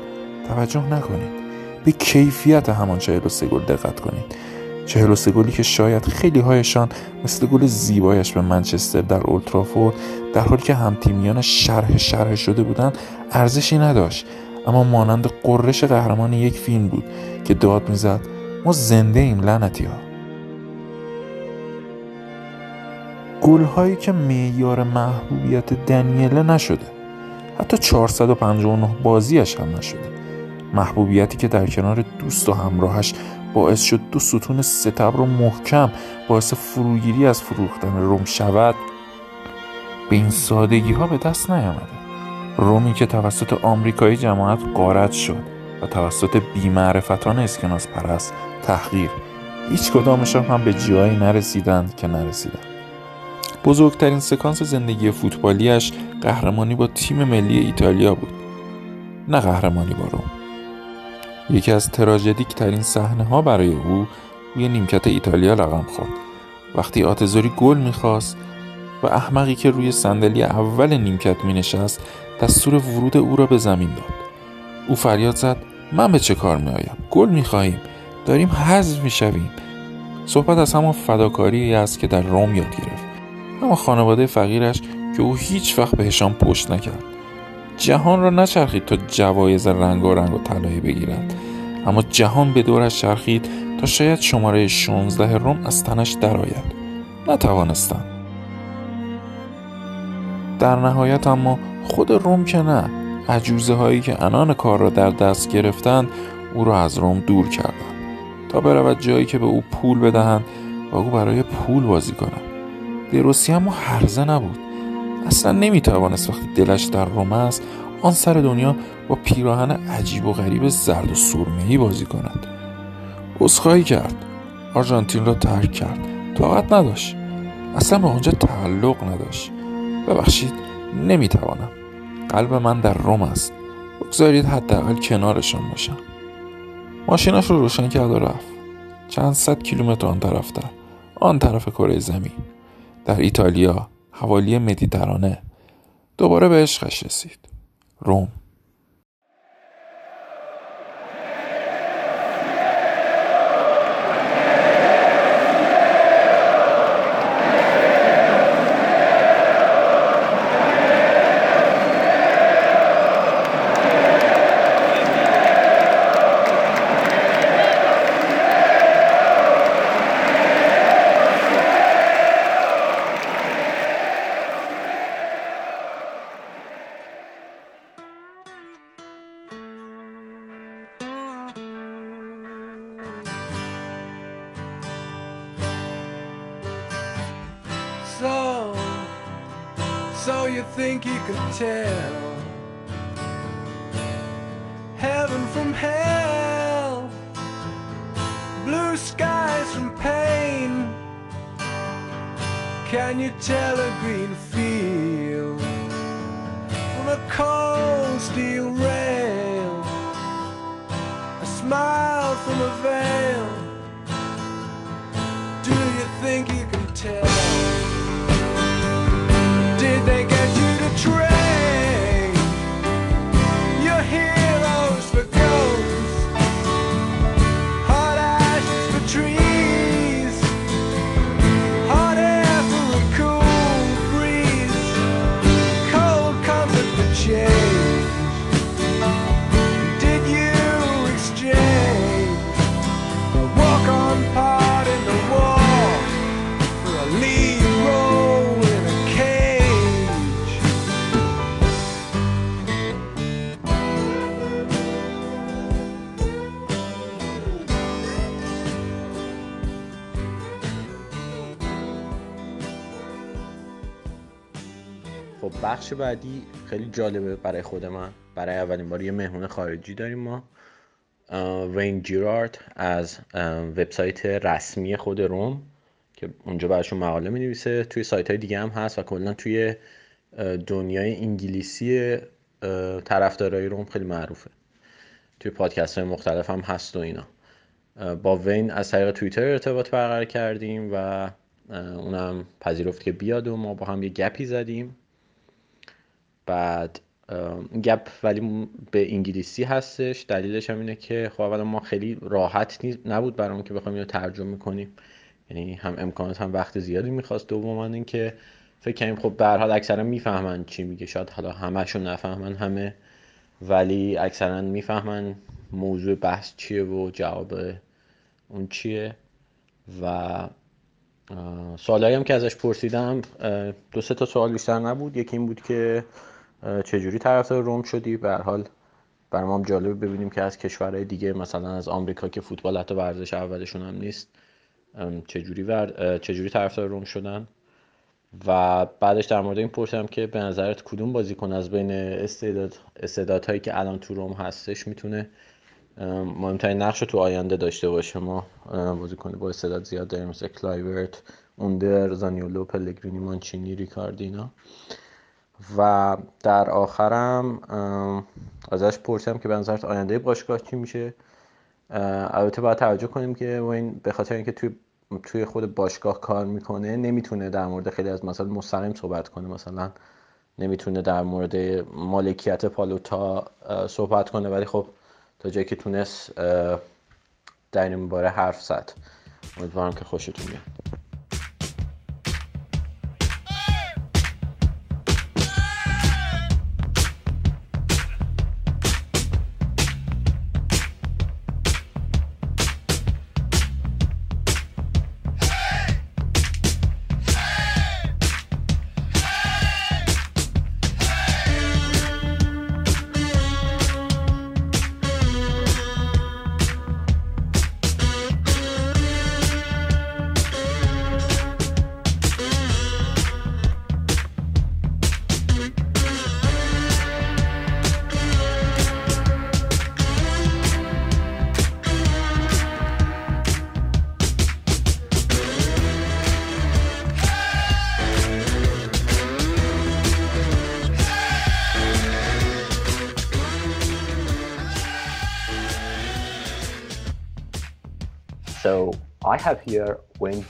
توجه نکنید. به کیفیت همان چهل و سه گل دقت کنید. چهل و سه گلی که شاید خیلی هایشان مثل گل زیبایش به منچستر در اولترافورد در حالی که همتیمیان شرح شرح شده بودند ارزشی نداشت. اما مانند قررش قهرمان یک فیلم بود که داد می‌زد ما زنده ایم لعنتی ها. گل هایی که معیار محبوبیت دنیله نشده. حتی 459 بازیش هم نشده. محبوبیتی که در کنار دوست و همراهش باعث شد دو ستون ستبر و محکم باعث فروگیری از فروختن روم شود. به این سادگی ها به دست نیامده. رومی که توسط آمریکایی جماعت قارت شد. و توسط بیمعرفتان اسکناس پرست تحقیر. هیچ کدامشان هم به جایی نرسیدند که نرسیدند. بزرگترین سکانس زندگی فوتبالیش قهرمانی با تیم ملی ایتالیا بود نه قهرمانی با روم. یکی از تراژدیک ترین صحنه ها برای او روی نیمکت ایتالیا رقم خورد. وقتی آتزوری گل می‌خواست و احمقی که روی صندلی اول نیمکت می نشست دستور ورود او را به زمین داد. او فریاد زد من به چه کار می آیم گل می خواهیم داریم حذف می شویم صحبت از همان فداکاری است که در روم یاد گرفت. اما خانواده فقیرش که او هیچ وقت بهشان پشت نکرد. جهان را نچرخید تا جوایز رنگارنگ و طلایی بگیرد. اما جهان به دورش چرخید تا شاید شماره 16 روم از تنش درآید. نتوانستند در نهایت اما خود روم که نه. عجوزه هایی که انان کار را در دست گرفتند او را از روم دور کردند تا برود جایی که به او پول بدهند و او برای پول بازی کند. دروسی اما هرزه نبود. اصلا نمی‌توانست وقتی دلش در روم است آن سر دنیا با پیراهن عجیب و غریب زرد و سرمهای بازی کند. عذرخواهی کرد. آرژانتین را ترک کرد. طاقت نداشت. اصلا به آنجا تعلق نداشت. ببخشید نمی‌توانم. قلب من در روم است. بگذارید حداقل کنارشان باشم. ماشینش رو روشن کرد و رفت. چند صد کیلومتر آن طرفتر آن طرف کره زمین. در ایتالیا حوالی مدیترانه. دوباره به عشقش رسید روم. بخش بعدی خیلی جالبه برای خود من. برای اولین بار یه مهمون خارجی داریم ما. وین جیرارد از وبسایت رسمی خود روم که اونجا براشون مقاله می نویسه توی سایت های دیگه هم هست و کلا توی دنیای انگلیسی طرفدارای روم خیلی معروفه. توی پادکست های مختلف هم هست و اینا. با وین از طریق توییتر ارتباط برقرار کردیم و اونم پذیرفت که بیاد و ما با هم یه گپی زدیم. بعد این گپ ولی به انگلیسی هستش. دلیلش هم اینه که خب اولا ما خیلی راحت نبود برامون که بخوایم اینو ترجمه کنیم. یعنی هم امکانات هم وقت زیادی می‌خواست. دوما اینکه فکر کنیم خب به هر حال اکثرا می‌فهمن چی میگه. شاید حالا همهشون نفهمن همه ولی اکثرا می‌فهمن موضوع بحث چیه و جواب اون چیه. و سوالایی هم که ازش پرسیدم دو سه تا سوال بیشتر نبود. یکی این بود که چجوری طرفدار روم شدی؟ به حال برای ما جالبه ببینیم که از کشورهای دیگه مثلا از آمریکا که فوتبال حتی ورزش اولشون هم نیست چجوری ور... چجوری طرفدار روم شدن؟ و بعدش در مورد این پرسیدم که به نظرت کدوم بازیکن از بین استعداد استعدادهایی که الان تو روم هستش می‌تونه مهمترین نقش تو آینده داشته باشه؟ ما بازیکن با استعداد زیاد داریم مثل کلایورت اوندر زانیولو پلگرینی مانچینی ریکاردی اینا و در آخرم ازش پرسیدم که به نظرت آینده باشگاه چی میشه؟ البته باید توجه کنیم که وین به خاطر اینکه توی توی خود باشگاه کار می‌کنه نمی‌تونه در مورد خیلی از مسائل مستقیم صحبت کنه. مثلا نمی‌تونه در مورد مالکیت پالوتا صحبت کنه. ولی خب تا جایی که تونست در این باره حرف زد. امیدوارم که خوشتون بیاد.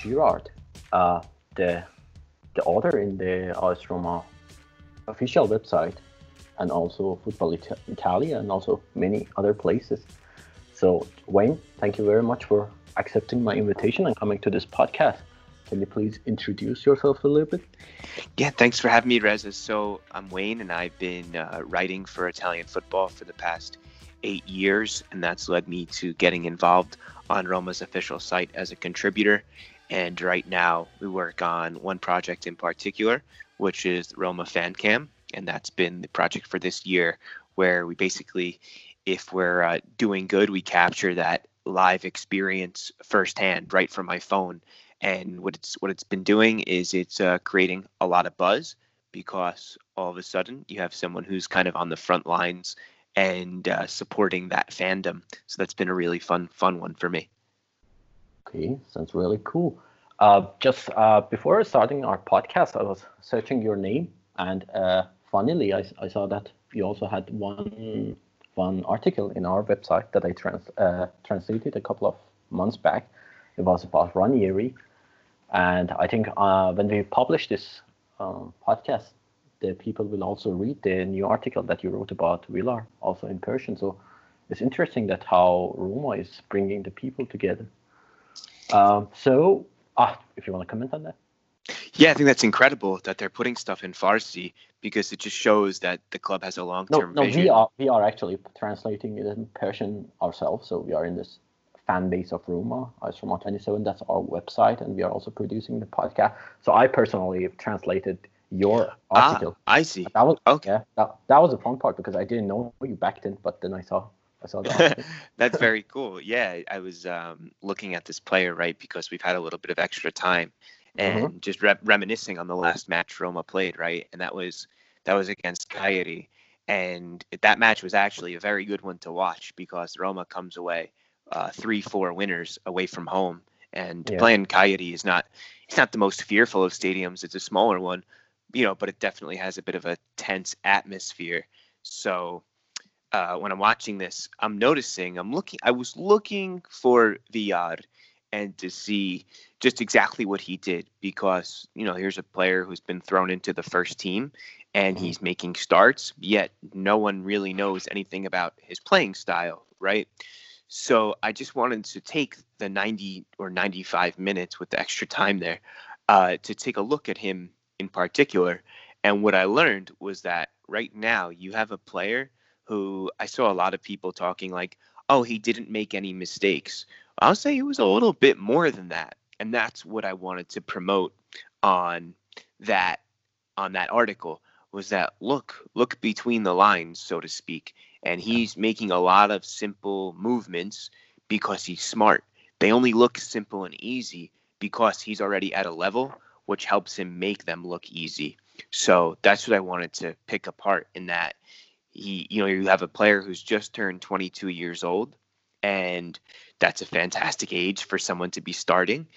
Girard, uh, the the author in the AS Roma official website, and also Football Ita- Italia, and also many other places. So Wayne, thank you very much for accepting my invitation and coming to this podcast. Can you please introduce yourself a little bit? Yeah, thanks for having me, Reza. So I'm Wayne, and I've been uh, writing for Italian football for the past eight years, and that's led me to getting involved on Roma's official site as a contributor. And right now, we work on one project in particular, which is Roma Fan Cam, and that's been the project for this year, where we basically, if we're uh, doing good, we capture that live experience firsthand, right from my phone. And what it's what it's been doing is it's uh, creating a lot of buzz because all of a sudden you have someone who's kind of on the front lines and uh, supporting that fandom. So that's been a really fun fun one for me. Okay, sounds really cool. Uh, just uh, before starting our podcast, I was searching your name, and uh, funnily, I, I saw that you also had one one article in our website that I trans, uh, translated a couple of months back. It was about Ranieri, and I think uh, when we publish this uh, podcast, the people will also read the new article that you wrote about Villar, also in Persian. So it's interesting that how Roma is bringing the people together. Um, so, ah, if you want to comment on that. Yeah, I think that's incredible that they're putting stuff in Farsi because it just shows that the club has a long No, term no, vision. we are we are actually translating it in Persian ourselves. So we are in this fan base of Roma, Ice Roma 27. That's our website, and we are also producing the podcast. So I personally have translated your article. Ah, article. I see. That was okay. Yeah, that, that was a fun part because I didn't know you back then, but then I saw I saw article. That's very cool. Yeah, I was um, looking at this player, right, because we've had a little bit of extra time and Mhm. just re- reminiscing on the last match Roma played, right? And that was that was against Cagliari. And that match was actually a very good one to watch because Roma comes away uh, three, four winners away from home. And Yeah. play in Cagliari is not it's not the most fearful of stadiums. It's a smaller one, you know, but it definitely has a bit of a tense atmosphere. So uh, when I'm watching this, I'm noticing, I'm looking, I was looking for VR and to see just exactly what he did because, you know, here's a player who's been thrown into the first team and he's making starts, yet no one really knows anything about his playing style, right? So I just wanted to take the 90 or 95 minutes with the extra time there uh, to take a look at him in particular. And what I learned was that right now you have a player who I saw a lot of people talking like, oh, he didn't make any mistakes. I'll say it was a little bit more than that. And that's what I wanted to promote on that on that article was that look look between the lines so to speak and he's making a lot of simple movements because he's smart they only look simple and easy because he's already at a level which helps him make them look easy so that's what i wanted to pick apart in that he you know you have a player who's just turned 22 years old and that's a fantastic age for someone to be starting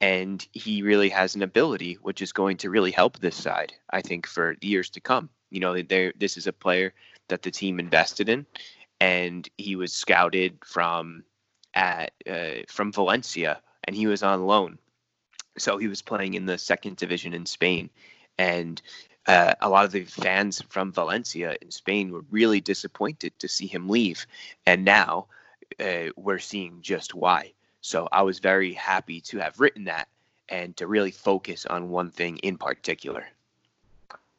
and he really has an ability which is going to really help this side i think for years to come. You know there this is a player that the team invested in and he was scouted from at uh, from valencia and he was on loan. So he was playing in the second division in spain and uh, a lot of the fans from valencia in spain were really disappointed to see him leave and now uh, we're seeing just why so I was very happy to have written that and to really focus on one thing in particular.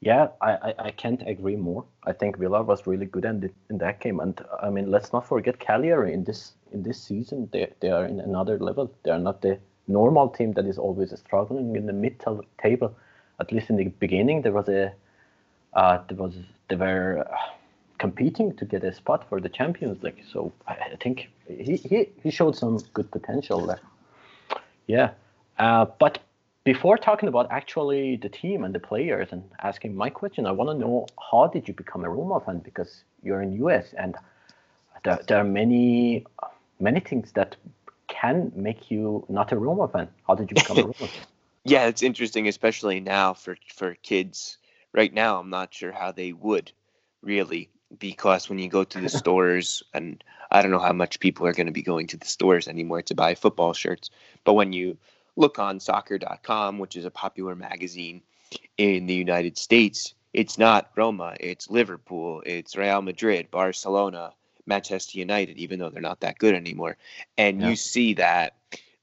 Yeah, I, I, I can't agree more. I think Villa was really good in, in that game, and I mean, let's not forget Cagliari in this in this season. They they are in another level. They are not the normal team that is always struggling in the mid table. At least in the beginning, there was a uh, there was they were uh, competing to get a spot for the Champions League. So I, I think he, he he showed some good potential there. Yeah, uh, but before talking about actually the team and the players and asking my question, I want to know how did you become a Roma fan? Because you're in US and there, there are many many things that can make you not a Roma fan. How did you become a Roma fan? Yeah, it's interesting, especially now for for kids. Right now, I'm not sure how they would really because when you go to the stores and I don't know how much people are going to be going to the stores anymore to buy football shirts, but when you look on soccer.com, which is a popular magazine in the United States, it's not Roma, it's Liverpool, it's Real Madrid, Barcelona, Manchester United, even though they're not that good anymore. And Yeah. you see that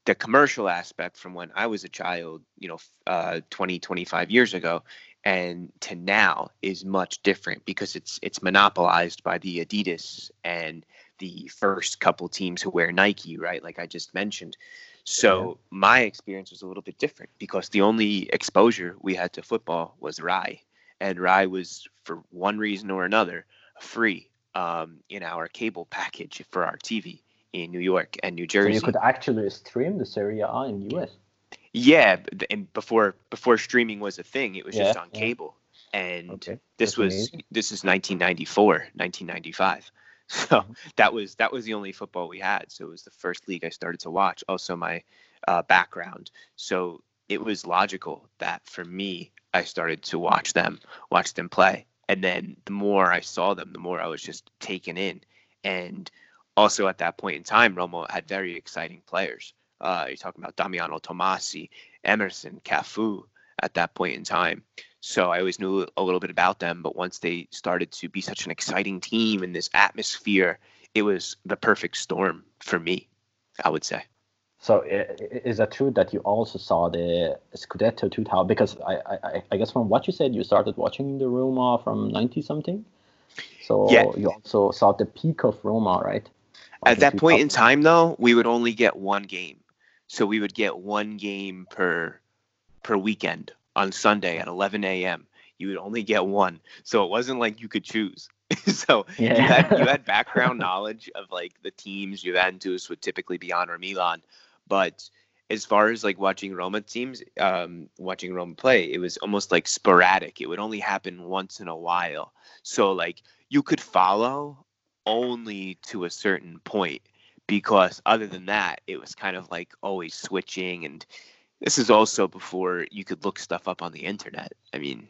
the commercial aspect from when I was a child, you know, uh, 20, 25 years ago, and to now is much different because it's it's monopolized by the Adidas and the first couple teams who wear Nike, right? Like I just mentioned. So my experience was a little bit different because the only exposure we had to football was Rai, and Rai was for one reason or another free um, in our cable package for our TV in New York and New So Jersey. you could actually stream the Serie A in the US. Yeah, and before before streaming was a thing, it was just on yeah. cable. and Okay, this that's was amazing. this is 1994 1995 so that was that was the only football we had so it was the first league i started to watch also my uh, background so it was logical that for me i started to watch them watch them play and then the more i saw them the more i was just taken in and also at that point in time romo had very exciting players uh, you're talking about damiano tomasi emerson cafu at that point in time so I always knew a little bit about them, but once they started to be such an exciting team in this atmosphere, it was the perfect storm for me, I would say. So is it true that you also saw the Scudetto 2000? Because I, I, I guess from what you said, you started watching the Roma from 90 something. So Yeah. you also saw the peak of Roma, right? At that point in time, though, we would only get one game, so we would get one game per per weekend on Sunday at 11 a.m. You would only get one, so it wasn't like you could choose. so you had you had background knowledge of like the teams Juventus would typically be on or Milan, but as far as like watching Roma teams, um, watching Roma play, it was almost like sporadic. It would only happen once in a while. So like you could follow only to a certain point because other than that, it was kind of like always switching. And this is also before you could look stuff up on the internet. I mean,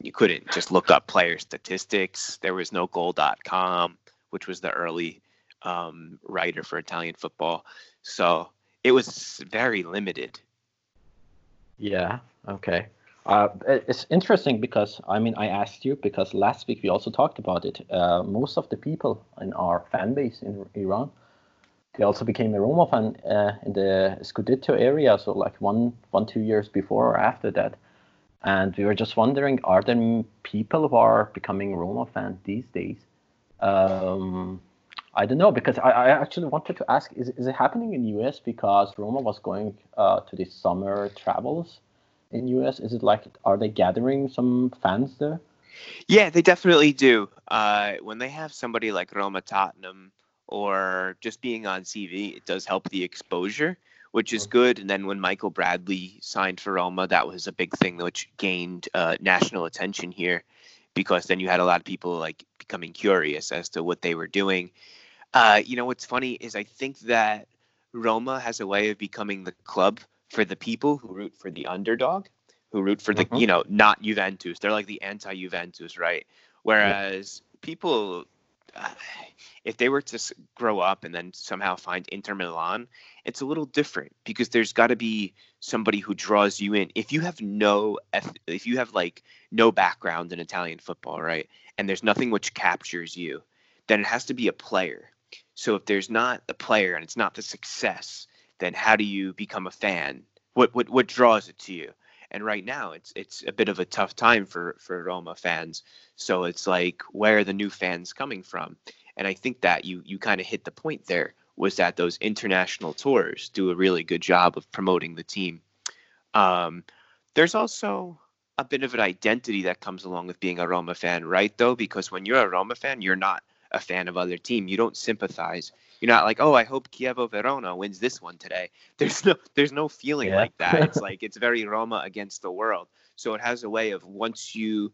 you couldn't just look up player statistics. There was no goal.com, which was the early um, writer for Italian football. So it was very limited. Yeah. Okay. Uh, it's interesting because I mean I asked you because last week we also talked about it. Uh, most of the people in our fan base in Iran, they also became a Roma fan uh, in the Scudetto area, so like one one two years before or after that. And we were just wondering, are there people who are becoming Roma fan these days? Um, I don't know because I, I actually wanted to ask: is is it happening in US because Roma was going uh, to the summer travels in US? Is it like are they gathering some fans there? Yeah, they definitely do. Uh, when they have somebody like Roma Tottenham or just being on TV, it does help the exposure, which is good. And then when Michael Bradley signed for Roma, that was a big thing which gained uh, national attention here because then you had a lot of people like becoming curious as to what they were doing. Uh, you know, what's funny is I think that Roma has a way of becoming the club for the people who root for the underdog, who root for the, Mhm. you know, not Juventus. They're like the anti Juventus, right? Whereas people, uh, if they were to grow up and then somehow find Inter Milan, it's a little different because there's got to be somebody who draws you in. If you have no, if you have like no background in Italian football, right, and there's nothing which captures you, then it has to be a player. So if there's not a player and it's not the success, then how do you become a fan? What what what draws it to you? And right now, it's it's a bit of a tough time for for Roma fans. So it's like, where are the new fans coming from? And I think that you you kind of hit the point there. Was that those international tours do a really good job of promoting the team? Um, there's also a bit of an identity that comes along with being a Roma fan, right? Though, because when you're a Roma fan, you're not a fan of other team. You don't sympathize. You're not like, oh, I hope Chievo Verona wins this one today. There's no, there's no feeling Yeah. like that. It's like it's very Roma against the world. So it has a way of once you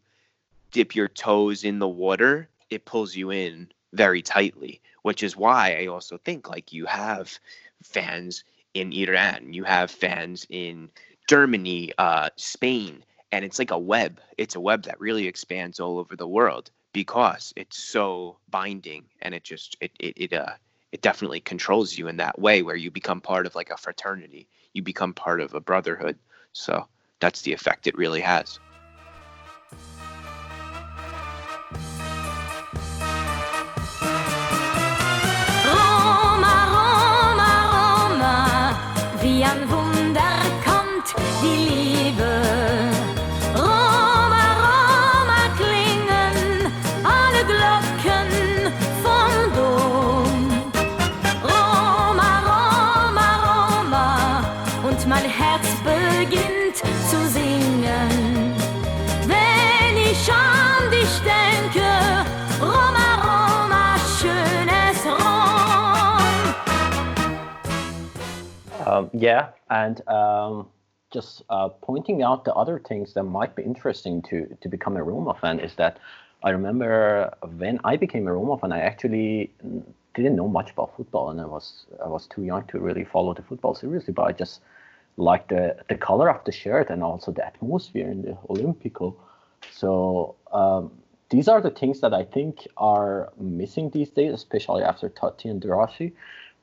dip your toes in the water, it pulls you in very tightly. Which is why I also think like you have fans in Iran, you have fans in Germany, uh, Spain, and it's like a web. It's a web that really expands all over the world because it's so binding and it just it it it uh it definitely controls you in that way where you become part of like a fraternity. You become part of a brotherhood. So that's the effect it really has. Um, yeah, and um, just uh, pointing out the other things that might be interesting to to become a Roma fan is that I remember when I became a Roma fan, I actually didn't know much about football, and I was I was too young to really follow the football seriously. But I just liked the the color of the shirt and also the atmosphere in the Olympico. So um, these are the things that I think are missing these days, especially after Totti and De.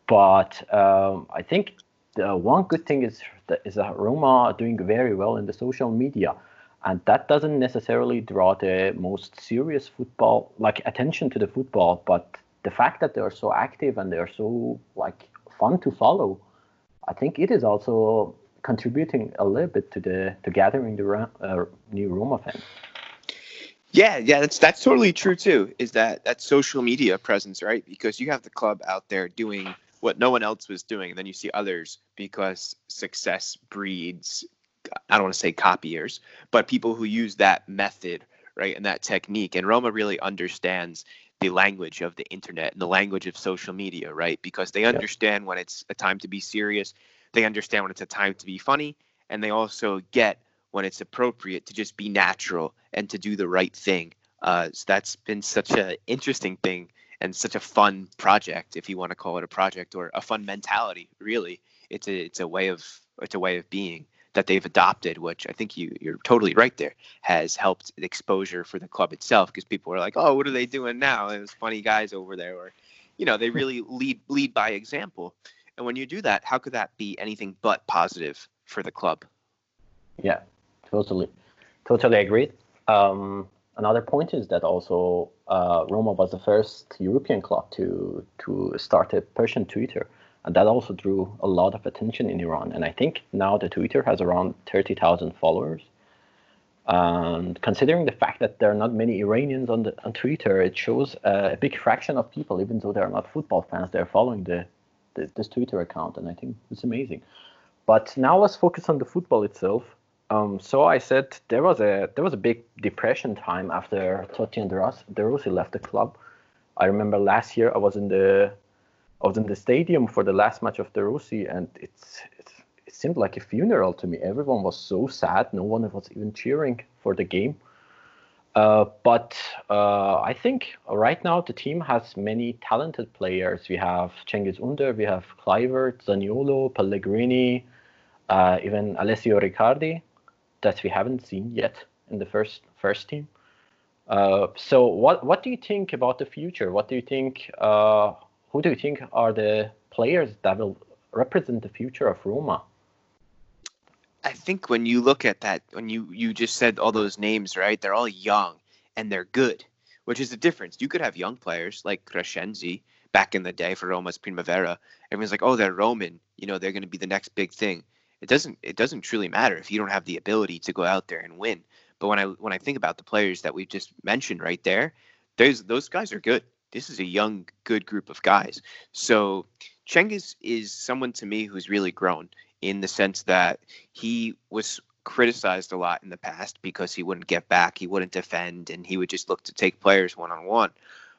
But um, I think the one good thing is that is that Roma are doing very well in the social media, and that doesn't necessarily draw the most serious football like attention to the football, but the fact that they are so active and they are so like fun to follow, I think it is also contributing a little bit to the to gathering the uh, new Roma fans. Yeah, yeah, that's that's totally true too. Is that that social media presence, right? Because you have the club out there doing what no one else was doing, and then you see others because success breeds. I don't want to say copiers, but people who use that method, right, and that technique. And Roma really understands the language of the internet and the language of social media, right? Because they understand when it's a time to be serious, they understand when it's a time to be funny, and they also get when it's appropriate to just be natural and to do the right thing. Uh, so that's been such an interesting thing and such a fun project, if you want to call it a project or a fun mentality. Really, it's a it's a way of it's a way of being that they've adopted, which I think you you're totally right there has helped the exposure for the club itself because people are like, oh, what are they doing now? And Those funny guys over there, or you know, they really lead lead by example. And when you do that, how could that be anything but positive for the club? Yeah, totally, totally agreed. Um, another point is that also uh, Roma was the first European club to to start a Persian Twitter, and that also drew a lot of attention in Iran. And I think now the Twitter has around thirty thousand followers. And considering the fact that there are not many Iranians on the on Twitter, it shows a big fraction of people, even though they're not football fans, they're following the, the this Twitter account, and I think it's amazing. But now let's focus on the football itself. Um, so I said there was a there was a big depression time after Totti and De Rossi left the club. I remember last year I was in the I was in the stadium for the last match of De Rossi, and it's, it's it seemed like a funeral to me. Everyone was so sad. No one was even cheering for the game. Uh, but uh, I think right now the team has many talented players. We have Cengiz Under, we have Kluivert, Zaniolo, Pellegrini, uh, even Alessio Riccardi that we haven't seen yet in the first first team. Uh, so what what do you think about the future? What do you think? Uh, who do you think are the players that will represent the future of Roma? I think when you look at that, when you you just said all those names, right? They're all young and they're good, which is the difference. You could have young players like Crescenzi back in the day for Roma's Primavera. Everyone's like, oh, they're Roman. You know, they're going to be the next big thing. It doesn't it doesn't truly matter if you don't have the ability to go out there and win. But when I when I think about the players that we just mentioned right there, those those guys are good. This is a young, good group of guys. So Cengiz is someone to me who's really grown in the sense that he was criticized a lot in the past because he wouldn't get back, he wouldn't defend, and he would just look to take players one on one.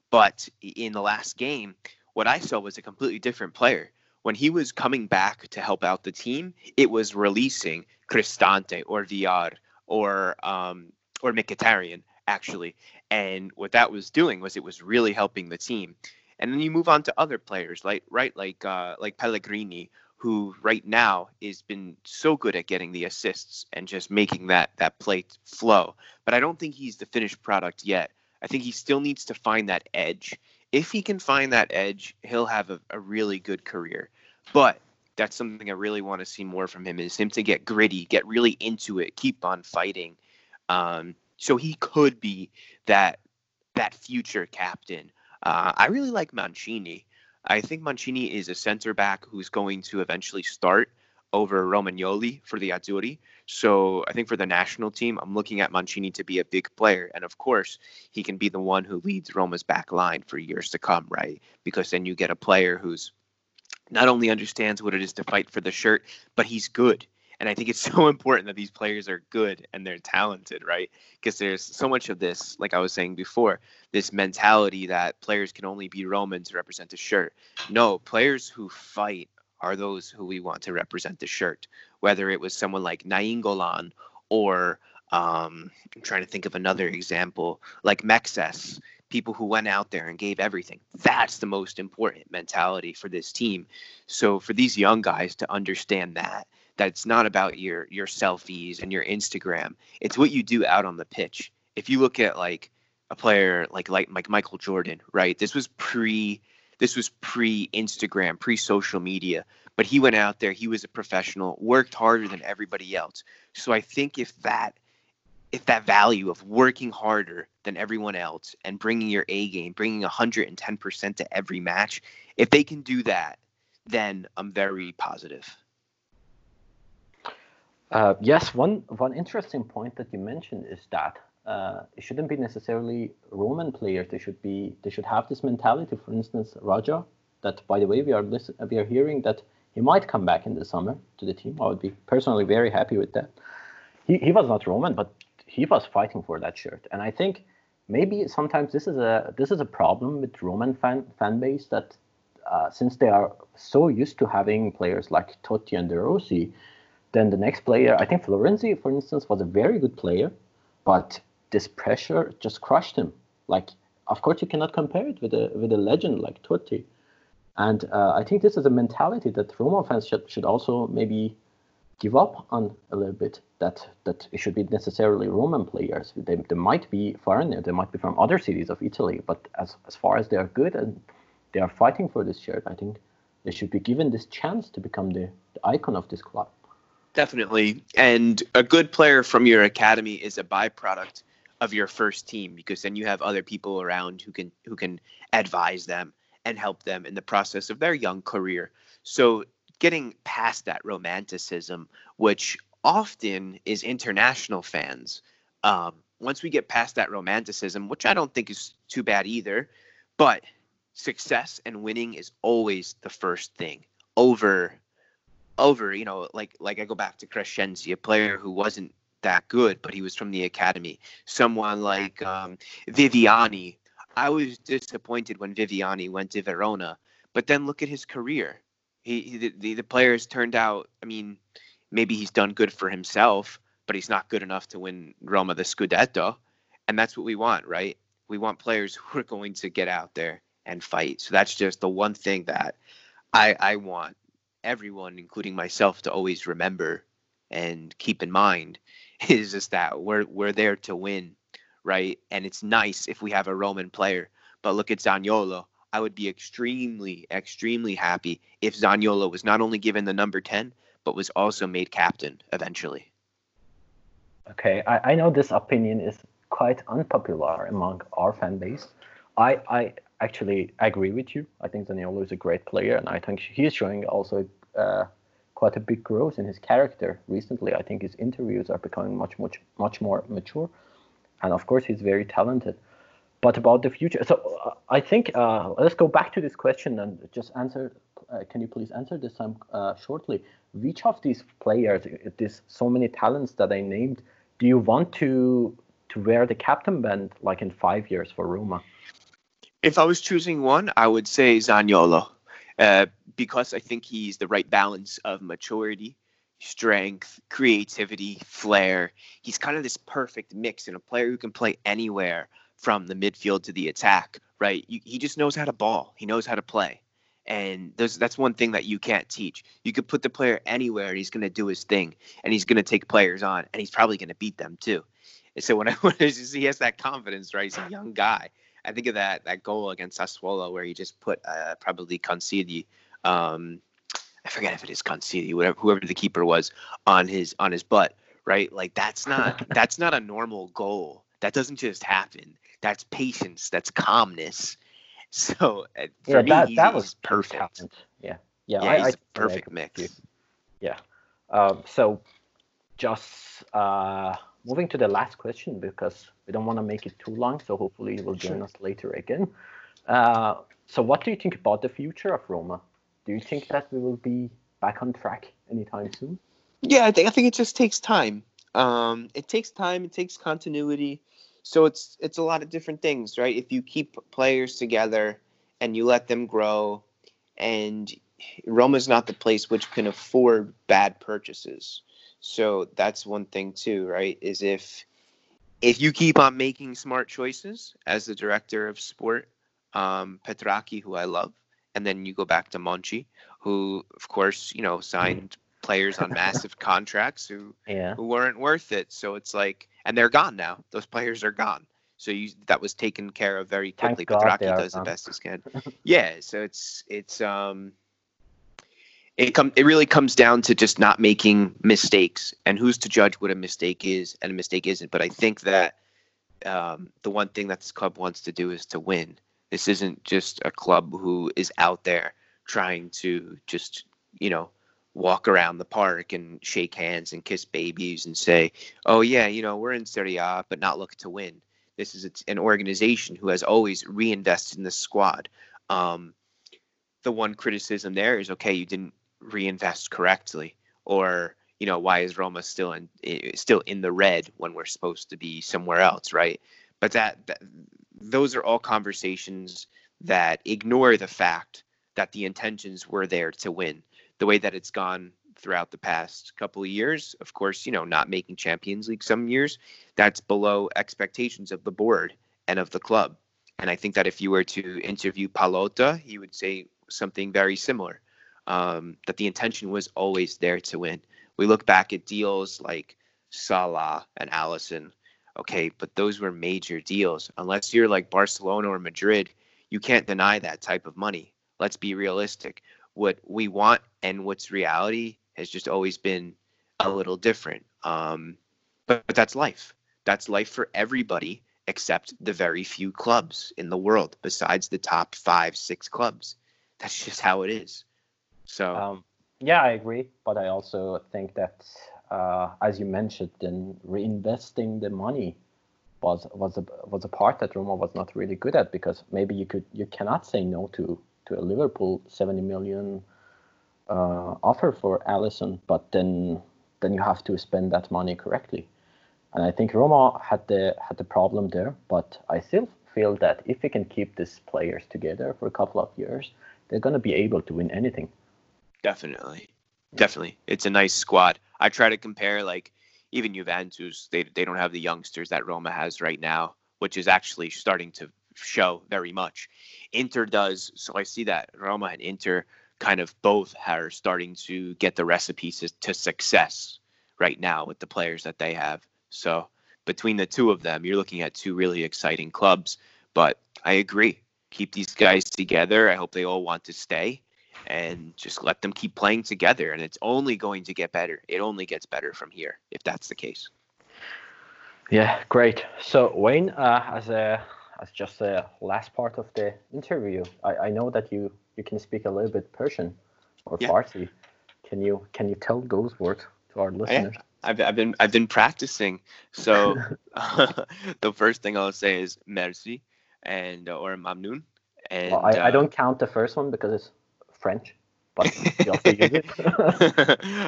But in the last game, what I saw was a completely different player. When he was coming back to help out the team, it was releasing Cristante or Villar or um, or Mkhitaryan actually. And what that was doing was it was really helping the team. And then you move on to other players like right like uh, like Pellegrini who right now has been so good at getting the assists and just making that that play flow. But I don't think he's the finished product yet. I think he still needs to find that edge. If he can find that edge, he'll have a, a really good career. But that's something I really want to see more from him is him to get gritty, get really into it, keep on fighting. Um, so he could be that that future captain. Uh, I really like Mancini. I think Mancini is a center back who's going to eventually start over Romagnoli for the Azzurri. So I think for the national team, I'm looking at Mancini to be a big player. And of course, he can be the one who leads Roma's back line for years to come, right? Because then you get a player who's not only understands what it is to fight for the shirt, but he's good. And I think it's so important that these players are good and they're talented, right? Because there's so much of this, like I was saying before, this mentality that players can only be Roman to represent the shirt. No, players who fight are those who we want to represent the shirt. Whether it was someone like Nainggolan or um, I'm trying to think of another example, like Mexes, people who went out there and gave everything. That's the most important mentality for this team. So for these young guys to understand that, that it's not about your your selfies and your Instagram. It's what you do out on the pitch. If you look at like a player like like like Michael Jordan, right? This was pre this was pre Instagram, pre social media, but he went out there, he was a professional, worked harder than everybody else. So I think if that if that value of working harder than everyone else and bringing your A game, bringing 110% to every match, if they can do that, then I'm very positive. Uh, yes, one one interesting point that you mentioned is that uh, it shouldn't be necessarily Roman players. They should be they should have this mentality. For instance, Raja. That by the way, we are listen, we are hearing that he might come back in the summer to the team. I would be personally very happy with that. He he was not Roman, but he was fighting for that shirt, and I think maybe sometimes this is a this is a problem with Roman fan fan base that uh, since they are so used to having players like Totti and De Rossi, then the next player, I think Florenzi, for instance, was a very good player, but this pressure just crushed him. Like, of course, you cannot compare it with a with a legend like Totti. And uh, I think this is a mentality that Roma fans should, should also maybe give up on a little bit. That that it should be necessarily Roman players. They, they might be foreigner, they might be from other cities of Italy, but as as far as they are good and they are fighting for this shirt, I think they should be given this chance to become the, the icon of this club. Definitely. And a good player from your academy is a byproduct of your first team because then you have other people around who can who can advise them and help them in the process of their young career. So getting past that romanticism, which often is international fans, um, once we get past that romanticism, which I don't think is too bad either, but success and winning is always the first thing over over you know like like i go back to crescenzi a player who wasn't that good but he was from the academy. Someone like um, viviani. I was disappointed when viviani went to verona but then look at his career he, he the, the players turned out i mean maybe he's done good for himself but he's not good enough to win roma the scudetto and that's what we want right we want players who are going to get out there and fight. So that's just the one thing that I I want everyone, including myself, to always remember and keep in mind is just that we're we're there to win, right? And it's nice if we have a Roman player. But look at Zaniolo. I would be extremely, extremely happy if Zaniolo was not only given the number 10, but was also made captain eventually. Okay, I, I know this opinion is quite unpopular among our fan base. I, I actually agree with you. I think Zaniolo is a great player, and I think he is showing also uh, quite a big growth in his character recently. I think his interviews are becoming much, much, much more mature, and of course he's very talented. But about the future, so uh, I think uh, let's go back to this question and just answer. Uh, can you please answer this time uh, shortly? Which of these players, these so many talents that I named, do you want to to wear the captain band like in five years for Roma? If I was choosing one, I would say Zaniolo, uh, because I think he's the right balance of maturity, strength, creativity, flair. He's kind of this perfect mix and a player who can play anywhere from the midfield to the attack, right? You, he just knows how to ball. He knows how to play. And that's one thing that you can't teach. You could put the player anywhere and he's going to do his thing and he's going to take players on and he's probably going to beat them too. And so when I when I see he has that confidence, right? He's a young guy. I think of that that goal against Sassuolo where he just put uh, probably Consigli, um, I forget if it is Consigli, whatever whoever the keeper was on his on his butt, right? Like that's not that's not a normal goal. That doesn't just happen. That's patience. That's calmness. So uh, for yeah, me, that, he's, that was perfect. talent. Yeah, yeah, Yeah, I, he's I a perfect mix. Yeah. Um, so, just uh, moving to the last question because we don't want to make it too long. So hopefully you will join Sure. us later again. Uh, so, what do you think about the future of Roma? Do you think that we will be back on track anytime soon? Yeah, I think I think it just takes time. Um, it takes time. It takes continuity. So it's it's a lot of different things, right? If you keep players together and you let them grow, and Roma's not the place which can afford bad purchases. So that's one thing too, right? Is if if you keep on making smart choices as the director of sport, um, Petraki, who I love, and then you go back to Monchi, who of course you know signed players on massive contracts who Yeah. who weren't worth it. So it's like, and they're gone now. Those players are gone. So you that was taken care of very Thank quickly. God Petraki they are does the best he can. yeah. So it's it's um it come it really comes down to just not making mistakes and who's to judge what a mistake is and a mistake isn't but i think that um, the one thing that this club wants to do is to win this isn't just a club who is out there trying to just you know walk around the park and shake hands and kiss babies and say oh yeah you know we're in Serie A but not look to win. This is an organization who has always reinvested in the squad. Um, the one criticism there is okay you didn't reinvest correctly or you know why is Roma still in still in the red when we're supposed to be somewhere else right? But that, that those are all conversations that ignore the fact that the intentions were there to win the way that it's gone throughout the past couple of years of course you know not making champions league some years that's below expectations of the board and of the club and i think that if you were to interview palota he would say something very similar um, that the intention was always there to win. We look back at deals like Salah and Allison. Okay, but those were major deals. Unless you're like Barcelona or Madrid, you can't deny that type of money. Let's be realistic. What we want and what's reality has just always been a little different. Um, but, but that's life. That's life for everybody except the very few clubs in the world besides the top five, six clubs. That's just how it is. So Um, yeah, I agree, but I also think that, uh, as you mentioned, then reinvesting the money was was a was a part that Roma was not really good at because maybe you could you cannot say no to to a Liverpool seventy million uh, offer for Allison, but then then you have to spend that money correctly, and I think Roma had the had the problem there, but I still feel that if we can keep these players together for a couple of years, they're going to be able to win anything. Definitely. Definitely. It's a nice squad. I try to compare like even Juventus, they they don't have the youngsters that Roma has right now, which is actually starting to show very much. Inter does, so I see that Roma and Inter kind of both are starting to get the recipes to, to success right now with the players that they have. So between the two of them, you're looking at two really exciting clubs. But I agree. Keep these guys together. I hope they all want to stay and just let them keep playing together. And it's only going to get better. It only gets better from here if that's the case. Yeah, great. So Wayne, uh, as a as just the last part of the interview, I, I know that you you can speak a little bit Persian or Yeah. Farsi. Can you can you tell those words to our listeners? I've, I've been I've been practicing. So the first thing I'll say is merci and uh, or mamnoon. And Well, I, I uh, don't count the first one because it's French, but.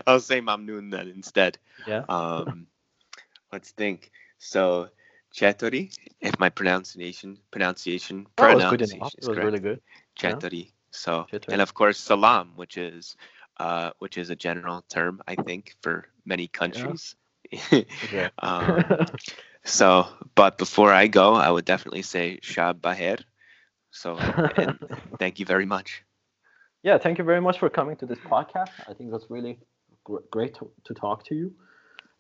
I'll say mamnoon then instead. Yeah. Um, let's think. So Chetori, if my pronunciation pronunciation good pronunciation is It was really good. Yeah. Chetori. So Chetori. and of course salam, which is uh, which is a general term I think for many countries. Yeah. um, so, but before I go, I would definitely say Shab Baher. So, and thank you very much. yeah, thank you very much for coming to this podcast. I think that's really gr- great to, to talk to you.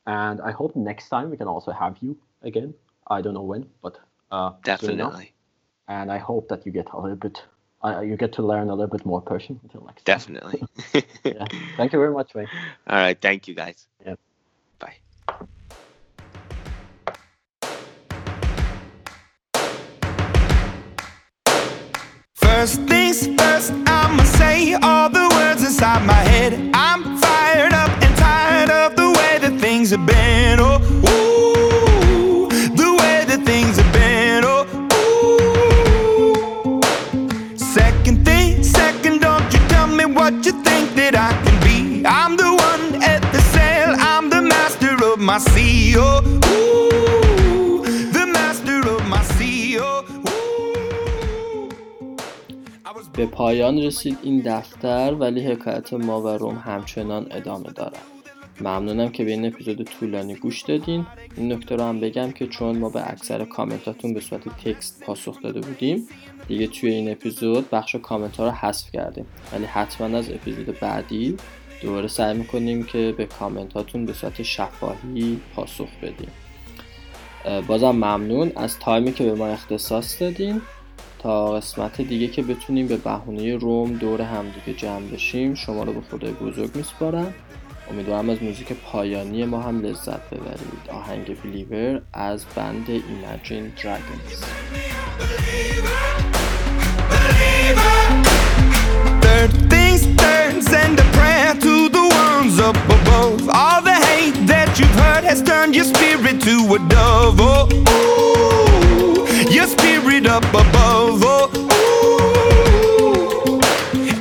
And I hope next time we can also have you again. I don't know when, but uh. Definitely. And I hope that you get a little bit, uh, you get to learn a little bit more Persian until next time. Definitely. yeah. Thank you very much, Wayne. All right. Thank you, guys. Yeah. Bye. First things first, I'ma say all the words inside my head. I'm fired up and tired of the way that things have been. Oh, به پایان رسید این دفتر ولی حکایت ما و روم همچنان ادامه دارد. ممنونم که به این اپیزود طولانی گوش دادین. این نکته رو هم بگم که چون ما به اکثر کامنتاتون به صورت تکست پاسخ داده بودیم دیگه توی این اپیزود بخش کامنت ها رو حذف کردیم. ولی حتما از اپیزود بعدی دوباره سعی می‌کنیم که به کامنت هاتون به صورت شفاهی پاسخ بدیم. بازم ممنون از تایمی که به ما اختصاص دادین. تا قسمت دیگه که بتونیم به بهونه روم دور همدیگه جمع بشیم شما رو به خدای بزرگ میسپارم. امیدوارم از موزیک پایانی ما هم لذت ببرید. آهنگ بلیور از بند Imagine Dragons. Turn, send a prayer to the ones up above. All the hate that you've heard has turned your spirit to a dove. Oh, ooh, your spirit up above. Oh, ooh.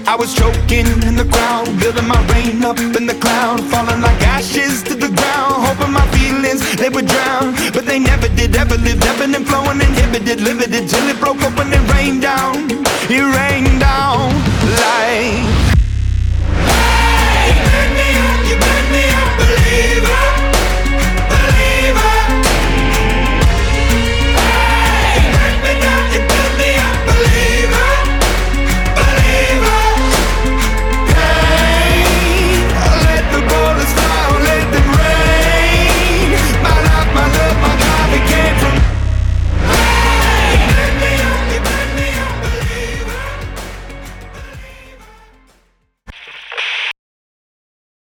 I was choking in the crowd, building my rain up in the cloud, falling like ashes to the ground, hoping my feelings they would drown, but they never did. Ever lived, ebbing and flowing, inhibited, limited till it broke up when it rained down. It rained me a believer.